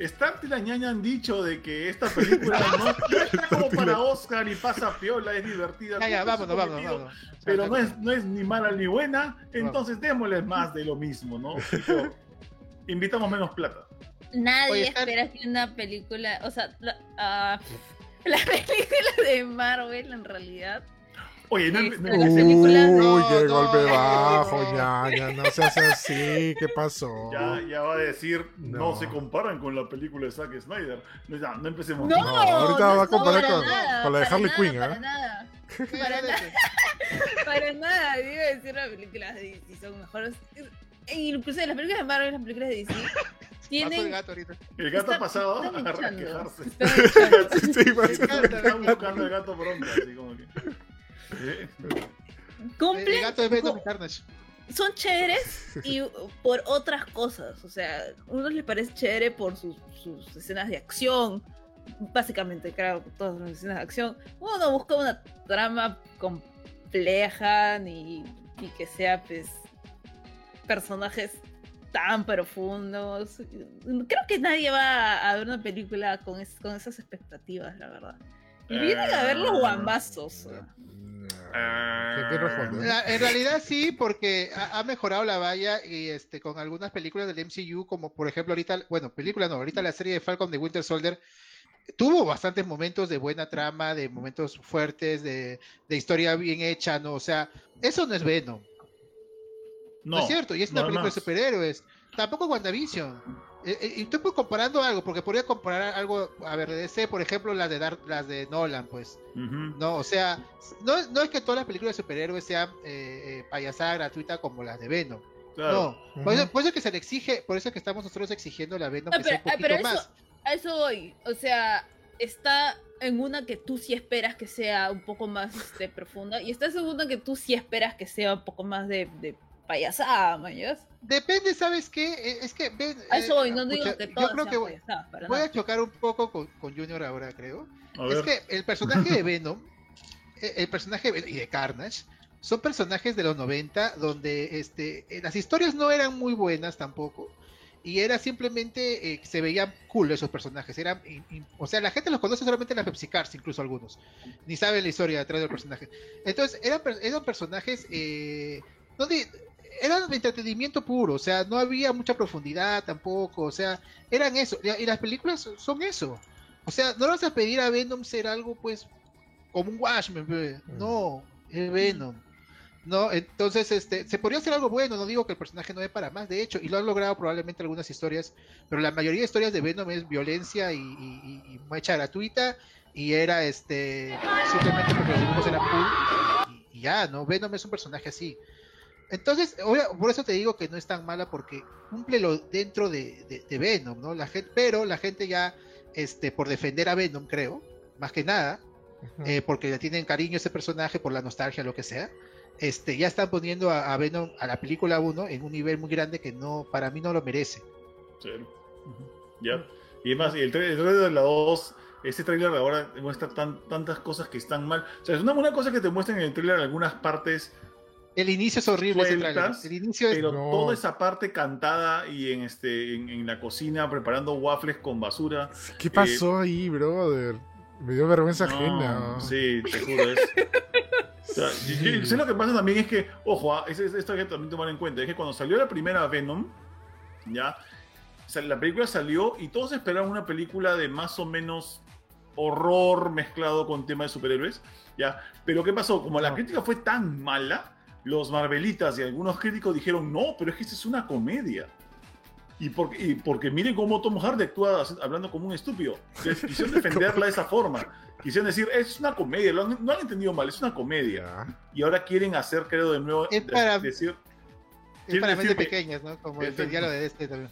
Stark y la ñaña han dicho de que esta película no, está como para Oscar y pasa piola, es divertida. Ya, ya, vámonos, vámonos, vámonos. Pero no es, no es ni mala ni buena, entonces démosles más de lo mismo, ¿no? Invitamos menos plata. Nadie Oye, espera que una película, o sea, la, ah, la película de Marvel en realidad. Oye, no, no- Las películas- Uy, No, no, golpe no. bajo, ñaña. No seas así. ¿Qué pasó? ya, ya va a decir, no. No. se comparan con la película de Zack Snyder. No, ya, no empecemos. No, No, ahorita va a no, comparar para con- nada, con la de para Harley nada, Quinn, Para ¿eh? nada, Sí, para nada. para nada. Iba a decir las películas de DC son mejores. E Incluso las películas de Marvel y las películas de DC El tienen. gato ahorita. El gato ha pasado están a quejarse. Sí, sí, Están buscando el gato pronto, así como que. ¿Eh? El gato cu- y Carnage. son chéveres y por otras cosas. O sea, a unos les parece chévere por sus, sus escenas de acción. Básicamente, claro, todas las escenas de acción. Uno no busca una trama compleja ni, ni que sea, pues, personajes tan profundos. Creo que nadie va a ver una película con, es- con esas expectativas, la verdad. Vienen a ver los Ah. guambazos. La- En realidad sí, porque ha, ha mejorado la valla y este con algunas películas del MCU, como por ejemplo ahorita, bueno, película no, ahorita la serie de Falcon de Winter Soldier tuvo bastantes momentos de buena trama, de momentos fuertes, de, de historia bien hecha, ¿no? O sea, eso no es Venom, no, No, es cierto, y es una no película más. de superhéroes. Tampoco WandaVision. Eh, eh, y estoy comparando algo, porque podría comparar algo, a ver, de DC, por ejemplo, las de, Dar- las de Nolan, pues. No, o sea, no, no es que todas las películas de superhéroes sean eh, eh, payasada gratuita como las de Venom. Claro. No, por eso, por eso que se le exige, por eso que estamos nosotros exigiendo la Venom Ah, que sea un pero- ah, poquito pero más. eso- A eso voy. O sea, está en una que tú sí esperas que sea un poco más este, profunda. Y está en una que tú sí esperas que sea un poco más de, de payasada, ¿mayas? Depende, ¿sabes qué? Eh, Es que ven, A eso eh, voy, no digo que yo todas creo que voy, a chocar un poco con, con Junior ahora, creo. Es que el personaje de Venom, eh, el personaje de Venom y de Carnage, son personajes de los 90 donde este, las historias no eran muy buenas tampoco. Y era simplemente, eh, se veían cool esos personajes. Eran, in- in- o sea, la gente los conoce solamente en las Pepsi Cars, incluso algunos. Ni saben la historia detrás del personaje. Entonces, eran, per- eran personajes eh, donde eran de entretenimiento puro. O sea, no había mucha profundidad tampoco. O sea, eran eso. Y las películas son eso. O sea, no vas a pedir a Venom ser algo, pues, como un Watchmen, pe. no, es Venom. No, entonces, este, se podría hacer algo bueno, no digo que el personaje no dé para más, de hecho, y lo han logrado probablemente algunas historias, pero la mayoría de historias de Venom es violencia y, y, y- y mecha gratuita, y era, este, simplemente porque los dibujos eran cool, y, y ya, ¿no? Venom es un personaje así. Entonces, por eso te digo que no es tan mala, porque cumple lo dentro de, de- de Venom, ¿no? La gente, pero la gente ya, este, por defender a Venom, creo, más que nada, eh, porque le tienen cariño a ese personaje por la nostalgia, lo que sea. Este, ya están poniendo a, a Venom, a la película 1, en un nivel muy grande que no, para mí no lo merece. Ujú. Ya. Y además, y el, tra- el trailer de la 2, ese trailer de ahora muestra tan, tantas cosas que están mal. O sea, es una buena cosa que te muestran en el trailer algunas partes, El inicio es horrible, ese. El inicio es. pero No. toda esa parte cantada y en este en, en la cocina preparando waffles con basura. ¿Qué pasó ahí, brother? Me dio vergüenza No, ajena. Sí, te juro. Es, o sea, y- y- ¿sabes lo que pasa también es que, ojo, ah, es, es- esto hay que también tomar en cuenta, es que cuando salió la primera Venom, ya, o sea, la película salió y todos esperaban una película de más o menos horror mezclado con tema de superhéroes, ya, pero ¿qué pasó? Como la No. crítica fue tan mala, los Marvelitas y algunos críticos dijeron, no, pero es que esta es una comedia. Y porque, y porque miren cómo Tom Hardy actúa hablando como un estúpido. Quisieron defenderla de esa forma. Quisieron decir, es una comedia, lo han- no han entendido mal, es una comedia. Y ahora quieren hacer, creo, de nuevo, Es de- para- decir, Es para mentes pequeñas, ¿no? Como el diálogo de este también.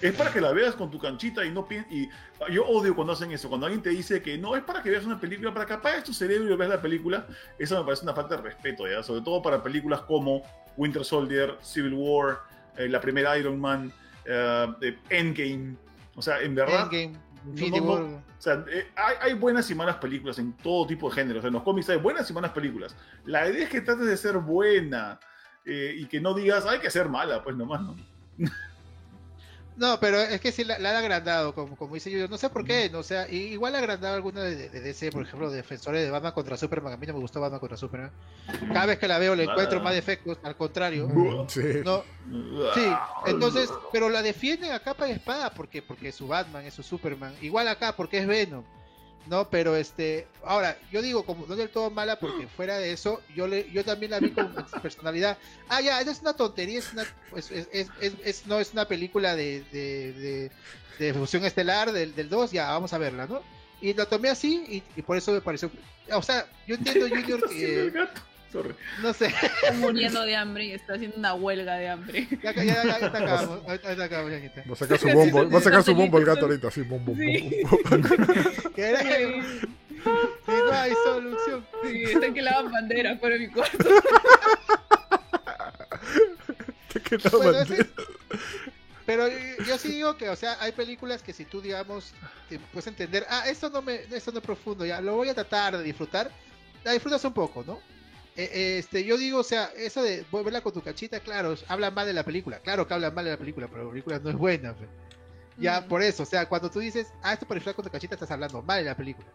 Es para que la veas con tu canchita y no y Yo odio cuando hacen eso, cuando alguien te dice que no, es para que veas una película, para que apagues tu cerebro y veas la película. Eso me parece una falta de respeto, ¿ya? Sobre todo para películas como Winter Soldier, Civil War, eh, la primera Iron Man, eh, eh, Endgame. O sea, en verdad. Endgame, no, Infinity no, no. War. O sea, eh, hay, hay buenas y malas películas en todo tipo de géneros. En los cómics hay buenas y malas películas. La idea es que trates de ser buena eh, y que no digas, hay que ser mala, pues nomás, ¿no? No, pero es que sí la, la han agrandado, como, como dice yo. No sé por qué, no, o sea, igual ha agrandado alguna de, de DC, por ejemplo, Defensores de Batman contra Superman. A mí no me gustó Batman contra Superman. Cada vez que la veo le encuentro más defectos, al contrario. Sí. No, sí, entonces, pero la defienden a capa y espada porque, porque es su Batman, es su Superman. Igual acá porque es Venom. No, pero este, ahora, yo digo, como no del todo mala, porque fuera de eso, yo le, yo también la vi con personalidad. Ah, ya, eso es una tontería, es una, pues, es, es, es- no es una película de, de, de, de fusión estelar del, del 2, ya, vamos a verla, ¿no? Y la tomé así, y, y por eso me pareció, o sea, yo entiendo, Junior, que. Sorry. no sé, Está muriendo de hambre y está haciendo una huelga de hambre. ya, ya, ya, ya, acabamos, ahorita acabamos, ya. Va a sacar su bombo, va a sacar su bombo el gato ahorita, así, bom, bom, Sí. bom. Que era- Sí, que no hay solución. sí, está que lavan bandera fuera de mi cuarto. Te quedó Bueno, bandera. ese- Pero yo sí digo que, o sea, hay películas que si tú, digamos, te puedes entender, ah, esto no me, esto no es profundo, ya, lo voy a tratar de disfrutar, la disfrutas un poco, ¿no? Eh, eh, este, yo digo, o sea, eso de verla con tu cachita, claro, habla mal de la película, claro que habla mal de la película, pero la película no es buena, fe. Ya, Mm. por eso, o sea, cuando tú dices, ah, esto para disfrutar con tu cachita, estás hablando mal de la película.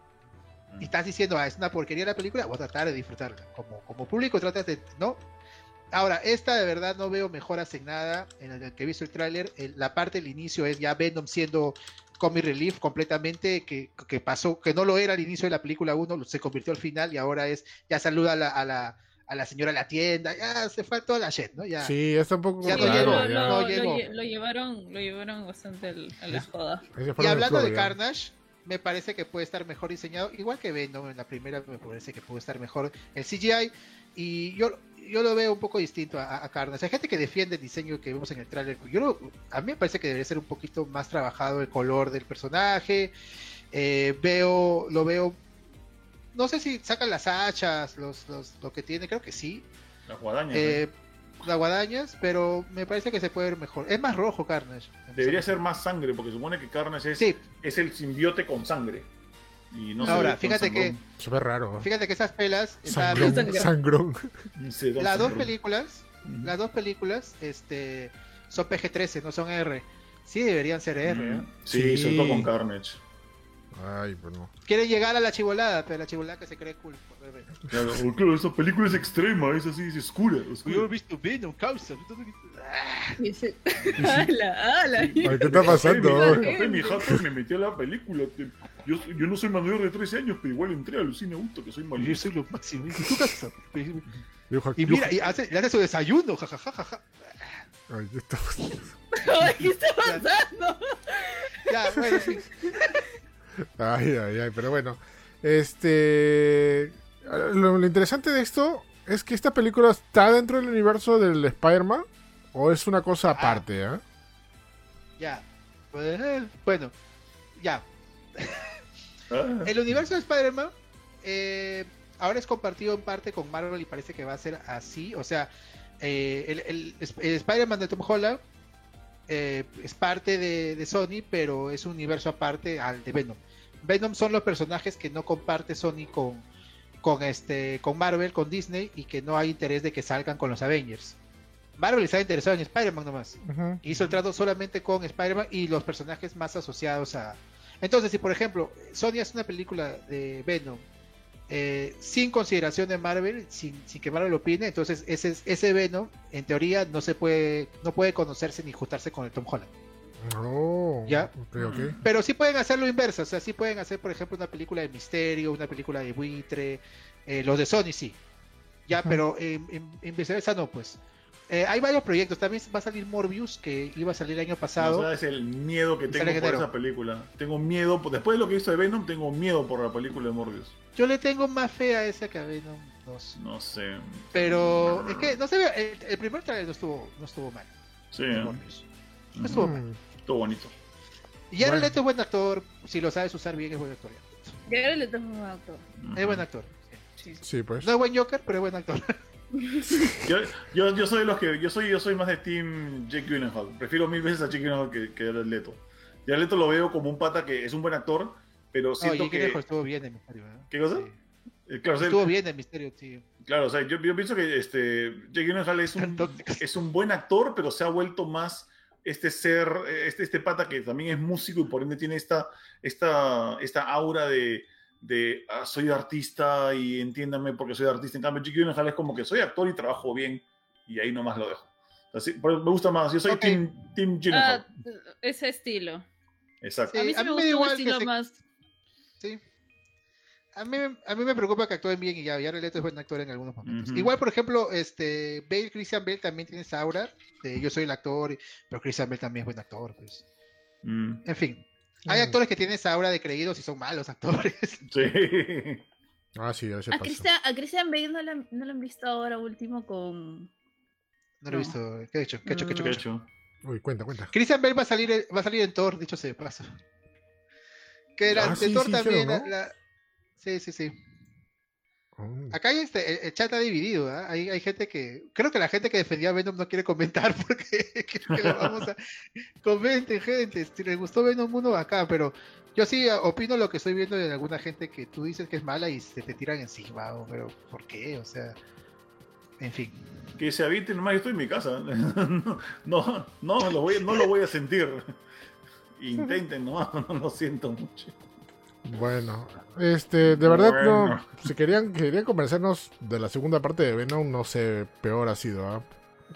Y estás diciendo, ah, es una porquería la película, voy a tratar de disfrutarla. Como, como público tratas de, ¿no? Ahora, esta de verdad no veo mejoras en nada. En el que he visto el tráiler, la parte del inicio es ya Venom siendo comic relief completamente, que, que pasó, que no lo era al inicio de la película 1, se convirtió al final y ahora es, ya saluda a la, a la, a la señora de la tienda, ya se fue toda la shit, ¿no? Ya. Sí, está un poco Ya no llegó, lo, ya. lo- no lo llegó. lle- lo llevaron, lo llevaron bastante al- a la joda. Y el hablando de. Carnage, me parece que puede estar mejor diseñado, igual que Venom en la primera, me parece que puede estar mejor el CGI. Y yo, yo lo veo un poco distinto a, a Carnage. Hay gente que defiende el diseño que vemos en el tráiler. Yo lo- a mí me parece que debería ser un poquito más trabajado el color del personaje. Eh, veo, lo veo. No sé si sacan las hachas, los, los- lo que tiene, creo que sí. Las guadañas. Eh, las guadañas, pero me parece que se puede ver mejor. Es más rojo Carnage. Debería ser más sangre, porque supone que Carnage es, Sí, es el simbiote con sangre. Y no se Ahora, ve con fíjate que-. Se ve raro. ¿eh? fíjate que esas pelas. Sangrón, viendo- sangrón. Se da las dos películas, las dos películas, este, son PG-13, no son R. Sí deberían ser R. ¿eh? Mm, Sí, Sí. sobre con Carnage. Ay, pues no. Quieren llegar a la chivolada, pero la chivolada que se cree cool. Claro, claro, esa película es extrema, es así, es oscura. oscura. Yo he visto Venom, causa. Dice, ala, ¿qué está pasando? Mi me metió a la película. Yo, yo no soy mayor de 13 años, pero igual entré al cine auto, que soy Yo mayor. soy lo máximo. ¿Y Y mira, y hace, le hace su desayuno, jajajaja. Ay, ¿qué está Ay, ¿Qué está pasando? Ya, bueno, sí. Ay, ay, ay, pero bueno. Este. Lo, lo interesante de esto es que esta película está dentro del universo del Spider-Man o es una cosa aparte, ¿eh? ya. Pues, eh, Bueno, ya. Ah, El universo de Spider-Man eh, ahora es compartido en parte con Marvel y parece que va a ser así. O sea, eh, el, el- el Spider-Man de Tom Holland eh, es parte de, de Sony, pero es un universo aparte al de Venom. Venom son los personajes que no comparte Sony con, con, este, con Marvel, con Disney, y que no hay interés de que salgan con los Avengers. Marvel está interesado en Spider-Man nomás hizo el trato solamente con Spider-Man y los personajes más asociados a... Entonces, si por ejemplo Sony hace una película de Venom eh, sin consideración de Marvel, sin, sin que Marvel lo opine, entonces ese, ese Venom, en teoría, no se puede, no puede conocerse ni juntarse con el Tom Holland. Oh, Ya. ok. Pero sí pueden hacer lo inverso, o sea, sí pueden hacer, por ejemplo, una película de misterio, una película de buitre, eh, los de Sony sí. Ya, pero en, en, en viceversa no, pues. Eh, hay varios proyectos, también va a salir Morbius, que iba a salir el año no pasado. sabes el miedo que tengo por esa película. Tengo miedo, por- después de lo que hizo de Venom, tengo miedo por la película de Morbius. Yo le tengo más fe a esa que a Venom 2. No sé. Pero es que no sé, el, el primer trailer no estuvo, no estuvo mal. Sí. ¿eh? Morbius. No estuvo mal. Mm. todo bonito. Y Jared Bueno. Leto es buen actor, si lo sabes usar bien es buen actor. Jared Leto es un buen actor. Es buen actor. Sí. Sí, pues. No es buen Joker, pero es buen actor. Yo, yo, yo soy los que yo soy yo soy más de team Jake Gyllenhaal. Prefiero mil veces a Jake Gyllenhaal que, que Jared Leto. Jared Leto lo veo como un pata que es un buen actor, pero No, siento que estuvo bien en Misterio. ¿eh? ¿Qué cosa? Sí. eh, claro, o sea, Estuvo bien en Misterio, sí. claro, o sea, yo, yo pienso que este Jake Gyllenhaal es un es un buen actor, pero se ha vuelto más este ser, este, este pata que también es músico y por ende tiene esta, esta, esta aura de, de "Ah, soy artista y entiéndame porque soy artista. En cambio, Jake Gyllenhaal es como que soy actor y trabajo bien y ahí nomás lo dejo. Así, me gusta más, yo soy Ok. Team, team Gyllenhaal. Ah, ese estilo. Exacto. A mí Sí, sí a me mí me gusta un que estilo se- más. Sí. A mí, a mí me preocupa que actúen bien y ya, Jared Leto es buen actor en algunos momentos. Ujú. Igual, por ejemplo, este Bale, Christian Bale también tiene esa aura de yo soy el actor, pero Christian Bale también es buen actor, pues. Mm, En fin, hay Mm. actores que tienen esa aura de creídos y son malos actores. sí. Ah, sí, a A pasa. Christian, a Christian Bale no lo, han- no lo han visto ahora último con. No lo he visto. ¿Qué ha hecho? ¿Qué ha hecho? ¿Qué ha hecho? Uy, cuenta, cuenta. Christian Bale va a salir, va a salir en Thor, dicho sea de paso. Que era Ah, de sí, Thor sí, también. creo, ¿no? la- la- Sí, sí, sí. Oh. Acá hay este, el, chat está dividido, ¿ah? hay, hay gente que, creo que la gente que defendía a Venom no quiere comentar porque que, que lo vamos a... Comenten, gente, si les gustó Venom 1 acá, pero yo sí opino lo que estoy viendo de alguna gente que tú dices que es mala y se te tiran encima, o- pero ¿por qué? O sea, en fin. Que se habiten nomás, yo estoy en mi casa. No, no, lo voy, no lo voy a sentir. Intenten nomás, no lo siento mucho. Bueno, este, de verdad no. Si querían, querían convencernos de la segunda parte de Venom, no sé, peor ha sido, ¿ah?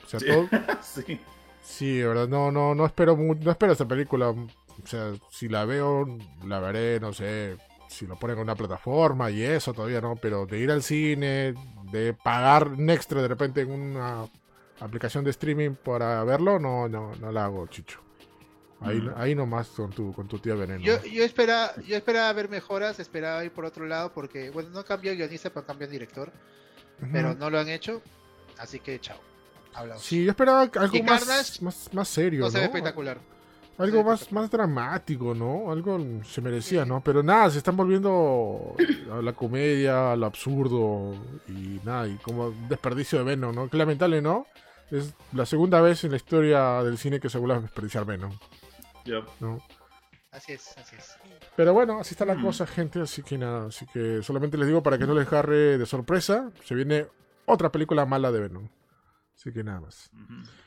O sea, Sí. todo. Sí. Sí, de verdad, no, no, no espero no espero esta película. O sea, si la veo, la veré, no sé, si lo ponen en una plataforma y eso todavía no, pero de ir al cine, de pagar un extra de repente en una aplicación de streaming para verlo, no, no, no la hago, chicho. Ahí, Mm. ahí nomás con tu, con tu tía Veneno. Yo, yo esperaba, yo esperaba ver mejoras, esperaba ir por otro lado porque, bueno, no cambió guionista, pero cambió director, Ujú. pero no lo han hecho, así que chao. Hablamos. Sí, yo esperaba algo Y más, Carnage más, más serio, no ¿no? se ve espectacular. Algo ve más, más dramático, ¿no? Algo se merecía, Sí. ¿no? Pero nada, se están volviendo a la comedia, a lo absurdo y nada, y como desperdicio de Venom, ¿no? Qué lamentable, ¿no? Es la segunda vez en la historia del cine que se vuelve a desperdiciar Venom, Ya. ¿no? Así es, así es. Pero bueno, así está la Mm. cosa, gente, así que nada, así que solamente les digo para que no les agarre de sorpresa, se viene otra película mala de Venom. Así que nada más.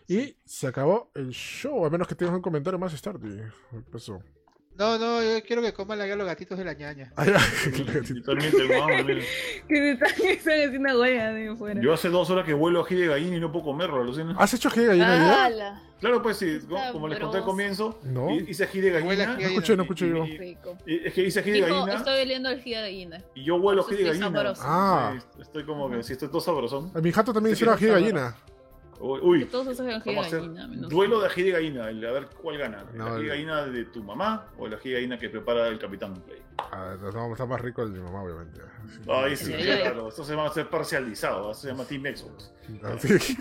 Y se acabó el show, a menos que tengas un comentario más, Starty. ¿Qué pasó? No, no, yo quiero que coman la- los gatitos de la ñaña. Hambre, mira. Que están, están haciendo huella de afuera. Yo hace dos horas que vuelo ají de gallina y no puedo comerlo, alucina. ¿Has hecho ají de gallina ya? ¡Hala! Claro, pues sí, co- como les conté al sabroso. comienzo, No. hi- hice ají de Huele a gallina. ají No escuché, no escuché yo. Y- Rico. y- Es que hice ají de Dijo, gallina estoy oliendo el de gallina. y yo huelo ají de Estoy gallina. sabroso. Ah. Sí, estoy como que, sí, estoy todo sabrosón. A mi jato también Sí, hicieron ají de gallina. Uy, todos ají de vamos a hacer gallina. duelo de ají de gallina, el- a ver cuál gana. ¿El No, ají de el- gallina de tu mamá o el ají de gallina que prepara el Capitán Play? Ah, no, no, está más rico el de mi mamá, obviamente. Ay, sí, Sí, sí. claro, esto se llama ser parcializado, eso se llama Team Xbox. Sí, sí.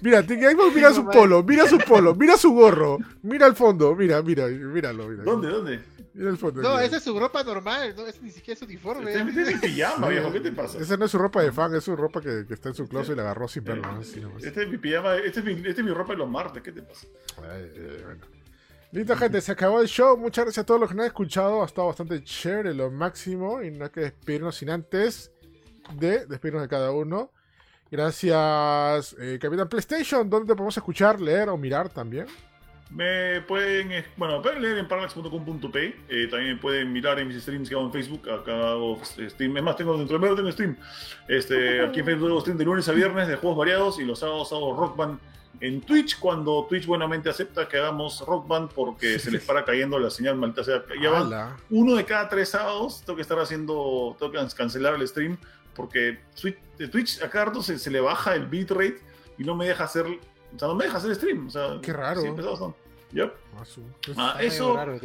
Mira, Tiki Xbox, mira su polo, mira su polo, mira su gorro, mira el fondo, mira, mira, míralo, mira. ¿Dónde, dónde? Mira el fondo. No, mira. esa es su ropa normal, no es ni siquiera su uniforme. Este este es mi pijama, viejo, ¿qué te pasa? Esa no es su ropa de fan, es su ropa que, que está en su closet y la agarró sin verlo. nomás. Este es mi pijama, este es mi, este es mi ropa de los martes, ¿qué te pasa? Ay, eh, bueno. Listo, gente, se acabó el show. Muchas gracias a todos los que nos han escuchado. Ha estado bastante chévere, lo máximo. Y no hay que despedirnos sin antes de despedirnos de cada uno. Gracias, eh, Capitán PlayStation, donde podemos escuchar, leer o mirar también. Me pueden, eh, bueno, pueden leer en parallax.com.p. Eh, también me pueden mirar en mis streams que hago en Facebook. Acá hago stream. Es más, tengo dentro de medio tengo stream. Este, aquí en Facebook hago stream de lunes a viernes de juegos variados y los sábados hago Rock Band en Twitch cuando Twitch buenamente acepta que hagamos Rock Band porque se les para cayendo la señal maldita sea. Ya Ala. uno de cada tres sábados tengo que estar haciendo, tengo que cancelar el stream porque Twitch a cada rato se, se le baja el bitrate y no me deja hacer, o sea, no me deja hacer stream. O sea, Qué raro. sí, pesados son. Yep. Ah, pues, Ah, eso, raro,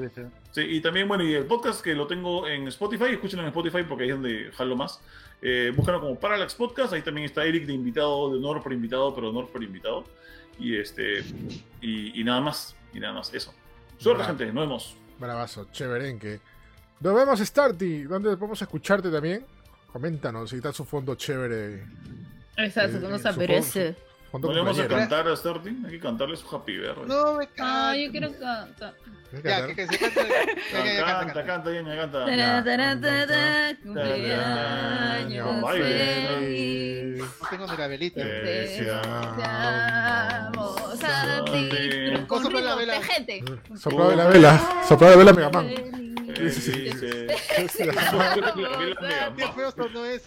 sí, y también, bueno, y el podcast que lo tengo en Spotify, escúchenlo en Spotify porque ahí es donde jalo más. Eh, búscalo como Parallax Podcast, ahí también está Eric de invitado, de honor por invitado, pero honor por invitado. Y este, y, y nada más, y nada más, eso. Suerte, gente. Nos vemos. Bravazo, chéverenque. Nos vemos, Starty. ¿Dónde podemos escucharte también? Coméntanos si está su fondo chévere. Exacto, Eh, que nos supongo- aparece. ¿No le vamos a cantar a Starting? Hay que cantarle su happy birthday. No me canta. Ah, yo quiero cantar. ¿Quieres Ya, que, se Canta, canta, canta, canta, ya, ya, canta. Tará, Cumpleaños feliz. No tengo la velita. Eh, Deseamos a ti. Sopla la vela. Sopla de la vela. Sopla la vela Megaman.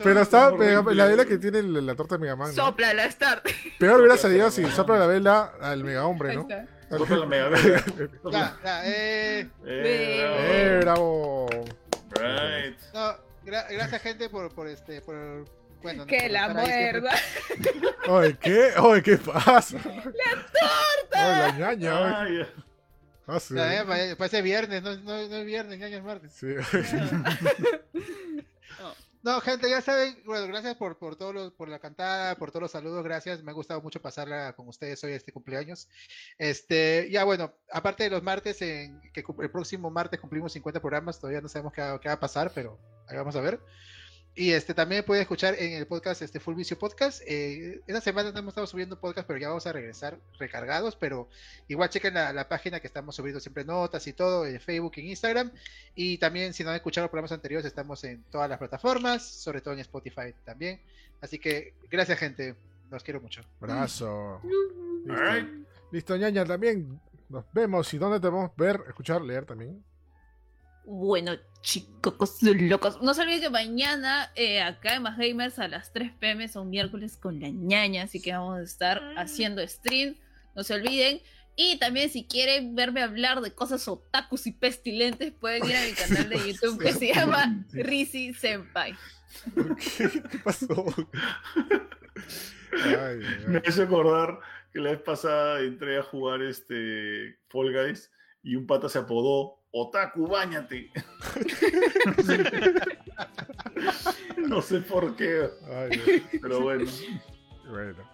Pero está. Mega- la vela que tiene la, torta de Megaman. ¿no? Sopla la start. Peor hubiera salido si sopla la vela al Mega Hombre, ¿no? Sopla la mega vela. Ya, ya, eh. ¡Eh, bravo! Right. No, gra- gracias, gente, por, por este. Por, bueno, Que la muerda. Oye, ¿qué? Oye, ¿qué pasa? ¡La torta! Oye, la ñaña. Ah. Ah, sí. Eh, pa- Parece viernes, no, no, no es viernes, ya es martes. Sí. No, gente, ya saben, bueno, gracias por, por todos los, por la cantada, por todos los saludos, gracias. Me ha gustado mucho pasarla con ustedes hoy este cumpleaños. Este, ya bueno, aparte de los martes, en, que el próximo martes cumplimos 50 programas, todavía no sabemos qué, qué va a pasar, pero ahí vamos a ver. Y este también pueden escuchar en el podcast, este Full Vicio Podcast. Eh, esta semana no hemos estado subiendo podcast, pero ya vamos a regresar recargados. Pero igual chequen la, la página que estamos subiendo siempre notas y todo, en Facebook, en Instagram. Y también, si no han escuchado programas anteriores, estamos en todas las plataformas, sobre todo en Spotify también. Así que gracias, gente. Los quiero mucho. Brazo. Listo. Listo, ñaña, también. Nos vemos. ¿Y dónde te podemos ver, escuchar, leer también? Bueno, chicos locos. No se olviden que mañana eh, acá en Más Gamers a las 3 pm son miércoles con la ñaña, así que vamos a estar haciendo stream. No se olviden. Y también si quieren verme hablar de cosas otakus y pestilentes, pueden ir a mi canal de YouTube que se llama Risi Senpai. ¿Qué, ¿Qué pasó? Ay, Me hace acordar que la vez pasada entré a jugar este Fall Guys y un pata se apodó Otaku, bañate. no sé por qué, Ay, pero bueno. Bueno.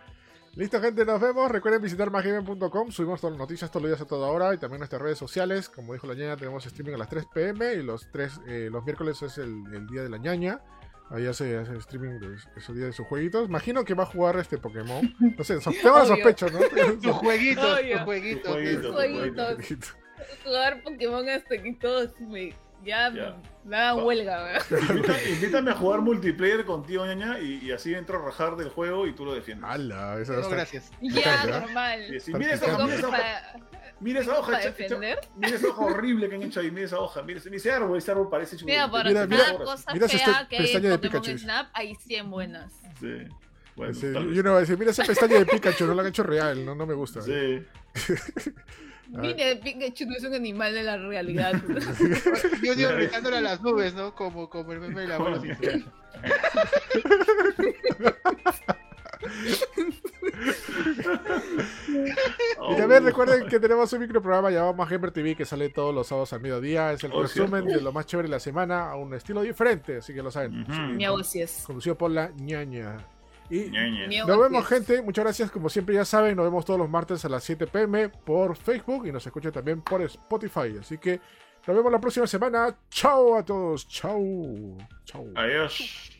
Listo, gente, nos vemos. Recuerden visitar masgamer.com. Subimos todas las noticias todos los días a toda hora y también nuestras redes sociales. Como dijo la ñaña, tenemos streaming a las 3 pm y los, tres, eh, los miércoles es el, el día de la ñaña. Ahí hace, hace streaming de esos días de sus jueguitos. Imagino que va a jugar este Pokémon. No sé, tengo la sospecho, ¿no? Tus jueguitos, tus jueguitos. Jueguitos, Jueguitos. Jugar Pokémon hasta que todos me, ya, Ya. me hagan huelga, invítame a jugar multiplayer contigo, ñaña, y, y así entro a rajar del juego y tú lo defiendes. ¡Hala! Eso No, está- gracias. Ya, normal. Y mira esa hoja, ¿Cómo mira esa hoja, para, mira esa hoja, para hecha- hecha- defender? mira esa hoja horrible que han hecho ahí, mira esa hoja, mira ese, mira ese árbol, ese árbol parece chulo. Mira, por Mira, mira, cosa mira esa fea que hay pestaña en de Pokémon Pikachu. Snap, hay 100 buenas. Sí. Bueno, Sí, tal y vez. uno va a decir, mira esa pestaña de Pikachu, no la han hecho real, no, no me gusta. Sí. Mira, Pikachu no es un animal de la realidad. Yo digo gritándole a las nubes, ¿no? Como, como el meme de la bola sin freno. Y también recuerden que tenemos un microprograma llamado Más Gamer TV que sale todos los sábados al mediodía. Es el Oh, resumen cierto. de lo más chévere de la semana a un estilo diferente, así que lo saben. Es. Conducido por la ñaña. Y nos vemos, gente. Muchas gracias. Como siempre, ya saben, nos vemos todos los martes a las 7 pm por Facebook y nos escuchan también por Spotify. Así que nos vemos la próxima semana. Chao a todos. Chao. Chao. Adiós.